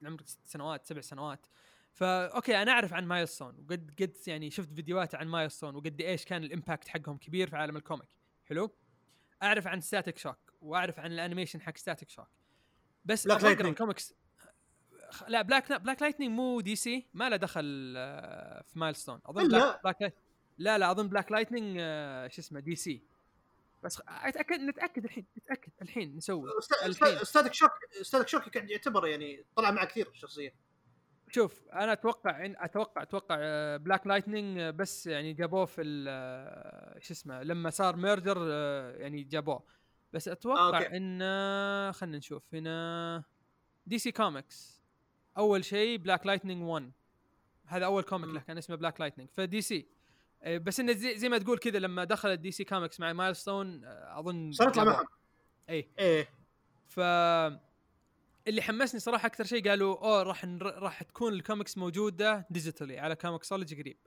D: عمري ست سنوات سبع سنوات. فا okay أنا أعرف عن Milestone وقد قد يعني شفت فيديوهات عن Milestone وقد إيش كان ال impact حقهم كبير في عالم ال comic حلو؟ أعرف عن Static Shock وأعرف عن ال animation حق Static Shock بس
B: Lightning.
D: الكوميكس خ- لا Black Black Lightning مو DC ما له دخل آه، في Milestone أظن
B: لا.
D: Black, Black لا لا أظن Black Lightning آه، شو اسمه DC بس اتاكد نتأكد الحين نتأكد الحين نسوي الحين.
B: Static Shock Static Shock يعتبر يعني طلع معه كثير الشخصيه
D: شوف أنا أتوقع إن أتوقع أتوقع Black Lightning آه، بس يعني جابوه في شو اسمه لما صار murder يعني جابوه. بس أتوقع
B: آه،
D: okay. إن خلينا نشوف هنا. DC Comics أول شيء Black Lightning 1 هذا أول
B: comic.
D: له كان اسمه Black Lightning ف DC بس إنه زي, زي ما تقول كذا لما دخلت DC Comics مع Milestone آه، أظن
B: صار يطلع. معهم.
D: اي
B: إيه.
D: ف اللي حمسني صراحة أكثر شيء قالوا أوه راح نر... راح تكون الكوميكس موجودة digitally على ComiXology قريب.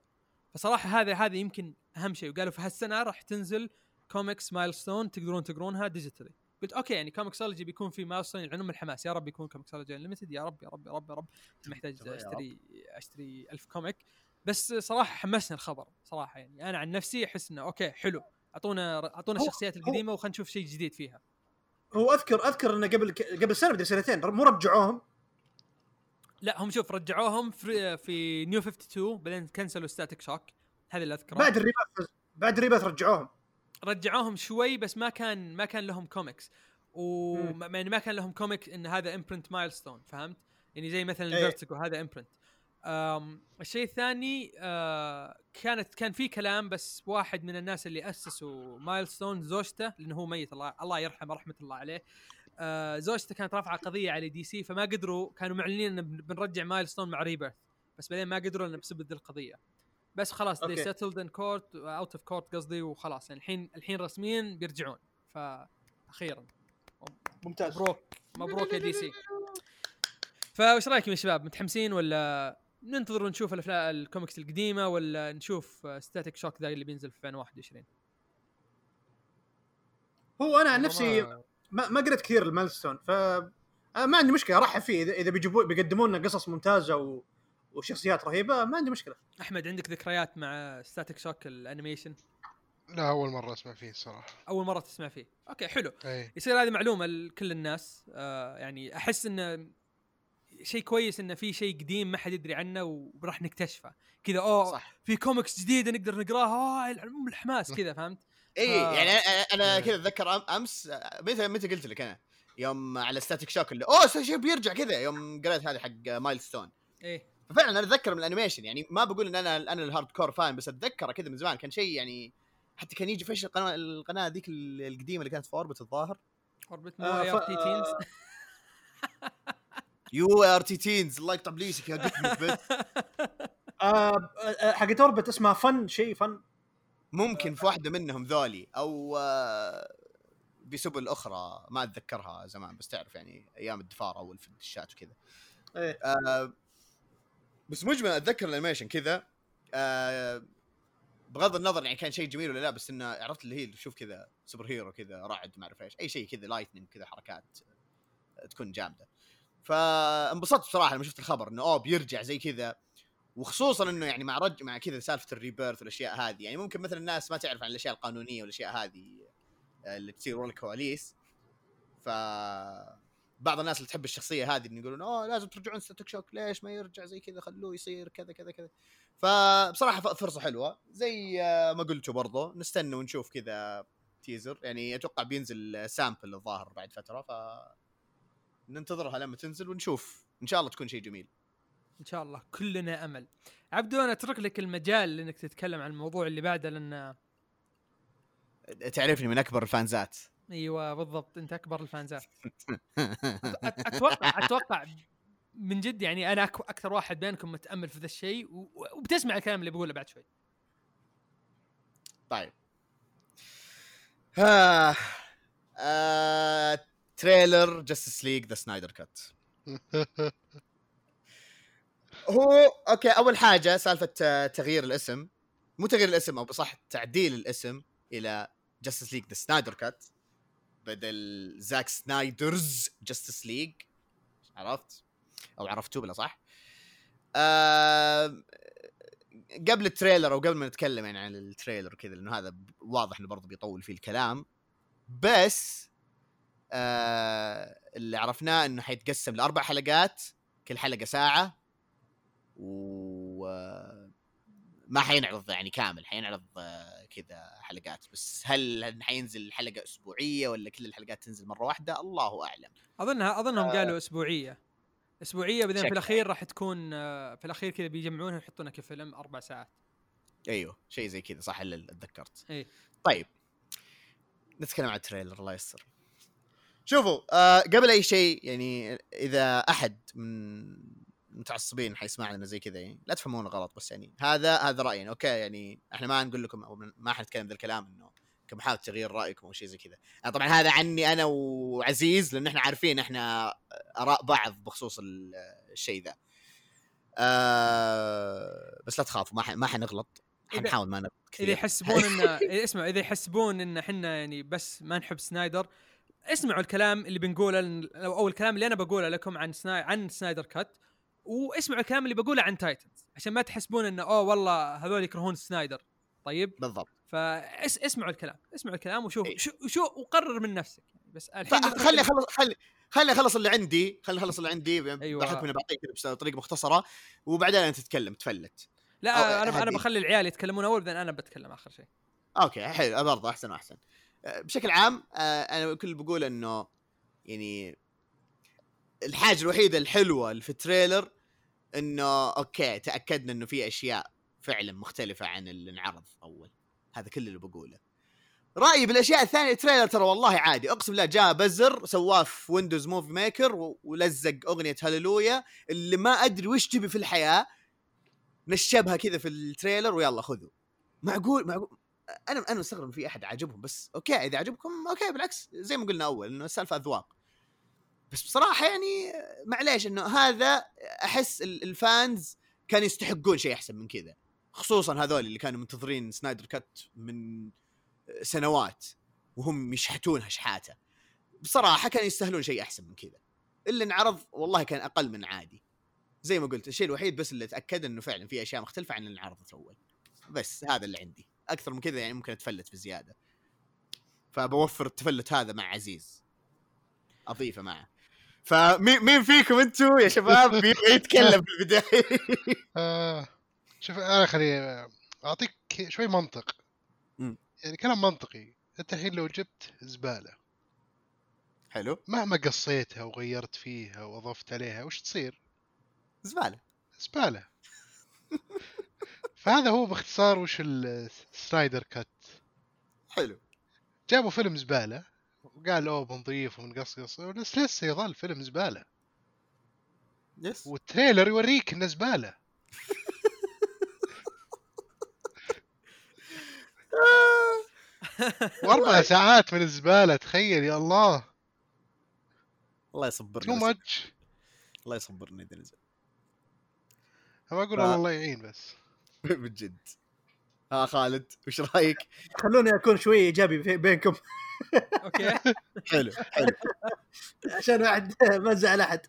D: فصراحة هذا هذا يمكن أهم شيء. وقالوا في هالسنة راح تنزل comics Milestone تقدرون تقرونها digitally قلت okay يعني ComiXology بيكون في Milestone يعلنون من الحماس. يا رب يكون ComiXology Unlimited يا رب يا رب يا رب يا رب. محتاج أشتري أشتري ألف comic بس صراحة حمسني الخبر صراحة. يعني أنا عن نفسي أحس إنه okay حلو. أعطونا
B: أعطونا
D: الشخصيات القديمة وخلينا نشوف شيء جديد فيها.
B: هو أذكر أذكر إنه قبل قبل سنة مدري سنتين مو رجعوهم.
D: لا هم شوف رجعوهم في, في New 52 بعدين كنسلوا Static Shock هذا اللي اذكره
B: بعد ال Rebirth بعد ال Rebirth رجعوهم.
D: رجعوهم شوي بس ما كان ما كان لهم كوميكس وما يعني ما كان لهم comic إن هذا imprint Milestone فهمت؟ يعني زي مثلا
B: إيه.
D: ال Vertigo هذا imprint الشيء الثاني آه كانت كان في كلام بس واحد من الناس اللي أسسوا Milestone زوجته لأنه هو ميت الله الله يرحمه رحمة الله عليه. آه زوجته كانت رافعة قضية على DC فما قدروا كانوا معلنين إن بن- بنرجع Milestone مع Rebirth بس بعدين ما قدروا لأنه بسبب القضية. بس خلاص they
B: أوه okay.
D: settled in court out of court قصدي وخلاص. يعني الحين الحين رسميا بيرجعون. فاخيرا
B: ممتاز.
D: مبروك. مبروك يا DC. فايش رايكم يا شباب؟ متحمسين ولا ننتظر ونشوف الافلام الكوميكس القديمة ولا نشوف Static Shock ذا اللي بينزل في 2021
B: هو أنا عن نفسي ما, ما قريت كثير ال Milestone ف أنا ما عندي مشكلة ارحب فيه. إذا إذا بيجيبوا بيقدموا لنا قصص ممتازة و... وشخصيات رهيبة ما عندي مشكلة.
D: أحمد عندك ذكريات مع Static Shock ال animation؟
C: لا أول مرة أسمع فيه الصراحه
D: أول مرة تسمع فيه. okay حلو.
C: أي.
D: يصير هذه معلومة لكل الناس. آه يعني أحس إنه شيء كويس إنه في شيء قديم ما حد يدري عنه وراح نكتشفه. كذا أوه
A: صح.
D: في كوميكس جديده نقدر نقراها آه ام الحماس كذا فهمت؟
A: إي
D: آه.
A: يعني
C: أنا.
A: كذا أتذكر أمس متى متى قلت لك أنا؟ يوم على Static Shock اللي أوه شيء بيرجع كذا يوم قريت هذه حق Milestone
D: إيه
A: ففعلا أنا أتذكر من ال animation يعني ما بقول إن أنا أنا ال hardcore fan بس أتذكره كذا من زمان. كان شيء يعني حتى كان يجي في إيش القناة القناة ذيك ال- القديمة اللي كانت في Orbit الظاهر.
D: Orbit
B: آه،
D: مو
B: ف-
D: ART Teenz
A: يو ART Teenz الله يقطع بليسك يا
B: آه آه، حقت أوربت اسمها فن شيء فن.
A: ممكن في واحدة منهم ذولي أو بسبل أخرى ما أتذكرها زمان بس تعرف يعني أيام الدفار اول في الدشات وكذا.
B: إيه.
A: آه، بس مجمل أتذكر الأنيميشن كذا آه، بغض النظر يعني كان شيء جميل ولا لا بس إنه عرفت اللي هي شوف كذا سوبر هيرو كذا رعد ما أعرف إيش أي شيء كذا لايتنينج كذا حركات آه، تكون جامدة. فانبسطت بصراحة لما شفت الخبر إنه أوه بيرجع زي كذا وخصوصا إنه يعني مع رج مع كذا سالفة ال Rebirth والأشياء هذه يعني ممكن مثلا الناس ما تعرف عن الأشياء القانونية والأشياء هذه آه، اللي تصير ورا الكواليس. ف بعض الناس اللي تحب الشخصية هذه انه يقولون أوه لازم ترجعون Static Shock ليش ما يرجع زي كذا خلوه يصير كذا كذا كذا. فبصراحة فرصة حلوة. زي آه، ما قلتوا برضو نستنى ونشوف كذا teaser يعني أتوقع بينزل sample الظاهر بعد فترة ف ننتظرها لما تنزل ونشوف. إن شاء الله تكون شيء جميل.
D: إن شاء الله كلنا أمل. عبدو أنا أترك لك المجال انك تتكلم عن الموضوع اللي بعده لأن
A: تعرفني من أكبر الفانزات.
D: أيوه بالضبط. أنت أكبر الفانزات أتوقع أتوقع من جد يعني أنا أكثر واحد بينكم متأمل في ذا الشيء وبتسمع الكلام اللي بقوله بعد شوي.
A: طيب. آه. آه. trailer Justice League the Snyder Cut هو okay أول حاجة سالفة آه، تغيير الاسم. مو تغيير الاسم أو بصح تعديل الاسم إلى Justice League the Snyder Cut بدل Zack Snyder's Justice League عرفت؟ أو عرفتوا بلا صح آه قبل ال trailer أو قبل ما نتكلم يعني عن ال trailer كذا لأنه هذا واضح إنه برضه بيطول فيه الكلام. بس آه اللي عرفناه إنه حيتقسم لأربع حلقات كل حلقة ساعة. و آه، ما حينعرض يعني كامل حينعرض آه، كذا حلقات بس هل حينزل حلقة أسبوعية ولا كل الحلقات تنزل مرة واحدة؟ الله أعلم.
D: اظنها أظنهم قالوا أسبوعية. أسبوعية بعدين في. الأخير راح تكون آه، في الأخير كذا بيجمعونها ويحطونها كفيلم أربع ساعات.
A: أيوه شيء زي كذا صح اللي اتذكرت
D: إيه.
A: طيب. نتكلم عن ال trailer الله يستر. شوفوا آه قبل أي شيء يعني إذا أحد من المتعصبين حيسمع لنا زي كذا يعني لا تفهمونا غلط بس يعني هذا هذا راينا okay يعني إحنا ما نقول لكم أو ما حنتكلم ذا الكلام إنه كمحاولة تغيير رأيكم أو شيء زي كذا. يعني طبعا هذا عني أنا وعزيز لأن إحنا عارفين إحنا آراء بعض بخصوص ال- الشيء ذا. آه بس لا تخافوا ما ما حنغلط. حنحاول ما نغلط كثير.
D: اذا يحسبون إن إذا- اسمعوا إذا يحسبون إن إحنا يعني بس ما نحب سنايدر اسمعوا الكلام اللي بنقوله أو الكلام اللي أنا بقوله لكم عن سناي... عن Snyder Cut. واسمعوا الكلام اللي بقوله عن Titans عشان ما تحسبون إنه أوه والله هذول يكرهون سنايدر طيب
A: بالضبط
D: فاسمعوا الكلام اسمعوا الكلام وشوف
A: إيه.
D: شو شو وقرر من نفسك يعني بس الحين
A: خلي خلي خلي اخلص اللي عندي خلي اخلص اللي عندي
D: أيوة.
A: بحكم اني بعطيك بطريقه مختصرة وبعدين أنت تتكلم تفلت
D: لا أنا
A: أنا.
D: بخلي العيال يتكلمون أول بعدين أنا بتكلم آخر شيء
A: okay حلو برضه أحسن وأحسن آه، بشكل عام آه، أنا كل بقول إنه يعني الحاجة الوحيدة الحلوة اللي في ال trailer إنه okay تأكدنا إنه في أشياء فعلا مختلفة عن اللي انعرض أول. هذا كل اللي بقوله. رأيي بالأشياء الثانية ال trailer ترى والله عادي. أقسم بالله جاء بزر سواه في Windows Movie Maker ولزق أغنية هاللويا. اللي ما أدري وش تبي في الحياة نشبها كذا في ال trailer ويلا خذوا. معقول معقول. أنا أنا مستغرب في أحد عاجبهم بس okay إذا عجبكم okay بالعكس زي ما قلنا أول إنه السالفة أذواق. بس بصراحة يعني معليش إنه هذا أحس ال- الفانز كانوا يستحقون شيء أحسن من كذا. خصوصا هذول اللي كانوا منتظرين سنايدر كات من سنوات وهم يشحتونها شحاته بصراحة كانوا يستاهلون شيء أحسن من كذا. اللي انعرض والله كان أقل من عادي. زي ما قلت الشيء الوحيد بس اللي أتأكد إنه فعلا في أشياء مختلفة عن اللي انعرضت أول. بس هذا اللي عندي. أكثر من كذا يعني ممكن أتفلت بزيادة. فبوفر التفلت هذا مع عزيز. أضيفه معه. فمين مين فيكم أنتم يا شباب؟ بيبغى يتكلم في البداية؟
C: آه شوف أنا خلي أعطيك شوي منطق.
A: مم.
C: يعني كلام منطقي. أنت الحين لو جبت زبالة.
A: حلو.
C: مهما قصيتها وغيرت فيها وأضفت عليها وش تصير؟
A: زبالة.
C: زبالة. فهذا هو باختصار وش السنايدر كات
A: حلو.
C: جابوا فيلم زبالة. وقال اوه بنضيف وبنقص قص بس لسه يظل فيلم زبالة.
A: yes.
C: وال trailer يوريك إنه زبالة. وأربع ساعات من الزبالة تخيل يا الله.
A: الله يصبرنا too
C: much.
A: الله يصبرنا إذا نزل.
C: ما
A: أقول
C: الله يعين بس.
A: بجد ها خالد وش رأيك؟
B: خلوني أكون شوي إيجابي بينكم.
D: okay.
A: حلو حلو.
B: عشان واحد ما زعل أحد.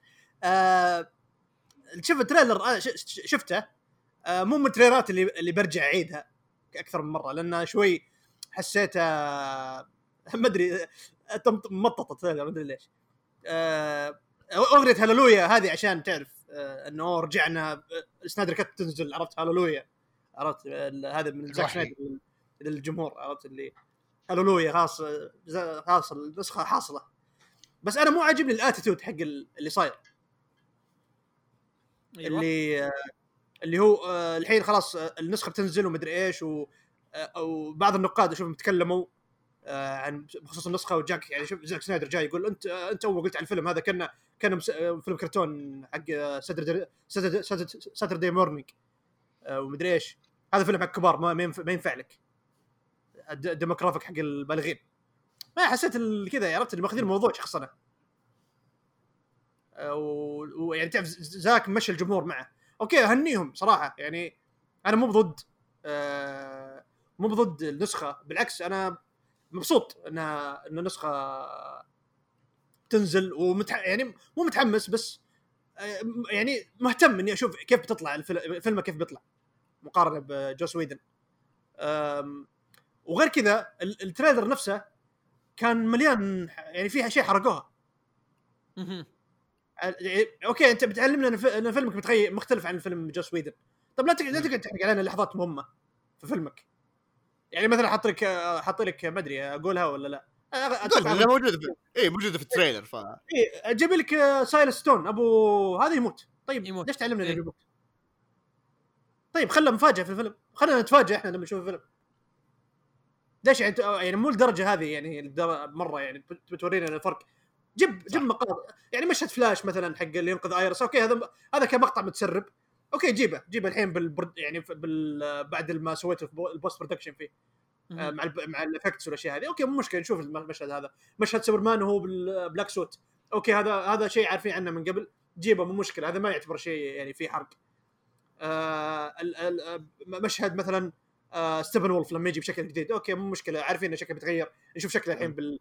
B: آه شوف ال trailer ش- شفته. آه مو من ال trailer ات اللي اللي برجع أعيدها أكثر من مرة لأنه شوي حسيته ما أدري تم- مطط ال trailer ما أدري ليش. آه أغنية هاللويا هذه عشان تعرف آه إنه رجعنا آه، Snyder Cut تنزل عرفت؟ هاللويا. عرفت؟ هذا من زاك. سنايدر لل- للجمهور عرفت؟ اللي هاللويا خلاص خلاص النسخة حاصلة. بس أنا مو عاجبني ال attitude حق ال- اللي صاير.
D: أيوة.
B: اللي اللي هو آه، الحين خلاص آه، النسخة بتنزل ومدري إيش و آه، وبعض النقاد أشوفهم تكلموا آه، عن بخصوص النسخة وزاك يعني شوف زاك سنايدر جاي يقول أنت أنت أول قلت عن الفيلم هذا كان كان فيلم كرتون حق Saturday morning ومدري إيش. هذا فيلم حق كبار ما ينفع, لك. ال de- ال demographic حق البالغين. ما حسيت كذا عرفت اللي ماخذين الموضوع شخصنه و- ويعني تعرف زاك مشى الجمهور معه. okay أهنيهم صراحة. يعني أنا مو بضد آه، مو بضد النسخة. بالعكس أنا مبسوط انها إن النسخة تنزل ومتح... يعني مو متحمس بس آه، يعني مهتم إني أشوف كيف بتطلع الفيلم كيف بيطلع. مقارنة بجوس ويدن وغير كذا ال- ال trailer نفسه كان مليان يعني فيها شيء حرقوها. يعني okay أنت بتعلمنا إن فيلمك بتغير مختلف عن فيلم جوس ويدن طب لا تقعد لا تقعد تحرق علينا لحظات مهمة في فيلمك يعني مثلا حط لك حط لك ما أدري أقولها ولا لا
A: لا موجودة في اي موجودة في ال trailer ف
B: إيه، جيب لك سايلاس ستون أبو هذا يموت طيب
D: يموت.
B: ليش تعلمنا إنه
D: إيه.
B: يموت؟ طيب خله مفاجأة في الفيلم. خلينا نتفاجئ إحنا لما نشوف الفيلم. ليش يعني يعني مو الدرجة هذه يعني مرة يعني بت- بتورينا الفرق. جيب جيب مقاطع يعني مشهد فلاش مثلا حق اللي ينقذ آيرس. okay هذا هذا كمقطع متسرب. okay جيبه. جيبه الحين بالبرد يعني بال بعد ما سويته في po- ال post production فيه. آه،. مع الب... مع ال effects والأشياء هذه. okay مو مشكلة. نشوف الم- المشهد هذا. مشهد سوبرمان وهو بال black suit. okay هذا هذا شيء عارفين عنه من قبل. جيبه مو مشكلة. هذا ما يعتبر شيء يعني فيه حرق. مشهد مثلا آه ستيبن وولف لما يجي بشكل جديد okay مو مشكلة عارفين إن شكله بيتغير نشوف شكله الحين بال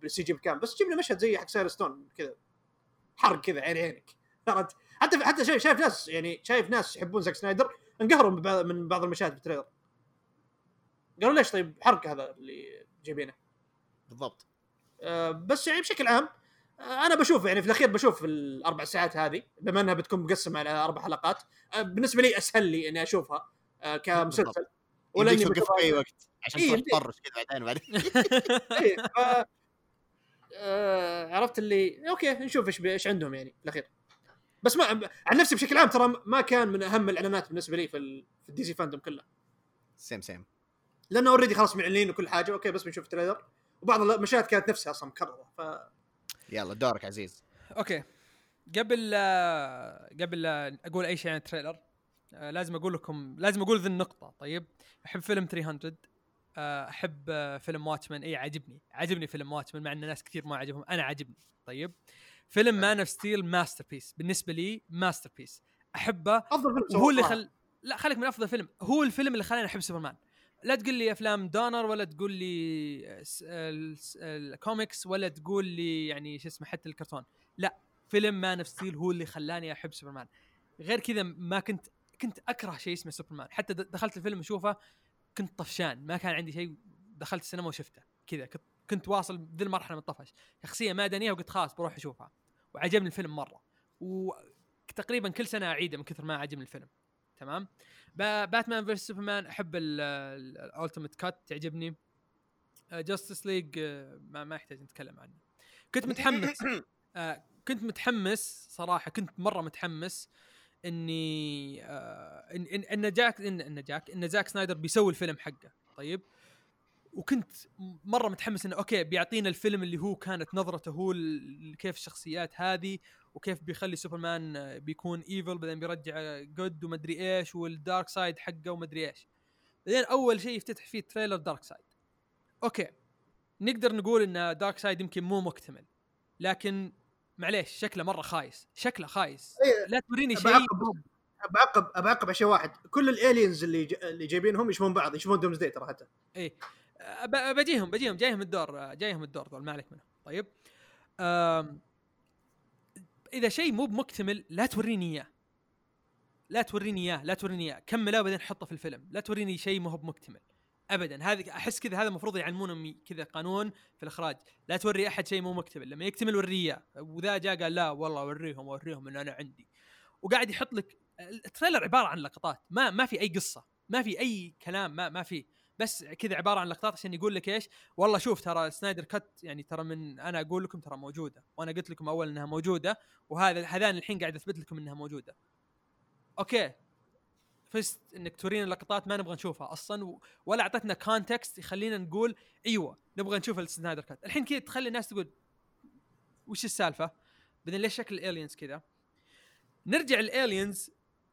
B: بال CG بكامل بس جيب لنا مشهد زي حق سايلاس ستون كذا حرق كذا عين عينك عرفت؟ حتى حتى شايف شايف ناس يعني شايف ناس يحبون زاك سنايدر انقهروا من بعض- المشاهد في ال trailer. قالوا ليش طيب حرق هذا اللي جايبينه؟
A: بالضبط.
B: آه، بس يعني بشكل عام آه، أنا بشوف يعني في الأخير بشوف الأربع ساعات هذه بما إنها بتكون مقسمة على أربع حلقات آه، بالنسبة لي أسهل لي إني أشوفها آه، كمسلسل. ولا اني
A: توقف في أي وقت عشان
B: إيه،
A: تروح. تطرش كذا بعدين بعدين.
B: إيه، ف... آه عرفت اللي okay نشوف إيش إيش عندهم يعني في الأخير. بس ما عن نفسي بشكل عام ترى ما كان من أهم الإعلانات بالنسبة لي في ال... في ال DC FanDome كله.
A: same same
B: لأنه already خلاص معلنين وكل حاجة okay بس بنشوف trailer وبعض المشاهد كانت نفسها أصلا مكررة ف
A: يلا دورك عزيز.
D: okay. قبل قبل لا أقول أي شيء عن ال trailer آه، لازم أقول لكم لازم أقول ذي النقطة. طيب أحب فيلم 300 آه، أحب آه، فيلم Watchmen. إي عجبني عجبني فيلم Watchmen مع إن ناس كثير ما عجبهم أنا عجبني طيب فيلم Man of Steel masterpiece بالنسبة لي masterpiece أحبه.
B: أفضل فيلم
D: وهو اللي. خل لا خليك من أفضل فيلم. هو الفيلم اللي خلاني أحب سوبرمان. لا تقول لي أفلام دونر ولا تقول لي الكوميكس ولا تقول لي يعني شو اسمه حتى الكرتون. لا فيلم Man of Steel هو اللي خلاني أحب سوبرمان. غير كذا ما كنت كنت أكره شيء اسمه سوبرمان. حتى دخلت الفيلم أشوفه كنت طفشان. ما كان عندي شيء دخلت السينما وشفته كذا. كنت واصل ذي المرحلة من الطفش. شخصية مدنيه وقلت خلاص بروح أشوفها. وعجبني الفيلم مرة. وتقريبا كل سنة أعيده من كثر ما عجبني الفيلم. تمام؟ Ba- Batman versus Superman أحب ال ultimate cut تعجبني. Justice League ما ما يحتاج نتكلم عنه. كنت متحمس. آه، كنت متحمس صراحة كنت مرة متحمس إني آه، ان ان إن زاك ان إن زاك إن زاك سنايدر بيسوي الفيلم حقه. طيب؟ وكنت مرة متحمس إنه okay بيعطينا الفيلم اللي هو كانت نظرته هو كيف الشخصيات هذه وكيف بيخلي سوبرمان بيكون evil بعدين بيرجع good ومدري إيش والدارك سايد حقه ومدري إيش. بعدين أول شيء يفتتح فيه trailer دارك سايد Okay. نقدر نقول إن Darkseid يمكن مو مكتمل. لكن معليش شكله مرة خايس. شكله خايس.
B: إيه،
D: لا توريني شيء.
B: بعقب بعقب على شيء واحد. كل ال aliens اللي ج... اللي جايبينهم يشبهون بعض يشبهون Doomsday ترى حتى.
D: إيه. أب- بجيهم بجيهم جايهم الدور جايهم الدور ذول ما عليك منهم. طيب. إذا شيء مو بمكتمل لا توريني إياه. لا توريني إياه لا توريني إياه. كمله وبعدين حطه في الفيلم. لا توريني شيء ما هو بمكتمل. ابدا. هذا أحس كذا هذا المفروض يعلمونهم كذا قانون في الإخراج. لا توري أحد شيء مو مكتمل. لما يكتمل وريه. وذا جاء قال لا والله اوريهم اوريهم إن أنا عندي. وقاعد يحط لك ال trailer عبارة عن لقطات. ما ما في أي قصة. ما في أي كلام ما ما في. بس كذا عبارة عن لقطات عشان يقول لك إيش؟ والله شوف ترى Snyder Cut يعني ترى من أنا أقول لكم ترى موجودة وأنا قلت لكم أول إنها موجودة وهذا هذان الحين قاعد أثبت لكم إنها موجودة. Okay. فزت إنك تورينا اللقطات ما نبغى نشوفها أصلا. ولا أعطتنا context يخلينا نقول إيوه نبغى نشوف ال Snyder Cut الحين كذا تخلي الناس تقول وش السالفة؟ بعدين ليش شكل ال aliens كذا؟ نرجع ال aliens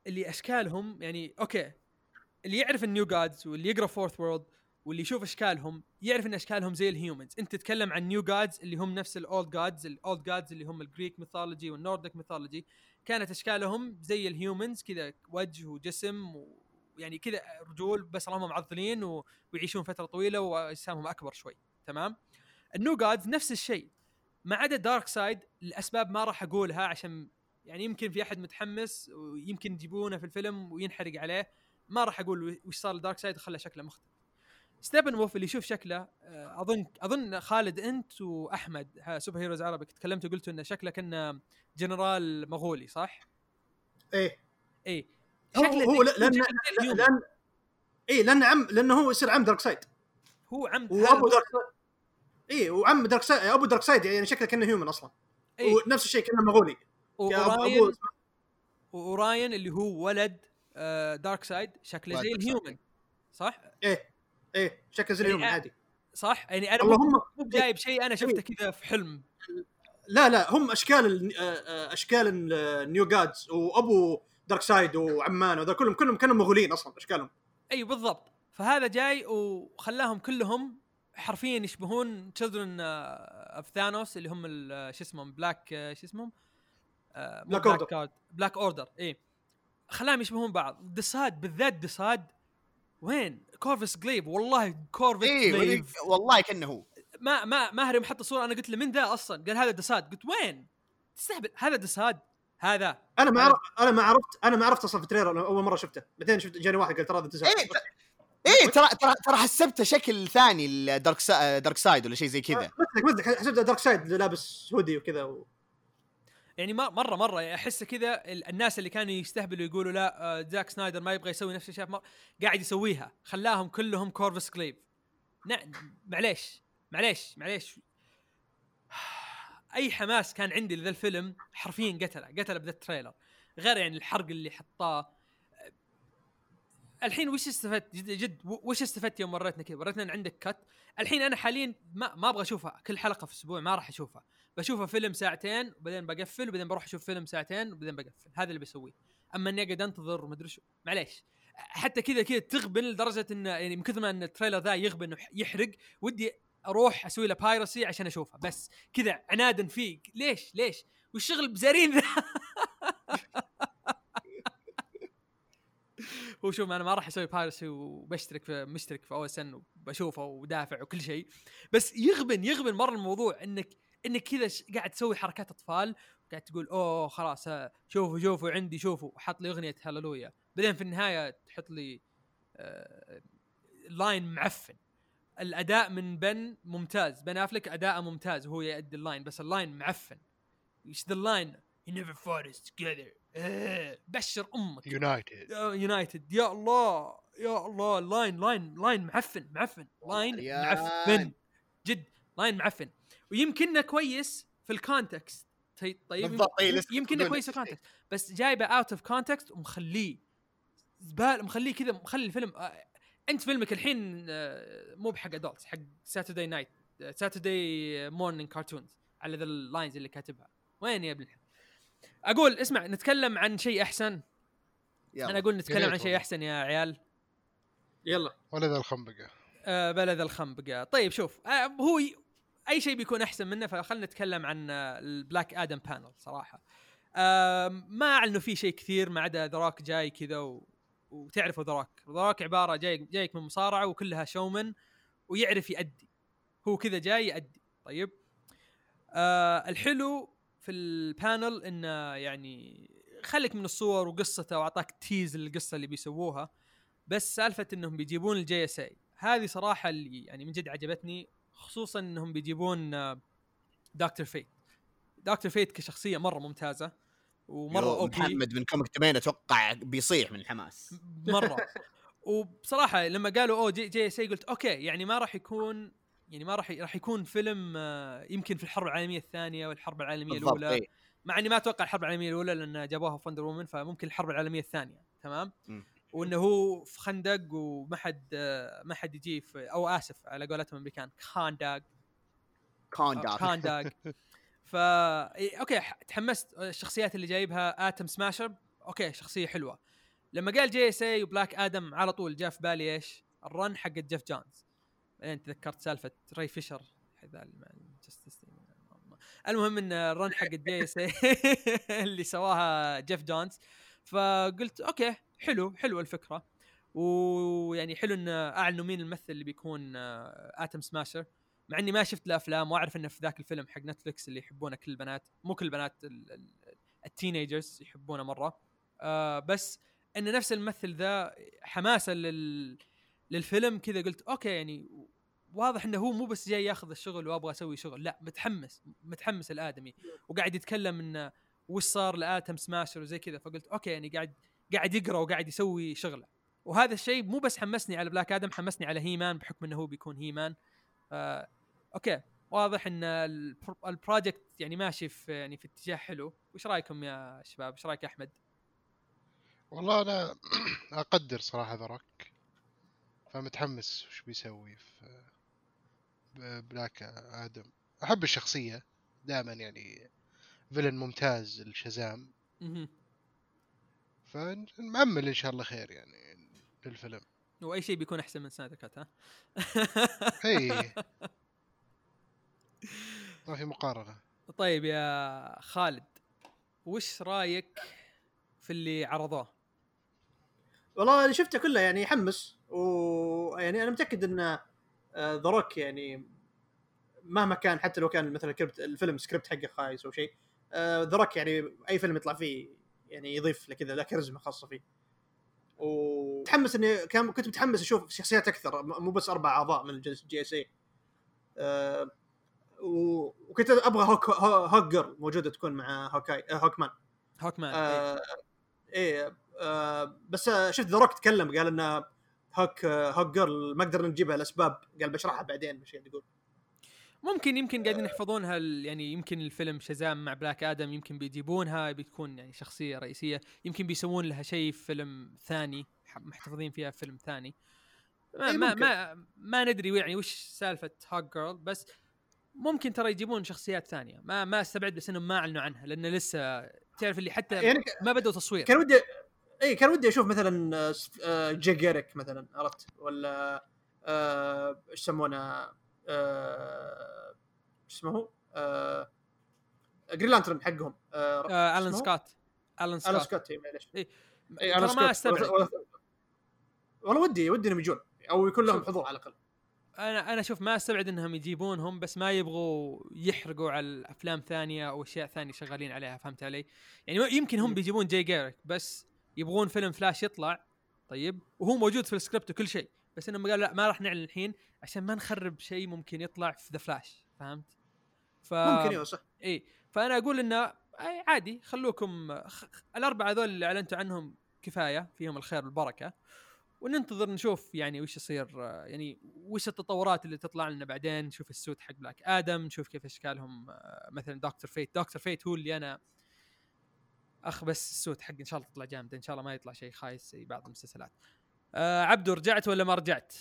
D: اللي أشكالهم يعني okay. اللي يعرف ال New Gods واللي يقرأ Fourth World واللي يشوف أشكالهم يعرف إن أشكالهم زي ال humans أنت تتكلم عن New Gods اللي هم نفس ال old gods ال old gods اللي هم ال Greek mythology وال Nordic mythology كانت أشكالهم زي ال humans كذا وجه وجسم ويعني كذا رجول بس اللهم معضلين و... ويعيشون فترة طويلة وأجسامهم أكبر شوي. تمام؟ ال New Gods نفس الشيء. ما عدا Darkseid لأسباب ما راح أقولها عشان يعني يمكن في أحد متحمس ويمكن يجيبونه في الفيلم وينحرق عليه. ما راح أقول وش صار ل Darkseid وخلى شكله مختلف. Steppenwolf اللي يشوف شكله آه، أظن أظن خالد أنت وأحمد Superheroes عربي تكلمتوا قلتوا إنه شكله كأنه جنرال مغولي صح؟
B: إيه.
D: اي
B: هو هو لا- لأن
D: شكله زي ال
B: human. لأن اي لأن عم لأنه هو يصير عم Darkseid.
D: هو
B: عمه وأبو Darkseid اي وعم Darkseid أبو Darkseid يعني شكله كأنه human أصلا.
D: اي
B: ونفس الشيء كأنه مغولي. أبو- و
D: Orion اللي هو ولد Darkseid شكله زي.
A: ال
D: human صح؟
B: إيه إيه شكله زي
D: يعني
B: ال
D: human
B: عادي.
D: صح؟ يعني أنا
B: اللهم
D: مو جايب شيء أنا شفته كذا في حلم.
B: لا لا هم أشكال ال- آه، آه، أشكال ال New Gods وأبو Darkseid وعمان وذا كلهم كلهم كانوا مغولين أصلا أشكالهم.
D: أي بالضبط. فهذا جاي وخلاهم كلهم حرفيا يشبهون Children of Thanos اللي هم ال- شو اسمهم؟ Black شو اسمهم؟ آه،
B: Order.
D: كارد Black Order اي خلاهم يشبهون بعض. Desaad بالذات Desaad وين؟ Corvus Glaive والله Corvus
A: اي
D: Glaive
A: إيه، والله كأنه هو.
D: ما ما ماهر يوم حط الصورة أنا قلت له من ذا أصلا؟ قال هذا Desaad قلت وين؟ تستهبل. هذا Desaad هذا.
B: أنا ما
D: أنا-
B: عرفت أنا ما عرفت أنا ما عرفت أصلا في ال trailer. أول مرة شفته. بعدين شفت جاني واحد قال ترى هذا دساد
A: إيه إيه ترى ترى ترى حسبته شكل ثاني ال Dark... Darkseid ولا شيء زي كذا.
B: مثلك مثلك حسبته Darkseid لابس هودي وكذا و...
D: يعني مره مرة أحس كذا ال- الناس اللي كانوا يستهبلوا يقولوا لا آه، Zack Snyder ما يبغى يسوي نفس الشيء. قاعد يسويها. خلاهم كلهم Corvus Glaive نا... معليش معليش معليش. أي حماس كان عندي لذا الفيلم حرفيا قتله قتله بذا trailer. غير يعني الحرق اللي حطاه. الحين وش استفدت؟ جد, جد وش استفدت يوم وريتنا كذا؟ وريتنا إن عندك cut الحين أنا حاليا ما ما أبغى أشوفها. كل حلقة في أسبوع ما راح أشوفها. بشوفها فيلم ساعتين وبعدين بقفل وبعدين بروح أشوف فيلم ساعتين وبعدين بقفل. هذا اللي بسويه. أما إني أقعد أنتظر ومدري شو معليش. حتى كذا كذا تغبن لدرجة انه يعني من كثر ما إن ال trailer ذا يغبن ويحرق ودي أروح أسوي له piracy عشان اشوفها بس كذا عنادا فيك ليش؟ ليش؟ والشغل بزارين ذا هو شوف أنا ما راح أسوي piracy وبشترك في مشترك في OSN وبشوفه ودافع وكل شيء. بس يغبن يغبن مرة الموضوع إنك إنك كذا ش- قاعد تسوي حركات أطفال قاعد تقول oh خلاص ها، شوفوا شوفوا عندي شوفوا. وحط لي أغنية هاللويا. بعدين في النهاية تحط لي آه line معفن. الأداء من Ben ممتاز. Ben Affleck أداءه ممتاز. وهو يؤدي ال line بس ال line معفن. إيش ذا ال line You never fought us together. آه، بشر أمك.
C: united
D: united يا الله يا الله. line line line معفن معفن.
A: line
D: معفن. جد line معفن. ويمكنه كويس في ال context طيب طيب
A: بالضبط،
D: يمكنه
A: بقول
D: كويس في.
A: ال
D: context بس جايبة out of context ومخليه زبال مخليه كذا مخلي الفيلم آه، أنت فيلمك الحين آه، مو بحق adults حق Saturday night Saturday morning cartoons على ذا ال lines اللي كاتبها وين يا ابن الحلال؟ أقول اسمع نتكلم عن شيء أحسن
A: يلا.
D: أنا
C: أقول
D: نتكلم عن شيء. أحسن يا عيال
B: يلا
C: ذا الخنبقة
D: آه بلد الخنبقة طيب شوف آه هو ي... أي شيء بيكون أحسن منه فخلنا نتكلم عن ال Black Adam panel صراحة. ما أعلنوا فيه شيء كثير ما عدا The Rock جاي كذا و... وتعرفوا The Rock. The Rock عبارة جاي جايك من مصارعة وكلها showman ويعرف يأدي. هو كذا جاي يأدي. طيب؟ آه الحلو في ال panel إنه يعني خليك من الصور وقصته وأعطاك tease للقصة اللي بيسووها بس سالفة إنهم بيجيبون ال JSA هذه صراحة اللي يعني من جد عجبتني خصوصا إنهم بيجيبون Doctor Fate Doctor Fate كشخصية مرة ممتازة ومرة
A: يو،
D: أو بي
A: محمد من Comic Domain أتوقع بيصيح من الحماس.
D: مرة. وبصراحة لما قالوا أوه J, JSA قلت okay يعني ما راح يكون يعني ما راح ي- راح يكون فيلم آه، يمكن في الحرب العالمية الثانية والحرب
A: العالمية
D: الأولى.
A: إيه.
D: مع إني ما أتوقع الحرب العالمية الأولى لأن جابوها في Wonder Woman فممكن الحرب العالمية الثانية تمام؟
A: مم.
D: وإنه هو في خندق وما حد ما حد يجي في أو آسف على قولتهم الأمريكان خاندق
A: كونداك
D: Kahndaq فا okay تحمست الشخصيات اللي جايبها Atom Smasher. okay شخصية حلوة. لما قال JSA و Black Adam على طول جاء في بالي إيش؟ ال run حق Geoff Johns. بعدين تذكرت سالفة Ray Fisher المهم إن ال run حق ال JSA اللي سواها Geoff Johns. فقلت okay. حلو حلو الفكرة. ويعني حلو إن أعلنوا مين الممثل اللي بيكون آه، Atom Smasher مع إني ما شفت له أفلام وأعرف إنه في ذاك الفيلم حق Netflix اللي يحبونه كل البنات مو كل البنات ال- ال- ال teenagers يحبونه مرة. آه بس إن نفس الممثل ذا حماسة لل للفيلم كذا قلت okay يعني واضح إنه هو مو بس جاي ياخذ الشغل وأبغى أسوي شغل لا متحمس متحمس الآدمي. وقاعد يتكلم انه وش صار ل Atom Smasher وزي كذا فقلت okay يعني قاعد قاعد يقرأ وقاعد يسوي شغله. وهذا الشيء مو بس حمسني على Black Adam حمسني على He-Man بحكم إنه هو بيكون He-Man آه okay واضح إن ال pro- ال project يعني ماشي في يعني في اتجاه حلو. وش رأيكم يا شباب؟ إيش رأيك يا أحمد؟
C: والله أنا أقدر صراحة The Rock فمتحمس وش بيسوي في Black Adam أحب الشخصية دائما يعني villain ممتاز ال
D: Shazam.
C: فنأمل إن شاء الله خير يعني للفيلم.
D: وأي شيء بيكون أحسن من Snyder Cut ها؟
C: إي. ما في مقارنة.
D: طيب يا خالد وش رأيك في اللي عرضوه؟
B: والله اللي شفته كله يعني يحمس ويعني أنا متأكد إن The Rock يعني مهما كان حتى لو كان مثلا الفيلم سكريبت حقه خايس أو شيء The Rock يعني أي فيلم يطلع فيه يعني يضيف له كذا له كاريزما خاصة فيه. ومتحمس إني كان كنت متحمس أشوف شخصيات أكثر مو بس أربع أعضاء من ال JSA. وكنت أبغى Hawk Haw- Hawkgirl موجودة تكون مع Hawkeye آه، Hawkman.
D: Hawkman إيه.
B: آه إيه. آه بس آه، شفت The Rock تكلم قال ان Hawk آه، Hawkgirl ما قدرنا نجيبها لأسباب قال بشرحها بعدين مش يقول.
D: ممكن يمكن قاعدين يحفظونها يعني يمكن الفيلم Shazam مع Black Adam يمكن بيجيبونها بتكون يعني شخصية رئيسية يمكن بيسوون لها شيء في فيلم ثاني محتفظين فيها في فيلم ثاني. ما ما. ما ما ندري يعني وش سالفة Hawkgirl بس ممكن ترى يجيبون شخصيات ثانية. ما ما استبعد بس إنهم ما أعلنوا عنها لأن لسه تعرف اللي حتى
B: يعني
D: ما بدأوا تصوير.
B: كان ودي إي كان ودي أشوف مثلا آه، س- آه، Jay Garrick مثلا عرفت؟ ولا آه، إيش يسمونه؟ آه، اسمه؟ آه، Green Lantern حقهم آه،
D: آه
B: Alan؟
D: Scott Alan
B: Alan
D: Scott
B: Scott اي معليش
D: إيه.
B: اي ألان
D: ترى ما Scott
B: أستبعد والله ودي ودي إنهم يجون أو يكون لهم. حضور على الأقل
D: أنا أنا أشوف ما أستبعد إنهم يجيبونهم بس ما يبغوا يحرقوا على الأفلام ثانية أو أشياء ثانية شغالين عليها فهمت علي؟ يعني يمكن هم. بيجيبون Jay Garrick بس يبغون فيلم فلاش يطلع طيب وهو موجود في السكريبت وكل شيء بس إنهم قالوا لا ما راح نعلن الحين عشان ما نخرب شيء ممكن يطلع في The Flash فهمت؟ ف
B: ممكن أيوه صح.
D: إي فأنا أقول إنه أي عادي خلوكم خ... الأربعة هذول اللي أعلنتوا عنهم كفاية فيهم الخير والبركة وننتظر نشوف يعني وش يصير يعني وش التطورات اللي تطلع لنا بعدين نشوف ال suit حق Black Adam نشوف كيف اشكالهم آه، مثلا Doctor Fate Doctor Fate هو اللي أنا أخ بس ال suit حق إن شاء الله تطلع جامده إن شاء الله ما يطلع شيء خايس زي بعض المسلسلات. آه عبدو رجعت ولا ما رجعت؟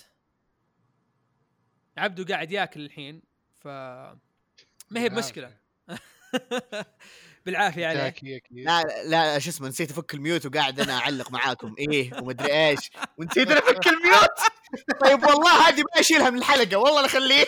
D: عبدو قاعد ياكل الحين ف ما هي بمشكلة.
C: بالعافية أكيد
A: لا لا شو اسمه نسيت أفك ال mute وقاعد أنا أعلق معاكم. إيه ومدري إيش. ونسيت أنا أفك ال mute؟ طيب والله هذه ما أشيلها من الحلقة. والله لا أخليه.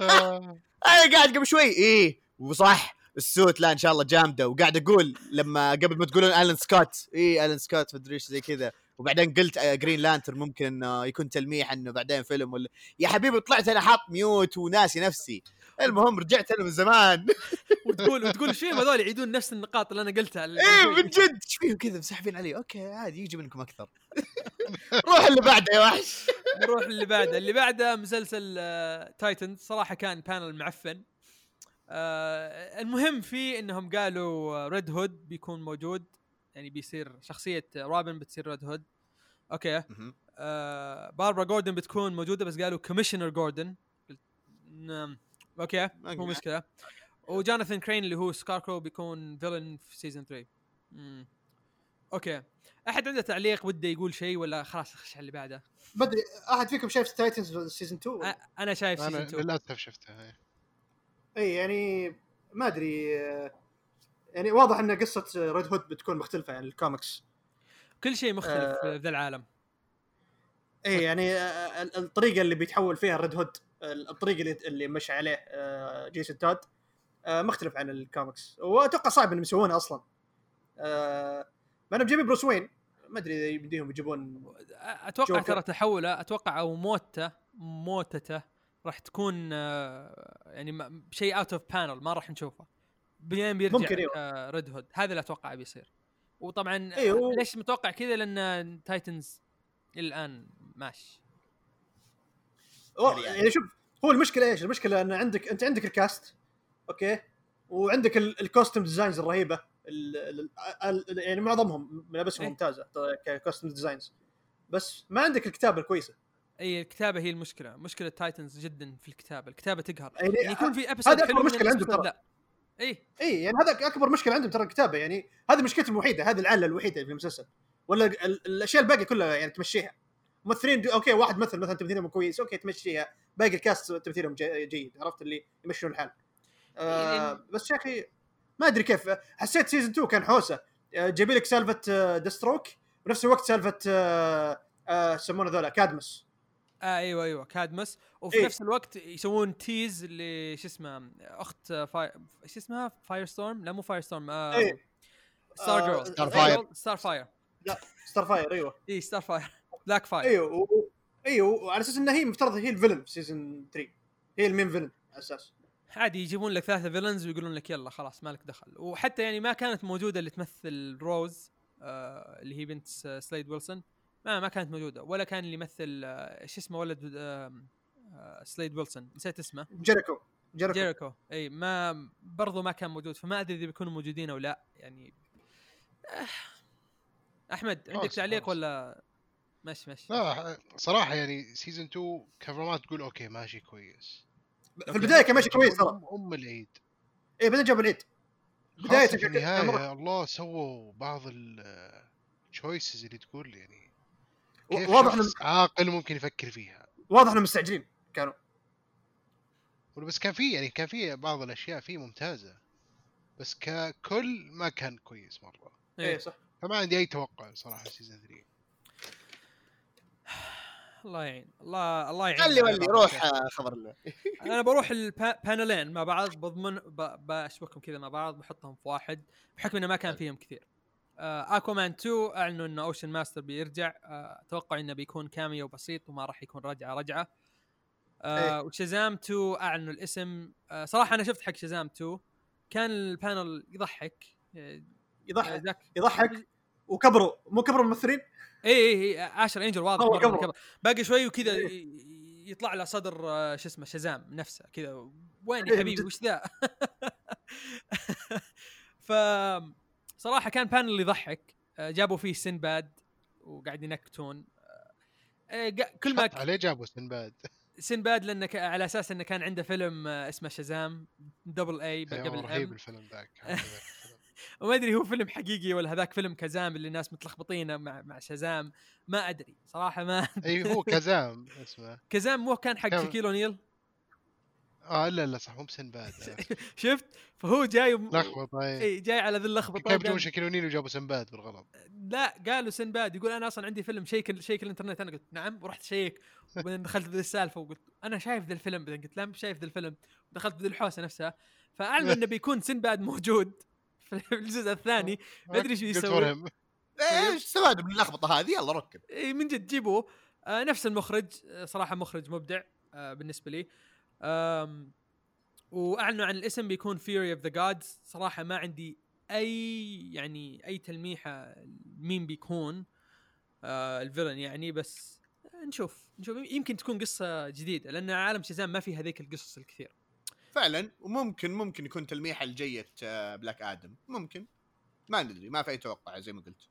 C: آه،
A: أنا قاعد قبل شوي. إيه وصح ال suit لا إن شاء الله جامدة. وقاعد أقول لما قبل ما تقولون Alan Scott. إيه Alan Scott مدري إيش زي كذا. وبعدين قلت آه، Green Lantern ممكن انه يكون تلميح إنه بعدين فيلم ولا يا حبيبي طلعت أنا حاط mute وناسي نفسي. المهم رجعت أنا من زمان.
D: وتقول وتقول إيش فيهم هذول يعيدون نفس النقاط اللي أنا قلتها.
A: إيه من جد. إيش فيهم كذا مسحبين علي؟ okay عادي يجي منكم أكثر. روح اللي بعده يا وحش.
D: نروح اللي بعده. اللي بعده مسلسل Titans صراحة كان panel معفن. آه المهم فيه إنهم قالوا Red Hood بيكون موجود. يعني بيصير شخصية روبن بتصير Red Hood أوكي. آه باربرا جوردن بتكون موجودة بس قالوا commissioner جوردن. قلت نعم. أوكي. مو. مشكلة. وجوناثان كرين اللي هو سكاركرو بيكون villain في season 3 مم. أوكي. أحد عنده تعليق وده يقول شيء ولا خلاص خش على اللي بعده؟
B: بدري أحد فيكم شايف تايتنز season 2
D: أ- أنا شايف
C: أنا
D: season 2
C: للأسف شفتها إيه.
B: اي يعني ما أدري آه، يعني واضح إن قصة Red Hood بتكون مختلفة عن الكوميكس
D: كل شيء مختلف
B: آه.
D: في ذا العالم
B: اي يعني آه، ال- الطريقة اللي بيتحول فيها Red Hood الطريقة اللي اللي مشى عليه آه، جيسون تود آه، مختلف عن الكوميكس وأتوقع صعب إنهم يسوونها أصلا آه، ما انهم جايبين بروس وين ما أدري إذا يمديهم يجيبون أتوقع.
D: ترى تحوله أتوقع أو موته موتته راح تكون آه، يعني شيء out of panel ما راح نشوفه بعدين بيرجع
B: ممكن أيوة.
D: Red Hood هذا اللي أتوقع بيصير. وطبعا
B: أيوة.
D: ليش متوقع كذا؟ لأن تايتنز إلى الآن ماشي
B: أوه، يعني شوف هو المشكلة إيش؟ المشكلة إن عندك أنت عندك ال cast أوكي؟ وعندك ال- ال costume designs الرهيبة ال ال ال يعني معظمهم ملابسهم
D: إيه.
B: ممتازة ك costume designs بس ما عندك الكتابة الكويسة.
D: إي الكتابة هي المشكلة. مشكلة تايتنز جدا في الكتابة. الكتابة تقهر.
B: يعني
D: يعني يكون في episode
B: هذا أكبر مشكلة عندهم ترى.
D: اي
B: اي يعني هذا أكبر مشكلة عندهم ترى الكتابة يعني هذه مشكلتهم الوحيدة هذه العلة الوحيدة في المسلسل. ولا ال- الأشياء الباقية كلها يعني تمشيها. ممثلين أوكي واحد مثل مثلا تمثيلهم كويس أوكي تمشيها. باقي ال cast تمثيلهم جي- جيد عرفت اللي يمشون الحال. آه
D: لأن-
B: بس يا أخي ما أدري كيف. حسيت season 2 كان حوسة. آه، جايبين لك سالفة آه، Deathstroke بنفس الوقت سالفة آه، آه، يسمونه ذولا كادمس
D: آه أيوه أيوه. Cadmus. وفي
B: إيه.
D: نفس الوقت يسوون tease اللي شو اسمه أخت فاي... إيش اسمها؟ Firestorm لا مو Firestorm آه...
B: إيه.
D: Star
B: آه،
D: girl
A: Starfire.
B: Starfire Starfire أيوه.
D: اي Starfire Blackfire
B: أيوه و- أيوه وعلى أساس إنها هي مفترض هي ال villain في season 3 هي ال main villain على أساس.
D: عادي يجيبون لك ثلاثة villains ويقولون لك يلا خلاص مالك دخل. وحتى يعني ما كانت موجودة اللي تمثل روز آه اللي هي بنت سليد ويلسون ما ما كانت موجودة ولا كان اللي يمثل آه شو اسمه ولد آه آه سليد ويلسون نسيت اسمه.
B: جيريكو. جيريكو.
D: جيريكو إي ما برضو ما كان موجود فما أدري إذا بيكونوا موجودين أو لا يعني آه. أحمد عندك تعليق. ولا؟ ماشي ماشي.
C: لا صراحة يعني season 2 ك format تقول أوكي ماشي كويس.
B: في البداية كان ماشي كويس ترى.
C: أم أم العيد.
B: اي بعدين جابوا العيد.
C: بداية في
B: كان-
C: النهايه الله سووا بعض ال choices اللي تقول يعني.
B: واضح
C: شخص عاقل ممكن يفكر فيها.
B: واضح إنهم مستعجلين كانوا.
C: بس كان في يعني كان في بعض الأشياء فيه ممتازة. بس ككل ما كان كويس مرة.
B: اي
D: إيه.
B: صح.
C: فما عندي أي توقع صراحة season 3
D: الله يعين. الله الله يعين.
A: خلي ولي روح
D: الأشياء.
A: خبر الله.
D: أنا بروح ال panel ين مع بعض بضمن ب- بشبكهم كذا مع بعض بحطهم في واحد بحكم إنه ما كان فيهم كثير. Aquaman 2 أعلنوا إنه Ocean Master بيرجع آه أتوقع إنه بيكون cameo بسيط وما راح يكون رجعة رجعة آه
B: إيه.
D: و Shazam 2 أعلنوا الاسم آه صراحة أنا شفت حق Shazam 2 كان ال panel يضحك آه،
B: يضحك يضحك وكبروا مو كبروا الممثلين
D: اي اي اشر انجل واضح
B: هو
D: مرة
B: كبر.
D: كبر. باقي شوي وكذا
B: إيه.
D: يطلع له صدر آه، شو اسمه شزام نفسه كذا وين
B: إيه،
D: يا حبيبي
B: جد.
D: وش ذا؟ ف صراحة كان بانل يضحك. آه، جابوا فيه سنباد وقاعد ينكتون. آه، قا- كل ما
C: عليه جابوا سنباد
D: سنباد لأنه ك- على أساس إنه كان عنده فيلم آه، اسمه شزام دبل اي
C: أيوة،
D: قبل
C: رهيب الفيلم ذاك.
D: وما أدري هو فيلم حقيقي ولا هذاك فيلم Kazaam اللي الناس متلخبطينه مع مع Shazam ما أدري صراحة ما
C: أي هو Kazaam اسمه.
D: Kazaam مو كان حق
C: كم-
D: شاكيل أونيل؟
C: آه لا لا صح مو بسنباد
D: شفت؟ فهو جاي م...
C: لخبط اي
D: اي جاي على ذي اللخبطة
C: كيف جابوا اونيل وجابوا سنباد بالغلط.
D: لا قالوا سنباد يقول أنا أصلا عندي فيلم check check الإنترنت. أنا قلت نعم ورحت check. وبعدين دخلت بذي السالفة وقلت أنا شايف ذا الفيلم. بعدين قلت لا مش شايف ذا الفيلم. دخلت بذي الحوسة نفسها. فأعلن إنه بيكون سنباد موجود في الجزء الثاني. ما أدري
C: إيش
D: يسوي.
A: إيه، إيش؟ استفاد من اللخبطة هذه؟ يلا ركب.
D: اي من جد جيبوه. آه نفس المخرج. آه صراحة مخرج مبدع آه بالنسبة لي. آم وأعلنوا عن الاسم بيكون Fury of the Gods صراحة ما عندي أي يعني أي تلميحة مين بيكون آه ال villain يعني بس نشوف نشوف. يمكن تكون قصة جديدة لأن عالم Shazam ما في هذيك القصص الكثير.
A: فعلا وممكن ممكن يكون تلميحة لجيه Black Adam ممكن. ما ندري ما في أي توقع زي ما قلت.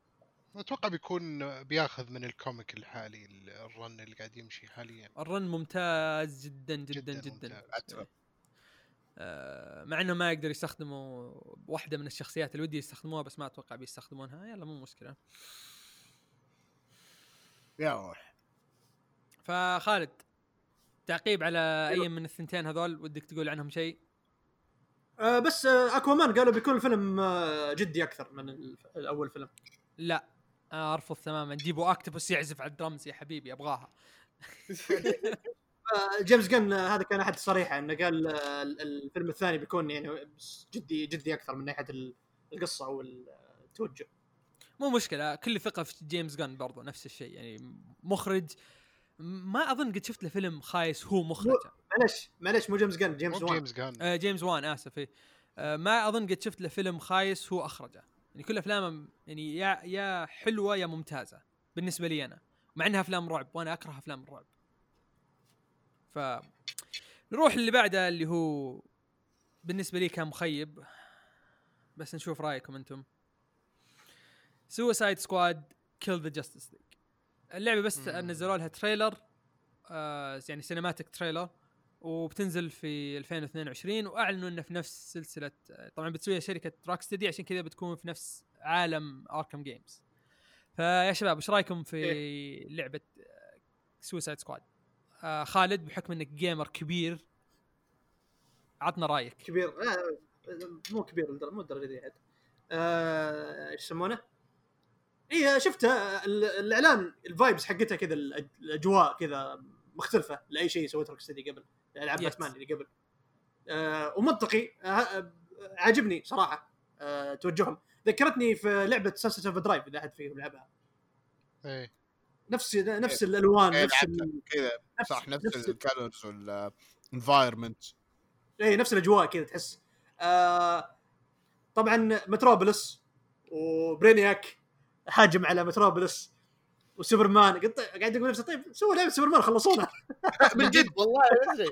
C: أتوقع بيكون بياخذ من ال comic الحالي ال run اللي قاعد يمشي حاليا.
D: ال run ممتاز جدا جدا
C: جداً
D: جدا,
C: ممتاز.
A: أتفق.
D: آه، مع إنه ما يقدر يستخدموا واحدة من الشخصيات اللي ودي يستخدموها بس ما أتوقع بيستخدمونها. يلا مو مشكلة.
A: يا روح.
D: فخالد تعقيب على أي من الثنتين هذول؟ ودك تقول عنهم شيء؟
B: آه بس آه أكوامان قالوا بيكون الفيلم آه جدي أكثر من الأول فيلم.
D: لا. أنا أرفض تماما. جيبوا أكتوبوس يعزف على الدرمز يا حبيبي
B: أبغاها. جيمس جن هذا كان أحد صريحة إنه قال آه ال- الفيلم الثاني بيكون يعني بس جدي جدي أكثر من ناحية ال- القصة والتوجه
D: مو مشكلة كل ثقة في جيمس جان برضو نفس الشيء يعني مخرج. ما أظن قد شفت له فيلم خايس هو مخرجه.
B: معلش معلش مو جيمس جان جيمس وان.
C: جيمس جان
D: آه جيمس وان آسف إيه. آه ما أظن قد شفت له فيلم خايس هو أخرجه. يعني كل افلامه يعني يا يا حلوة يا ممتازة بالنسبة لي أنا مع إنها أفلام رعب وأنا أكره أفلام الرعب. ف نروح اللي بعده اللي هو بالنسبة لي كان مخيب بس نشوف رأيكم أنتم. Suicide Squad Kill the Justice League اللعبة بس. نزلوا لها trailer آه يعني cinematic trailer وبتنزل في 2022 وأعلنوا إنه في نفس سلسلة طبعا بتسويها شركة Rocksteady عشان كذا بتكون في نفس عالم Arkham games فيا شباب إيش رأيكم في لعبة Suicide Squad آه خالد بحكم إنك gamer كبير عطنا رأيك.
B: كبير آه مو كبير مو الدرجه دي عاد. آه، إيش يسمونه؟ إي شفتها ال- الإعلان ال vibes حقتها كذا الأجواء كذا مختلفة لأي شيء سويته Rocksteady قبل. العاب. باتمان اللي قبل. آه ومنطقي. آه آه، عاجبني صراحة. آه توجههم. ذكرتني في لعبة Sunset Overdrive إذا أحد فيهم لعبها.
C: إيه.
B: نفس نفس الألوان
A: إيه،
B: نفس
A: لعبتها.
B: ال-
A: كذا.
B: نفس
A: صح نفس
B: نفس
A: ال colors وال environment
B: اي نفس الأجواء كذا تحس. آه طبعا متروبوليس وبرينياك هاجم على متروبوليس وسوبرمان. قلت قاعد يقول نفسه طيب سووا لعبة سوبرمان خلصونا.
A: من جد والله أدري.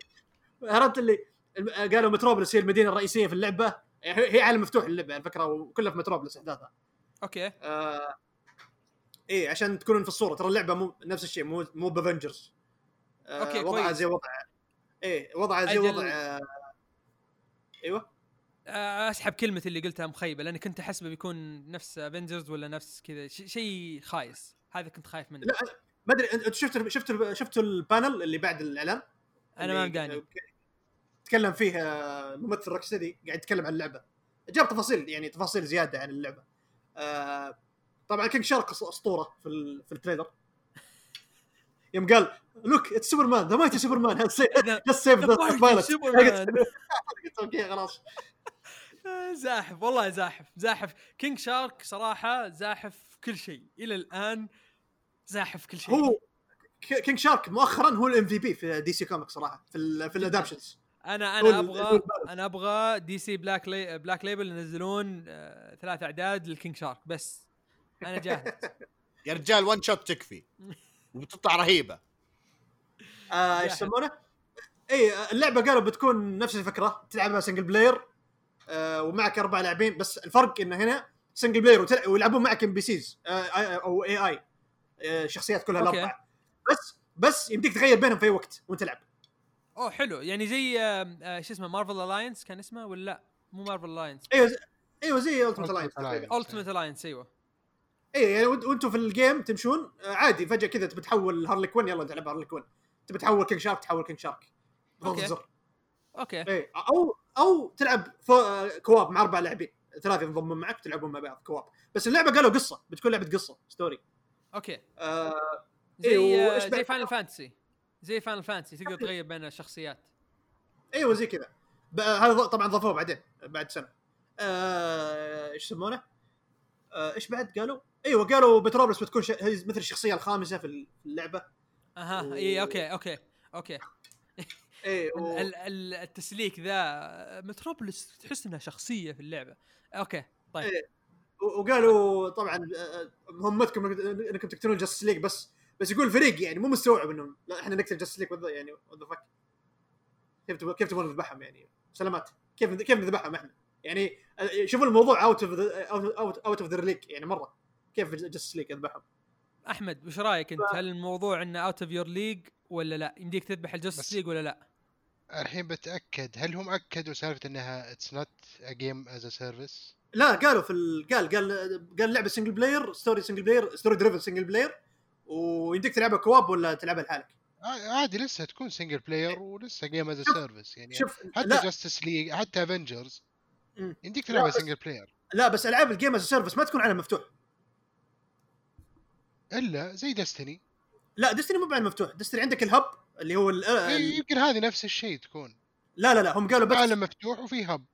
B: عرفت اللي قالوا متروبوليس هي المدينة الرئيسية في اللعبة. يعني هي هي عالم مفتوح اللعبة على فكرة وكلها في متروبوليس أحداثها.
D: أوكي.
B: آه إيه عشان تكونون في الصورة ترى اللعبة مو نفس الشيء مو مو ب Avengers. آه
D: أوكي،
B: وضعها
D: كويس.
B: زي وضع إيه وضعها زي. وضع آه إيوه.
D: آه، أسحب كلمة اللي قلتها مخيبة لأني كنت احسبه بيكون نفس Avengers ولا نفس كذا ش- شيء خايس. هذا كنت خايف منه.
B: لا ما أدري أنت شفت شفت شفت ال panel اللي بعد الإعلان؟
D: أنا ما مداني
B: تكلم فيه آه، ممثل Rocksteady قاعد يتكلم عن اللعبة. جاب تفاصيل يعني تفاصيل زيادة عن اللعبة. آه، طبعا King Shark أسطورة في في ال trailer. يوم قال look it's Superman the mighty
D: Superman
B: just saved the pilot
D: Superman.
B: أوكي خلاص.
D: زاحف والله زاحف. زاحف. King Shark صراحة زاحف كل شيء. إلى الآن زاحف كل شيء
B: هو كينج شارك مؤخرا هو ال MVP في DC Comic صراحة في ال في ال
D: adaptations
B: أنا أنا
D: أبغى. أنا أبغى DC Black La- Black Label ينزلون آه، ثلاث أعداد لل King Shark بس أنا جاهز
A: يا رجال one shot تكفي وبتطلع رهيبة
B: آه،
D: إيش.
B: يسمونه؟ إي اللعبة قالوا بتكون نفس الفكرة تلعبها single player آه ومعك أربع لاعبين بس الفرق انه هنا single player. ويلعبون معك NPCs أو AI شخصيات كلها
D: أوكي.
B: الأربعة. بس بس يمديك تغير بينهم في أي وقت وأنت تلعب
D: أوه حلو. يعني زي آه، آه، شو اسمه Marvel Alliance كان اسمه ولا لا؟ مو Marvel Alliance
B: أيوه زي... أيوه زي
C: Ultimate Alliance.
D: Ultimate Alliance أيوه.
B: إي يعني وأنت- وأنتم في ال game تمشون آه عادي فجأة كذا تبي تحول Harley Quinn يلا تلعب Harley Quinn تبي تحول King Shark تحول King Shark بضغط
D: أوكي.
B: الزر
D: أوكي.
B: إي أو أو تلعب فو... آه، co-op مع أربع لاعبين. ثلاثة ينضمون معك تلعبون مع بعض co-op بس اللعبة قالوا قصة بتكون لعبة قصة story
D: أوكي.
B: آه
D: زي آه،
B: وإيش
D: زي؟ Final Fantasy زي Final Fantasy تقدر تغير بين الشخصيات.
B: أيوه زي كذا. هذا طبعا ضافوه بعدين بعد سنة. آه، إيش يسمونه؟ آه، إيش بعد قالوا؟ أيوه قالوا متروبوليس بتكون ش... هي مثل الشخصية الخامسة في اللعبة.
D: أها إي أوكي أوكي أوكي.
B: إي و...
D: ال- ال- ال it's like the متروبوليس تحس إنها شخصية في اللعبة. أوكي طيب.
B: إيه. وقالوا طبعا آه، مهمتكم إنك- إنكم تقتلون Justice League بس بس يقول الفريق يعني مو مستوعب انهم لا إحنا نقتل Justice League يعني what the fuck كيف تبغى كيف تبغون نذبحهم يعني؟ سلامات. كيف كيف نذبحهم إحنا؟ يعني آه، شوفوا الموضوع out of out out of the league يعني مرة. كيف Justice League اذبحهم
D: أحمد وش رأيك أنت؟ هل الموضوع إنه out of your league ولا لا؟ يمديك تذبح ال
C: Justice
D: League ولا لا؟
C: الحين بتأكد هل هم أكدوا سالفة إنها اتس نوت ا جيم از ا سيرفيس
B: لا قالوا في ال... قال قال قال لعبة single player story single player story driven single player ويمديك تلعبها co-op ولا تلعبها لحالك؟
C: عادي لسه تكون single player ولسه game
B: as
C: service يعني.
B: شوف
C: حتى Justice League حتى
B: Avengers.
C: يمديك
B: لا،
C: تلعبها single player
B: لا بس ألعاب ال game as service ما تكون عالم مفتوح.
C: إلا زي Destiny
B: لا Destiny مو بعالم مفتوح. Destiny عندك ال hub اللي هو. ال...
C: يمكن هذه نفس الشيء تكون.
B: لا لا لا هم قالوا بس
C: عالم مفتوح وفي hub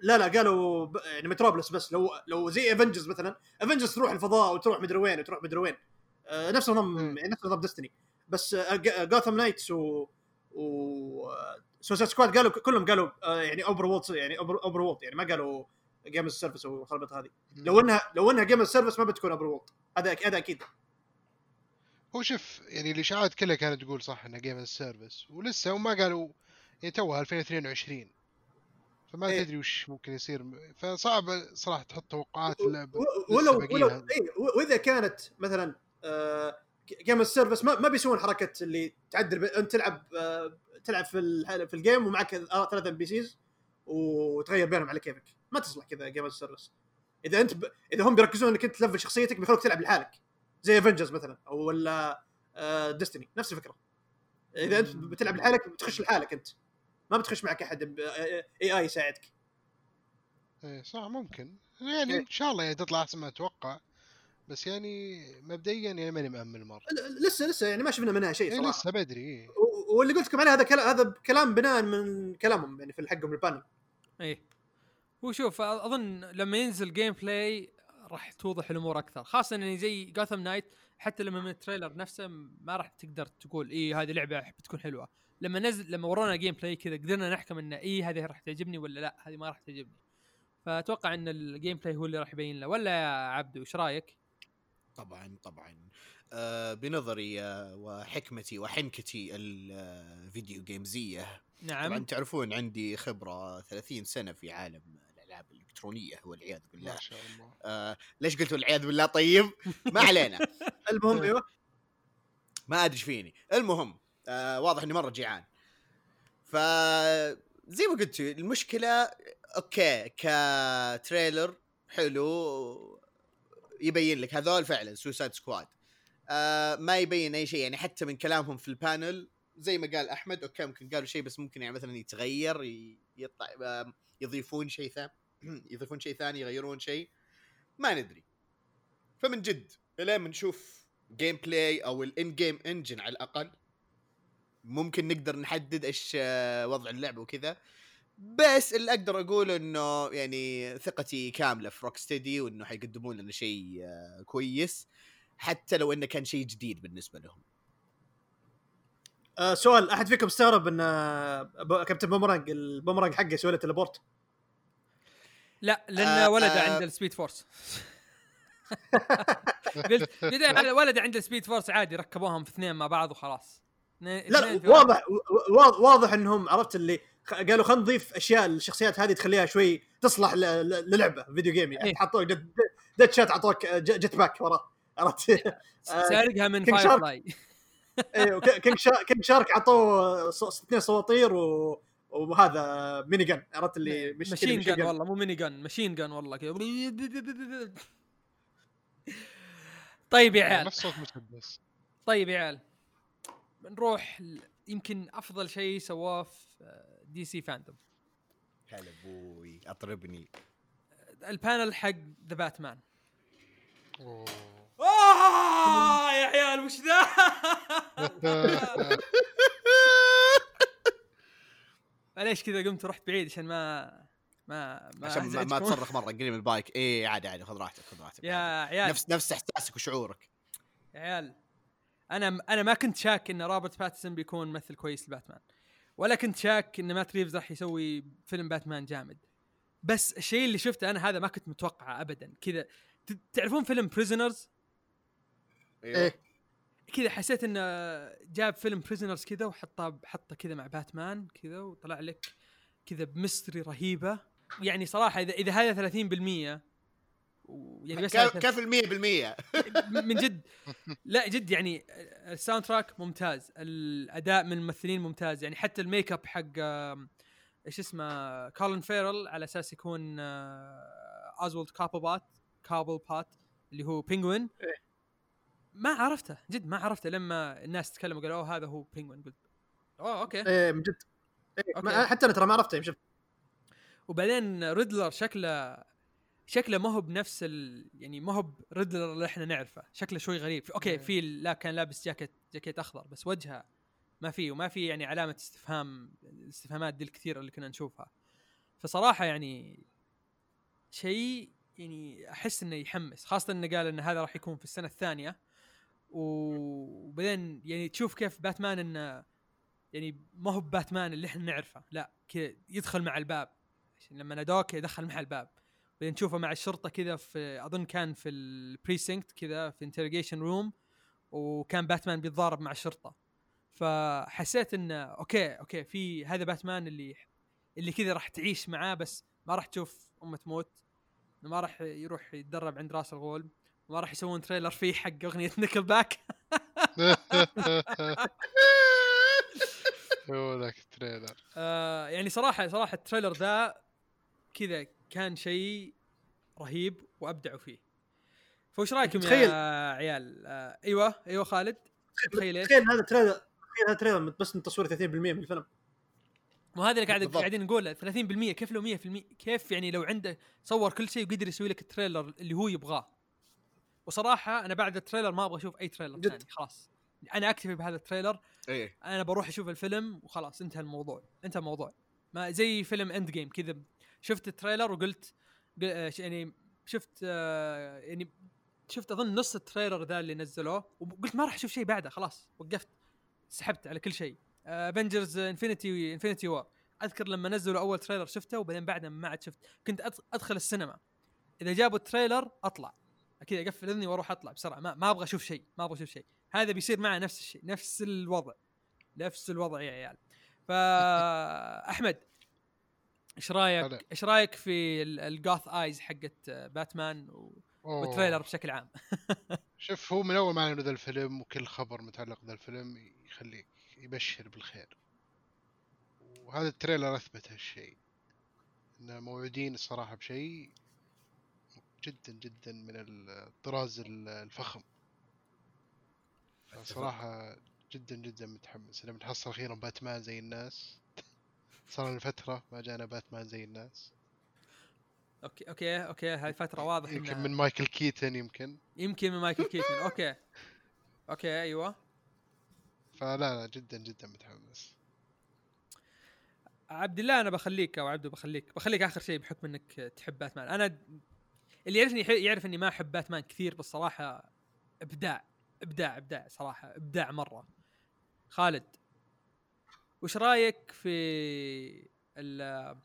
B: لا لا قالوا ب... يعني متروبوليس بس. لو لو زي Avengers مثلا. Avengers تروح الفضاء وتروح مدري وين وتروح مدري وين. آه نفس نظام. يعني نفس نظام Destiny بس آه Gotham Knights و و Suicide Squad قالوا كلهم قالوا آه يعني open world يعني open world يعني ما قالوا game service والخربط هذه. لو إنها لو إنها game service ما بتكون open world هذا هذا أكيد.
C: هو شوف يعني الاشاعات كلها كانت تقول صح انها game service ولسه هم ما قالوا يعني توها 2022 فما
B: إيه.
C: تدري وش ممكن يصير. فصعب صراحة تحط توقعات
B: ولو ولو. اي وإذا كانت مثلا آه game ال service ما, ما بيسوون حركة اللي تعدل ب... أنت تلعب آه تلعب في. في ال game ومعك ثلاثة NPCs وتغير بينهم على كيفك. ما تصلح كذا game ال service إذا أنت ب... إذا هم بيركزون إنك أنت ت level شخصيتك بيخلوك تلعب لحالك. زي افنجرز مثلا أو ولا آه ديستني نفس الفكرة. إذا أنت بتلعب لحالك بتخش لحالك أنت. ما بتخش معك أحد اي اي يساعدك.
C: إيه صح ممكن. يعني
B: إيه.
C: إن شاء الله يعني تطلع أحسن ما أتوقع. بس يعني مبدئيا يعني ماني مأمل مره
B: لسه لسه يعني ما شفنا منها شيء
C: إيه
B: صراحة.
C: لسه بدري إيه.
B: واللي قلت لكم عليه هذا كلام هذا كلام بناء من كلامهم يعني في حقهم ال
D: panel. إيه. هو شوف أظن لما ينزل gameplay راح توضح الأمور أكثر. خاصة اني زي جوثام نايت حتى لما من ال trailer نفسه ما راح تقدر تقول اي هذه لعبة بتكون حلوة. لما نزل لما ورونا gameplay كذا قدرنا نحكم إن اي هذه راح تعجبني ولا لا هذه ما راح تعجبني. فأتوقع إن ال gameplay هو اللي راح يبين له. ولا يا عبدو إيش رأيك؟
A: طبعا طبعا. آه بنظري آه وحكمتي وحنكتي ال video games يه
D: نعم.
A: طبعا تعرفون عندي خبرة 30 سنة في عالم الألعاب الإلكترونية والعياذ بالله.
C: ما شاء الله.
A: آه ليش قلت والعياذ بالله؟ طيب ما علينا.
B: المهم أيوه
A: ما أدري إيش فيني. المهم آه واضح إني مرة جيعان. ف زي ما قلت المشكلة okay ك trailer حلو يبين لك هذول فعلا سوسايد سكواد آه ما يبين أي شيء يعني حتى من كلامهم في ال panel زي ما قال أحمد okay ممكن قالوا شيء بس ممكن يعني مثلا يتغير يطلع يضيفون شيء ثاني يضيفون شيء ثاني يغيرون شيء. ما ندري. فمن جد الين ما نشوف gameplay أو ال in-game engine على الأقل ممكن نقدر نحدد إيش آه، وضع اللعبه وكذا. بس اللي أقدر أقوله إنه يعني ثقتي كاملة في روك ستدي وإنه حيقدمون لنا شيء آه، كويس حتى لو إنه كان شيء جديد بالنسبة لهم.
B: آه سؤال أحد فيكم استغرب إن آه، كابتن بومرانج البومرانج حقه يسوي له teleport
D: لا لأن
A: آه،
D: ولد
A: آه.
D: عند ال speed force. قلت بدأ ولد عند ال speed force عادي ركبوهم في اثنين مع بعض وخلاص.
B: لا واضح واضح, واضح انهم عرفت اللي قالوا خلينا نضيف أشياء الشخصيات هذه تخليها شوي تصلح ل- ل- للعبة video game يعني.
D: إيه.
B: حطوا jet شات اعطوك jet pack وراه عرفت؟
D: واحد. سارقها من فاير
B: شارك.
D: فلاي
B: أيوه كينج شا... كينج شارك اعطوه ص- اثنين صواطير و... وهذا ميني جن عرفت اللي مش
D: ماشين
B: مشين
D: جن والله مو ميني جن ماشين جن والله كذا. طيب يا عيال.
C: نفس صوت مسدس
D: طيب يا عيال. نروح يمكن أفضل شيء سواه في دي سي فاندوم
A: هلا أبوي أطربني
D: ال panel حق ذا باتمان
C: أوه.
D: آه يا عيال وش ذا؟ ليش كذا قمت ورحت بعيد عشان ما ما ما
A: عشان ما, ما؟ تصرخ مرة قريب من البايك إيه عادي عادي خذ راحتك خذ راحتك
D: يا
A: عادي.
D: عيال
A: نفس نفس إحساسك وشعورك
D: يا عيال أنا أنا ما كنت شاك إن روبرت باتسون بيكون ممثل كويس لباتمان. ولا كنت شاك إن مات ريفز راح يسوي فيلم باتمان جامد. بس الشيء اللي شفته أنا هذا ما كنت متوقعه ابدا. كذا ت- تعرفون فيلم بريزنرز
B: إيه.
D: كذا حسيت إنه جاب فيلم بريزنرز كذا وحطه حطه كذا مع باتمان كذا وطلع لك كذا ب mystery رهيبة. يعني صراحة إذا إذا هذا 30% ويعني بس
A: المية بالمية.
D: من جد. لا جد يعني ال soundtrack ممتاز الأداء من الممثلين ممتاز يعني حتى الميك أب حق إيش اسمه كولن فيرل على أساس يكون آه، أوزوالد كابوبات كوبل بوت اللي هو بينجوين
B: إيه.
D: ما عرفته جد ما عرفته لما الناس تكلموا قالوا أوه هذا هو بينجوين قلت أوه okay.
B: إيه من جد. إيه حتى أنا ترى ما عرفته شفت
D: وبعدين ريدلر شكله شكله ما هو بنفس ال... يعني ما هو بريدلر اللي إحنا نعرفه. شكله شوي غريب. okay في لا كان لابس جاكيت جاكيت أخضر بس وجهه ما في وما في يعني علامة استفهام الاستفهامات دي الكثيرة اللي كنا نشوفها. فصراحة يعني شيء يعني أحس إنه يحمس خاصة إنه قال إن هذا راح يكون في السنة الثانية. وبعدين يعني تشوف كيف باتمان إنه يعني ما هو باتمان اللي إحنا نعرفه لا كذا يدخل مع الباب. لما نادوك يدخل مع الباب. بعدين تشوفه مع الشرطة كذا في أظن كان في ال precinct كذا في interrogation room وكان باتمان بيتضارب مع الشرطة. فحسيت انه okay okay في هذا باتمان اللي اللي كذا راح تعيش معاه بس ما راح تشوف أمه تموت ما راح يروح يتدرب عند راس الغول ما راح يسوون trailer فيه حق أغنية نيكل باك
C: هو ذاك ال trailer
D: آه يعني صراحة صراحة ال trailer ذا كذا كان شيء رهيب وأبدعوا فيه. فوش رأيكم يا
B: تخيل.
D: عيال؟ آه إيوه إيوه خالد. تخيل إيش؟
B: تخيل هذا trailer تخيل هذا trailer بس من تصوير 30% من الفيلم.
D: مو هذا اللي قاعد. قاعدين نقوله 30% كيف لو 100% كيف يعني لو عنده صور كل شيء وقدر يسوي لك ال trailer اللي هو يبغاه. وصراحة أنا بعد ال trailer ما أبغى أشوف أي trailer
B: جد.
D: ثاني خلاص. أنا أكتفي بهذا ال
A: trailer.
D: إيه. أنا بروح أشوف الفيلم وخلاص انتهى الموضوع انتهى الموضوع. ما زي فيلم Endgame كذا شفت ال trailer وقلت يعني شفت آه، يعني شفت أظن نص ال trailer ذا اللي نزلوه وقلت ما راح أشوف شيء بعده خلاص وقفت سحبت على كل شيء. Avengers Infinity Infinity War أذكر لما نزلوا أول trailer شفته وبعدين بعدها ما عاد شفت. كنت أدخل السينما. إذا جابوا ال trailer أطلع. كذا أقفل إذني وأروح أطلع بسرعة. ما, ما أبغى أشوف شيء ما أبغى أشوف شيء. هذا بيصير معه نفس الشيء نفس الوضع نفس الوضع يا عيال. فا أحمد إيش رايك. إيش رأيك في ال- ال goth eyes حقت باتمان و...
C: أوه.
D: وال trailer بشكل عام؟
C: شوف هو من أول ما أعلنوا ذا الفيلم وكل خبر متعلق ذا الفيلم يخليك يبشر بالخير. وهذا ال trailer أثبت هالشيء. إن موعودين الصراحة بشيء جدا جدا من الطراز ال- الفخم. صراحة جدا جدا متحمس. لما نحصل أخيرا باتمان زي الناس صار لنا فترة ما جانا باتمان زي الناس.
D: okay okay okay هاي فترة واضح
C: يمكن
D: إنها-
C: من مايكل كيتن يمكن.
D: يمكن من مايكل كيتن okay. okay أيوه.
C: فلا لا جدا جدا متحمس.
D: عبد الله أنا بخليك أو عبدو بخليك. بخليك آخر شيء بحكم إنك تحب باتمان. أنا اللي يعرفني يعرف إني ما أحب باتمان كثير بس صراحة إبداع إبداع إبداع صراحة إبداع مرة. خالد. وش رايك في ال-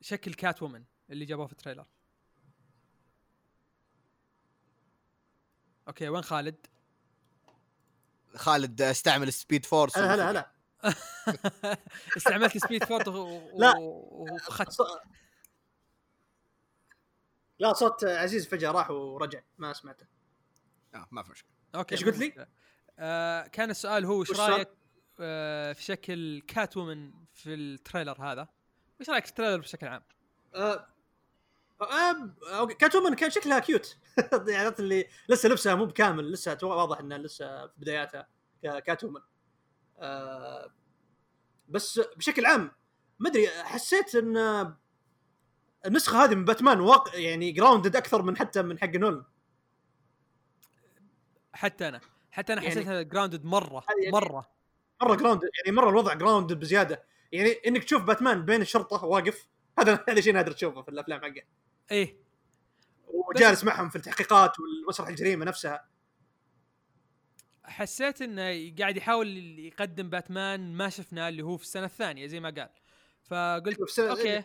D: شكل Catwoman اللي جابوه في ال trailer؟ okay وين خالد؟
A: خالد استعمل speed force
B: هلا هلا هلا.
D: استعملت speed
B: لا.
D: وخدت
B: لا صوت عزيز فجأة راح ورجع ما سمعته.
A: آه ما في مشكلة.
D: okay
B: إيش قلت لي؟
D: آه كان السؤال هو
B: صار؟
D: رايك في شكل Catwoman في ال trailer هذا؟ وش رأيك في ال trailer بشكل عام؟
B: آه آه Catwoman كان شكلها cute يعني اللي لسه لبسها مو بكامل لسه واضح إنها لسه في بداياتها Catwoman آه بس بشكل عام ما أدري حسيت إن النسخة هذه من باتمان واقع يعني grounded أكثر من حتى من حق نولن
D: حتى أنا. حتى أنا
B: يعني-
D: حسيتها grounded مرة
B: يعني-
D: مرة.
B: مرة grounded يعني مرة الوضع grounded بزيادة. يعني إنك تشوف باتمان بين الشرطة واقف. هذا هذا شيء نادر تشوفه في الأفلام حقه.
D: إيه.
B: وجالس معهم في التحقيقات والمسرح الجريمة نفسها.
D: حسيت إنه قاعد يحاول يقدم باتمان ما شفناه اللي هو في السنة الثانية زي ما قال. فقلت
B: في السنة-
D: okay.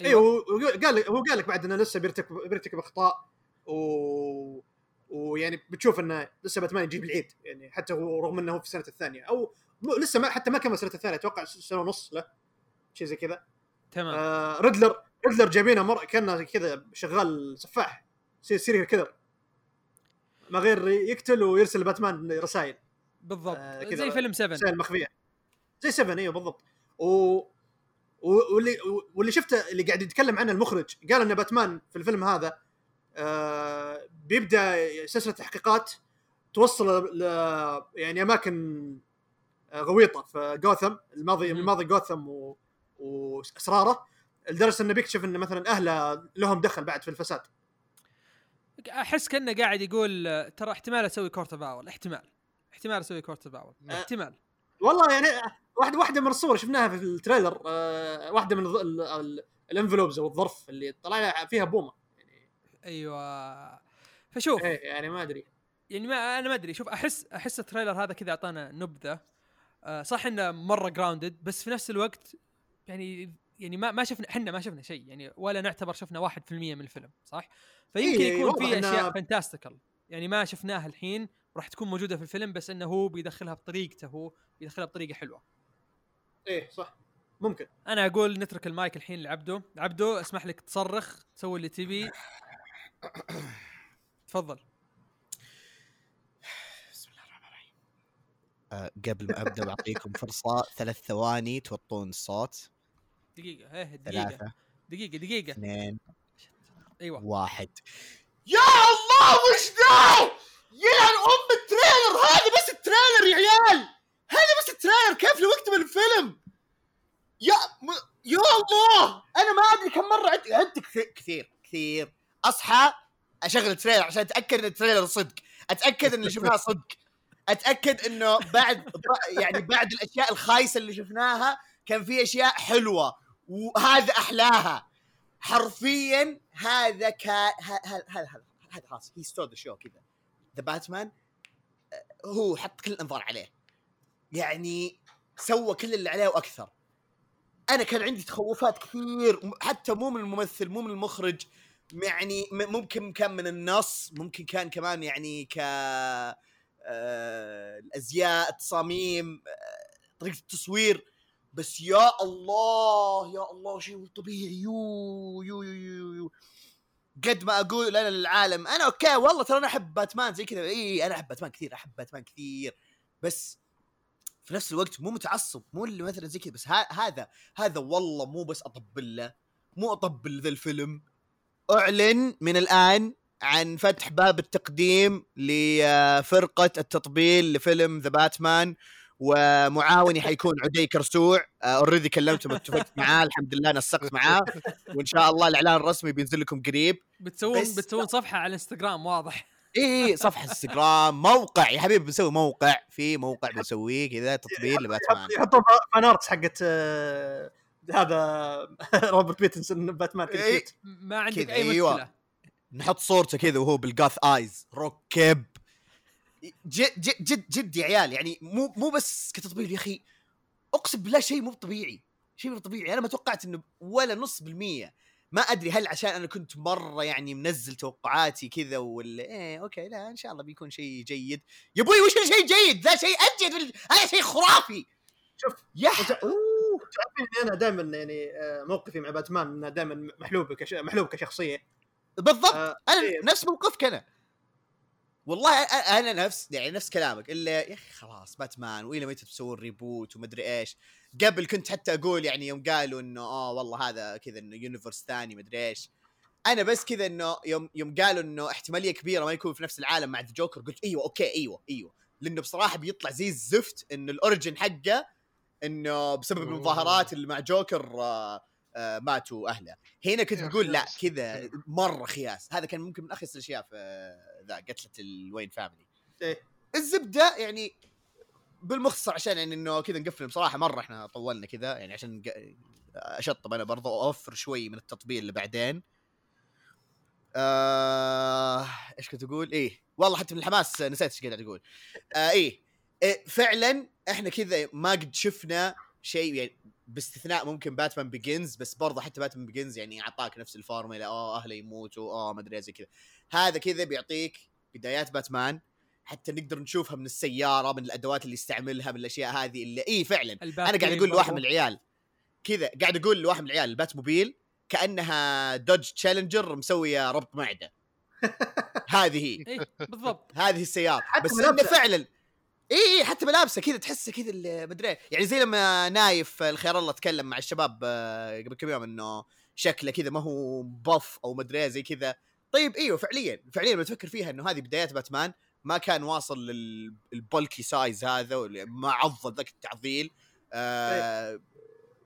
B: أيوه. وقال لك هو قال لك بعد إنه لسه بيرتكب بيرتكب أخطاء. و ويعني بتشوف إنه لسه باتمان يجيب العيد يعني حتى هو رغم إنه هو في السنة الثانية أو لسه ما حتى ما كمل السنة الثانية أتوقع سنة ونص له شيء زي كذا.
D: تمام.
B: آه ريدلر ريدلر جايبينه مرة كأنه كذا شغال سفاح ser serial killer ما غير يقتل ويرسل باتمان رسائل.
D: بالضبط.
B: آه، كذا
D: زي فيلم 7
B: رسائل مخفية. زي 7 إيوه بالضبط. و... واللي واللي شفته اللي قاعد يتكلم عنه المخرج قال إن باتمان في الفيلم هذا بيبدأ سلسلة تحقيقات توصل ل يعني أماكن آه، غويطة في جوثم الماضي. الماضي جوثم و... وأسراره لدرجة انه بيكشف إن مثلا أهله لهم دخل بعد في الفساد.
D: أحس كأنه قاعد يقول آه، ترى احتمال أسوي Court of Owls احتمال. احتمال أسوي Court of Owls
B: آه.
D: احتمال.
B: والله يعني واحدة واحدة من الصور شفناها في ال trailer آه واحدة من ال envelopes أو الظرف اللي طلع فيها بومة.
D: أيوه. فشوف.
B: إيه يعني ما أدري.
D: يعني ما أنا ما أدري. شوف أحس أحس ال trailer هذا كذا أعطانا نبذة. آه صح إنه مرة grounded بس في نفس الوقت يعني يعني ما ما شفنا إحنا ما شفنا شيء. يعني ولا نعتبر شفنا 1% من الفيلم صح؟ فيمكن
B: إيه،
D: يكون في أشياء fantastical يعني ما شفناها الحين وراح تكون موجودة في الفيلم بس إنه هو بيدخلها بطريقته هو بيدخلها بطريقة حلوة.
B: إيه صح. ممكن.
D: أنا أقول نترك المايك الحين لعبده عبده اسمح لك تصرخ تسوي اللي تبي. تفضل.
A: بسم الله الرحمن الرحيم. آه، قبل ما أبدأ بعطيكم فرصة. ثلاث ثواني توطون الصوت.
D: دقيقة إيه دقيقة.
A: ثلاثة.
D: دقيقة دقيقة.
A: اثنين.
D: أيوه.
A: واحد. يا الله وش ذا؟ يلعن ام ال trailer هذا بس ال trailer يا عيال. هذا بس ال trailer. كيف لو اكتب الفيلم؟ يا م... يا الله. أنا ما أدري كم مرة عدت عدت كثير كثير كثير. أصحى أشغل ال trailer عشان أتأكد إن ال trailer صدق. أتأكد ان اللي شفناه صدق. أتأكد إنه بعد يعني بعد الأشياء الخايسة اللي شفناها كان في أشياء حلوة. وهذا أحلاها. حرفيا هذا كان هذا هذا خلاص. he stole the show كذا. ذا باتمان هو حط كل الأنظار عليه. يعني سوى كل اللي عليه وأكثر. أنا كان عندي تخوفات كثير. حتى مو من الممثل مو من المخرج. يعني ممكن كان من النص ممكن كان كمان يعني ك آه، الأزياء التصاميم آه، طريقة التصوير. بس يا الله يا الله شيء طبيعي. yo yo yo yo, yo. قد ما أقول أنا للعالم أنا okay والله ترى أنا أحب باتمان زي كذا. إي أنا أحب باتمان كثير أحب باتمان كثير. بس في نفس الوقت مو متعصب مو اللي مثلا زي كذا. بس هذا هذا والله مو بس أطبل له مو أطبل ذا الفيلم. أعلن من الآن عن فتح باب التقديم لفرقة التطبيل لفيلم The Batman ومعاوني حيكون عدي كرسوع. already كلمته اتفقت معاه الحمد لله نسقت معاه وإن شاء الله الإعلان الرسمي بينزل لكم قريب.
D: بتسوون
A: بس-
D: بتسوون صفحة على الانستغرام واضح.
A: إي صفحة انستغرام موقع. يا حبيبي بنسوي موقع. في موقع بنسويه كذا تطبيل لباتمان.
B: يحطوا fan arts حقت آه، هذا روبرت بيتنسون باتمان كذا
A: إيه.
D: ما عندك
A: كذا،
D: أي
A: أيوة.
D: مشكلة.
A: نحط صورته كذا وهو بال goth eyes. ركب. جد جد جد جد يا عيال يعني مو مو بس كتطبيل يا أخي أقسم بالله شيء مو طبيعي. شيء مو طبيعي. أنا ما توقعت إنه ولا نص بالمية. ما أدري هل عشان أنا كنت مرة يعني منزل توقعاتي كذا ولا إيه okay لا إن شاء الله بيكون شيء جيد. يا أبوي وش الشيء جيد؟ ذا شيء أجد هذا شيء خرافي.
B: شوف،
A: يا.
B: تعرفين أنا دائما يعني آه، موقفي مع باتمان إنه دائما محلوب كش... محلوب كشخصية.
A: بالضبط.
B: آه،
A: أنا
B: إيه.
A: نفس موقفك أنا. والله أنا نفس يعني نفس كلامك. إلا يا أخي خلاص باتمان والى متى تسوون reboot ومدري إيش. قبل كنت حتى أقول يعني يوم قالوا إنه آه والله هذا كذا إنه universe ثاني مدري إيش. أنا بس كذا إنه يوم يوم قالوا إنه احتمالية كبيرة ما يكون في نفس العالم مع الجوكر قلت إيوه okay إيوه إيوه. لأنه بصراحة بيطلع زي الزفت انه ال origin حقه انه بسبب. المظاهرات اللي مع جوكر آه آه ماتوا أهله هنا كنت بقول لا. كذا مرة خياس هذا كان ممكن من أخيس الأشياء في ذا قتلة ال Wayne family
B: إيه.
A: الزبدة يعني بالمختصر عشان يعني إنه كذا نقفل بصراحه مرة إحنا طولنا كذا يعني عشان أشطب أنا برضه واوفر شوي من التطبيل اللي بعدين آه إيش كنت أقول؟ إيه والله حتى من الحماس نسيت إيش قاعد أقول. آه إيه, إيه فعلا إحنا كذا ما قد شفنا شيء يعني باستثناء ممكن Batman Begins بس برضه حتى Batman Begins يعني أعطاك نفس الفورمولا آه أهله يموتوا آه ما أدري زي كذا. هذا كذا بيعطيك بدايات باتمان حتى نقدر نشوفها من السيارة من الأدوات اللي يستعملها من الأشياء هذه اللي اي فعلا. أنا قاعد أقول لواحد من العيال كذا قاعد أقول لواحد من العيال ال Batmobile كانها Dodge Challenger مسويه ربط معدة. هذه هي.
D: اي بالضبط.
A: هذه
B: السيارة.
A: بس
B: إنه.
A: فعلا إي حتى ملابسه كذا تحسه كذا مدري. يعني زي لما نايف الخير الله تكلم مع الشباب آه، قبل كم يوم إنه شكله كذا ما هو buff أو مدري زي كذا. طيب إيوه فعليا فعليا لما تفكر فيها إنه هذه بدايات باتمان ما كان واصل لل bulky size هذا ما عضل ذاك التعضيل. آه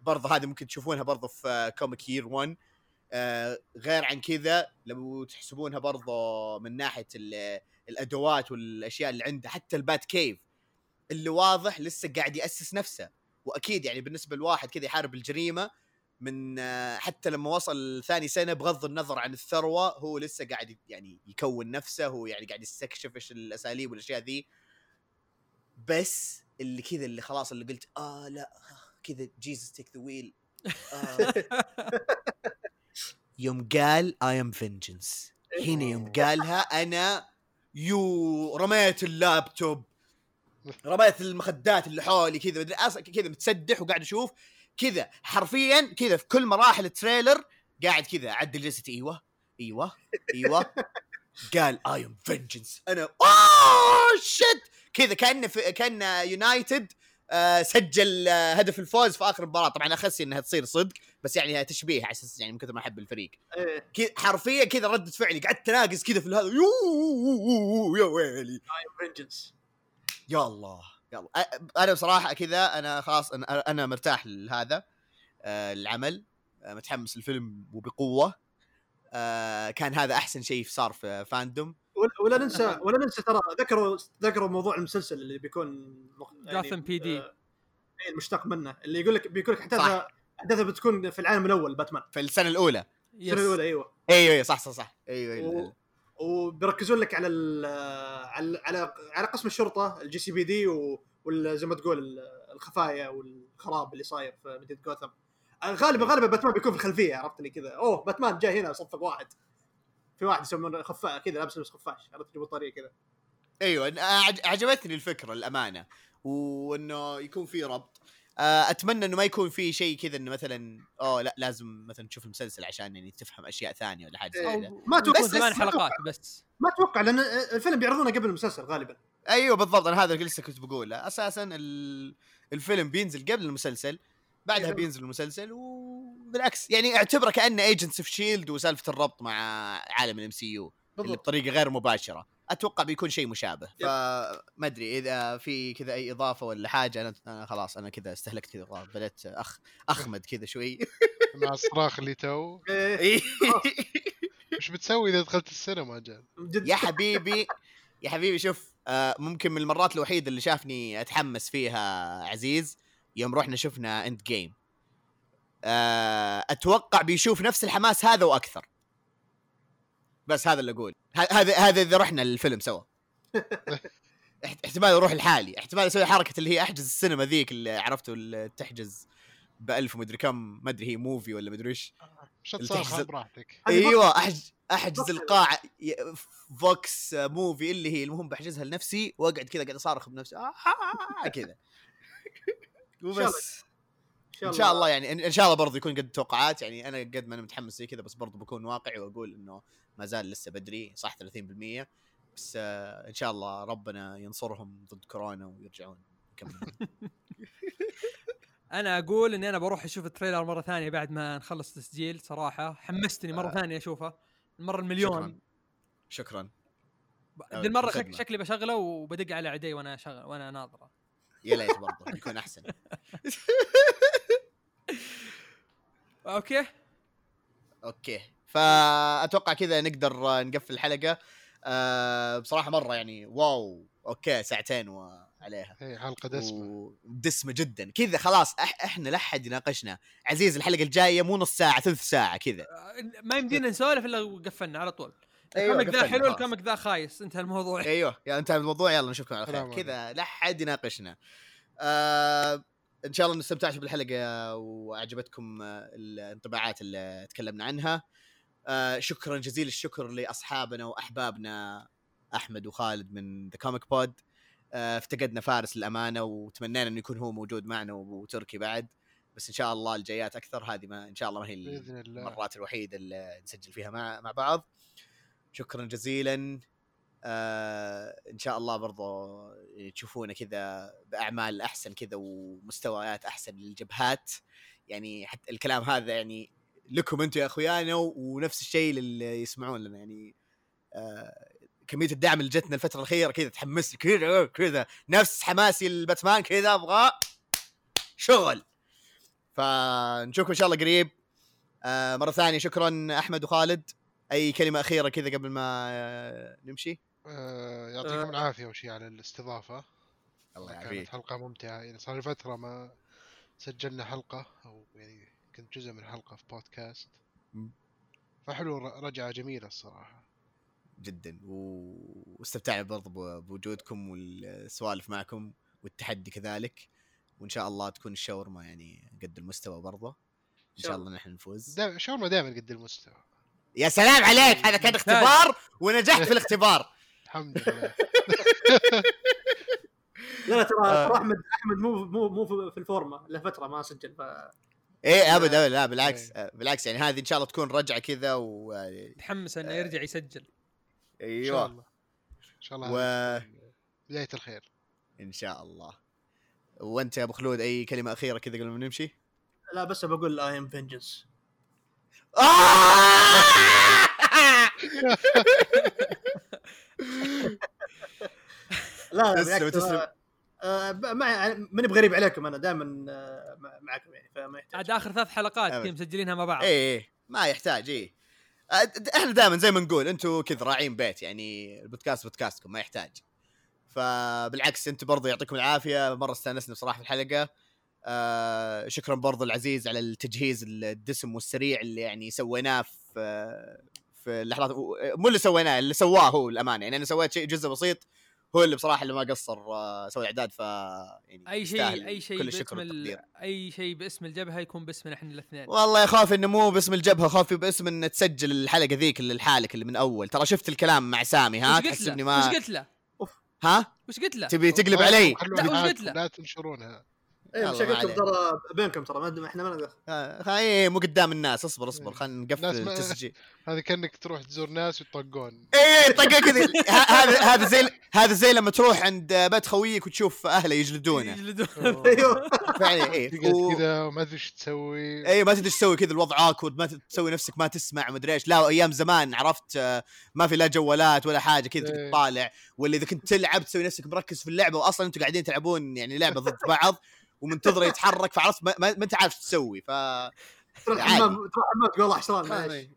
A: برضه هذه ممكن تشوفونها برضه في comic Year 1 آه غير عن كذا لو تحسبونها برضه من ناحية ال- الأدوات والأشياء اللي عنده حتى ال Batcave. اللي واضح لسه قاعد يأسس نفسه. وأكيد يعني بالنسبة لواحد كذا يحارب الجريمة من آه، حتى لما وصل ثاني سنة بغض النظر عن الثروة هو لسه قاعد يعني يكون نفسه هو يعني قاعد يستكشف إيش الأساليب والأشياء ذي. بس اللي كذا اللي خلاص اللي قلت آه لا كذا Jesus take the wheel يوم قال I am vengeance هنا يوم قالها أنا yo رميت اللابتوب. رميت المخدات اللي حولي كذا كذا متسدح وقاعد أشوف. كذا حرفيا كذا في كل مراحل ال trailer قاعد كذا اعدل جلستي إيوه إيوه إيوه. قال I am vengeance أنا oh shit كذا كأنه كان United آه سجل آه هدف الفوز في آخر المباراه طبعا أخسي إنها تصير صدق بس يعني تشبيه على أساس يعني من كثر ما أحب الفريق.
B: إيه.
A: كذا حرفيا كذا ردة فعلي قعدت أناقز كذا في هذا yo يا ويلي
B: فينجنس
A: يا الله يا الله. أنا بصراحة كذا أنا خلاص أنا, أنا مرتاح لهذا آه، العمل آه، متحمس الفيلم وبقوة. آه، كان هذا أحسن شيء صار في فاندوم.
B: ولا- ننسى ولا ننسى ترى ذكروا ذكروا موضوع المسلسل اللي بيكون
D: PD.
B: آه، إيه، المشتق منه. اللي يقول لك بيقول لك. أحداثها أحداثها بتكون في العالم الأول باتمان.
A: في السنة
D: الأولى.
B: السنة الأولى أيوه.
A: أيوه أيوه صح صح صح.
B: أيوه
A: أيوه
B: وبيركزون لك على على على على قسم الشرطة ال GCPD وزي ما تقول ال- الخفايا والخراب اللي صاير في مدينة جوثم. غالبا غالبا باتمان بيكون في الخلفية عرفت لي كذا. أوه باتمان جاي هنا صفق واحد. في واحد يسمونه خفاء كذا لابس لبس خفاش عرفت لي بطاريه كذا.
A: أيوه عجبتني الفكرة الأمانة. وإنه يكون في ربط. أتمنى إنه ما يكون في شيء كذا إنه مثلا أوه لا لازم مثلا تشوف المسلسل عشان يعني تفهم أشياء ثانية ولا حاجة زي. كذا.
B: ما
D: يكون
B: توقع
D: ثمان
B: بس-
D: حلقات بس.
B: ما أتوقع لأن الفيلم بيعرضونه قبل المسلسل غالبا.
A: أيوه بالضبط أنا هذا اللي لسه كنت بقوله. أساسا ال- الفيلم بينزل قبل المسلسل بعدها
B: أيوة.
A: بينزل المسلسل وبالعكس يعني أعتبره كأنه Agents of SHIELD وسالفة الربط مع عالم ال MCU اللي بطريقة غير مباشرة. أتوقع بيكون شيء مشابه. فما أدري إذا في كذا أي إضافة ولا حاجة أنا, أنا خلاص أنا كذا استهلكت كذا بدأت اخ أخمد كذا شوي.
C: مع الصراخ اللي تو.
B: إيه،
C: وش بتسوي إذا دخلت السينما
B: جد.
A: يا حبيبي يا حبيبي شوف آه ممكن من المرات الوحيدة اللي شافني أتحمس فيها عزيز يوم رحنا شفنا End Game آه أتوقع بيشوف نفس الحماس هذا وأكثر. بس هذا اللي أقول. ه- هذا هذا إذا رحنا الفيلم سوا. احت- احتمال أروح لحالي. احتمال أسوي حركة اللي هي أحجز السينما ذيك اللي عرفتوا اللي تحجز بألف ومدري كم ما أدري هي Muvi ولا مدري
C: إيش.
A: تحزن.
C: براحتك.
B: هذه
A: أيوه احجز أحجز
B: فوكس.
A: القاعة VOX Muvi اللي هي المهم بحجزها لنفسي وأقعد كذا قاعد أصارخ بنفسي. آه آه آه كذا. وبس. إن شاء الله. يعني إن- ان شاء الله برضه يكون قد التوقعات يعني أنا قد ما أنا متحمس زي كذا بس برضه بكون واقعي وأقول إنه ما زال لسه بدري صح 30% بس آه إن شاء الله ربنا ينصرهم ضد كورونا ويرجعون يكملون.
D: أنا أقول إني أنا بروح أشوف ال trailer مرة ثانية بعد ما نخلص تسجيل صراحة. حمستني مرة
A: آه.
D: ثانية أشوفه. المرة المليون.
A: شكرا.
D: ذي المره شك. شكلي بشغله وبدق على عدي وأنا شغل وأنا ناظرة.
A: يا ليت برضه يكون أحسن.
D: Okay؟
A: Okay. فأتوقع كذا نقدر نقفل الحلقة. أه بصراحة مرة يعني wow okay ساعتين وعليها.
C: هي حلقة دسمة.
A: دسمه جدا. كذا خلاص أح إحنا لحد يناقشنا عزيز الحلقة الجاية مو نص ساعة ثلث ساعة كذا.
D: آه، ما يمدينا نسولف إلا وقفلنا على طول.
A: أيوة،
D: الكوميك ذا
A: قفلنا
D: حلو. الكوميك ذا خايس. انتهى الموضوع.
A: أيوه يا انتهى الموضوع. يلا نشوفكم على خير. كذا لا حد يناقشنا آه إن شاء الله ان استمتعتوا بالحلقة وأعجبتكم آه، الانطباعات اللي تكلمنا عنها. آه شكرا جزيل الشكر لأصحابنا وأحبابنا أحمد وخالد من The Comic Pod آه افتقدنا فارس للأمانة وتمنينا إنه يكون هو موجود معنا وتركي بعد. بس إن شاء الله الجايات أكثر هذه ما إن شاء الله ما هي المرات الوحيدة اللي نسجل فيها مع مع بعض. شكرا جزيلا. آه إن شاء الله برضو تشوفونا كذا بأعمال أحسن كذا ومستويات أحسن للجبهات. يعني حتى الكلام هذا يعني لكم أنتم يا اخويانا ونفس الشيء للي يسمعون لنا. يعني آه كمية الدعم اللي جتنا الفترة الأخيرة كذا تحمس كذا كذا نفس حماسي الباتمان كذا أبغى شغل. فنشوفكم إن شاء الله قريب. آه مرة ثانية شكرا أحمد وخالد. أي كلمة أخيرة كذا قبل ما آه نمشي؟
C: آه يعطيكم. العافية أول شيء على الاستضافة.
A: الله
C: كانت
A: يعافيك.
C: حلقة ممتعة. يعني صار لي فترة ما سجلنا حلقة أو يعني كنت جزء من حلقه في بودكاست. فحلو رجعة جميلة الصراحة.
A: جدا. و- واستمتعنا برضو ب- بوجودكم والسوالف معكم والتحدي كذلك. وإن شاء الله تكون الشاورما يعني قد المستوى برضه إن شاء الله نحن نفوز.
C: دا شاورما دائما قد المستوى.
A: يا سلام عليك! هذا كان اختبار ونجحت في الاختبار.
C: الحمد لله.
B: لا لا ترى
A: آه.
B: ترى احمد أحمد مو مو مو في- في الفورمة له فترة ما سجل ف
A: إيه أبد أبد لا بالعكس آه، بالعكس يعني هذه إن شاء الله تكون رجعة كذا و
D: تحمس إنه يرجع يسجل.
C: إن شاء
A: أيوه
C: الله. إن شاء الله
A: و-
C: بداية الخير.
A: إن شاء الله. وأنت يا أبو خلود أي كلمة أخيرة كذا قبل ما نمشي؟
B: لا بس بقول I am vengeance لا
A: تسلم، تسلم.
B: آه، آه، ما ماني بغريب عليكم أنا دائما معكم يعني فما يحتاج.
D: عاد آخر ثلاث حلقات. كذا مسجلينها مع بعض.
A: إيه إيه ما يحتاج إيه. آه، د- إحنا دائما زي ما نقول أنتم كذا راعين بيت يعني البودكاست بودكاستكم ما يحتاج. فبالعكس أنتم برضو يعطيكم العافية. مرة استأنسنا بصراحة في الحلقة. آه شكرا برضو العزيز على التجهيز الدسم والسريع اللي يعني سويناه في في اللحظات مو اللي سويناه اللي سواه هو الأمانة. يعني أنا سويت شيء جزء بسيط هو اللي بصراحة اللي ما قصر آه، سوى اعداد ف يعني أي
D: شيء أي شيء
A: كل الشكر. والتقدير
D: أي شيء باسم الجبهة يكون باسمنا إحنا الاثنين
A: والله يخاف إنه مو باسم الجبهة خوفي باسم ان تسجل الحلقة ذيك اللي لحالك اللي من أول ترى شفت الكلام مع سامي ها تحسبني
D: له؟ وش
A: ما
D: قلت له؟
A: ها
D: وش قلت له؟
A: تبي تقلب علي
D: وش قلت له؟
C: لا تنشرونها
B: اي
A: يلا،
B: مش
A: ما
B: قلت
A: عليه.
B: ترى بينكم ترى ما إحنا ما ندخل.
A: آه، خاي مو قدام الناس اصبر اصبر
C: إيه.
A: خلينا
C: الناس
A: نقفل
C: ما-
A: التسجيل.
C: هذه كأنك تروح تزور ناس ويطقون.
A: إيه طقه كذا ه- هذا هذا زي هذا زي لما تروح عند بيت خويك وتشوف أهله يجلدونه.
D: يجلدون
B: أيوه.
A: فعلا إيه
C: تقعد
A: و-
C: كذا وما أدري إيش تسوي.
A: اي ما تدري إيش تسوي كذا الوضع اكورد ما تسوي نفسك ما تسمع مدري إيش. لا أيام زمان عرفت آه، ما في لا جوالات ولا حاجة كذا تقعد
C: إيه.
A: تطالع ولا إذا كنت تلعب تسوي نفسك مركز في اللعبة واصلا أنتم قاعدين تلعبون يعني لعبة ضد بعض. ومنتظر يتحرك فعرفت ما, ما, ما انت عارف إيش تسوي ف
B: تروح
A: عادي.
B: الحمام تروح الحمام تقول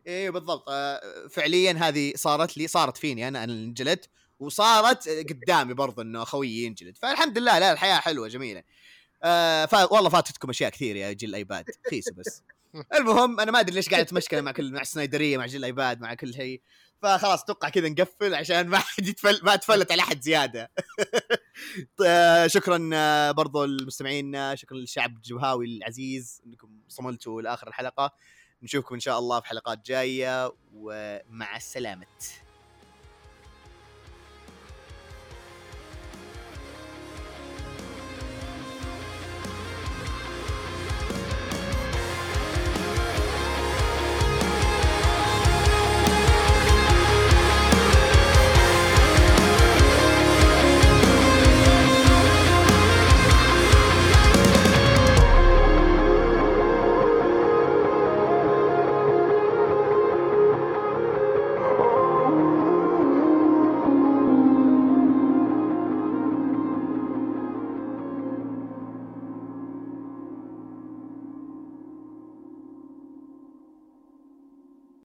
A: إيه بالضبط. آه، فعليا هذه صارت لي صارت فيني أنا أنا اللي انجلدت وصارت قدامي برضه إنه خويي ينجلد. فالحمد لله لا الحياة حلوة جميلة. آه ف... والله فاتتكم أشياء كثير يا جيل الأيباد. خيسه بس. المهم أنا ما أدري ليش قاعد أتمشكل مع كل مع السنايدريه مع جيل الأيباد مع كل شيء. فخلاص أتوقع كذا نقفل عشان ما حد يتفل ما اتفلت على أحد زيادة. شكرا برضو المستمعين شكرا للشعب الجبهاوي العزيز إنكم صملتوا لآخر الحلقة. نشوفكم إن شاء الله في حلقات جاية ومع السلامة.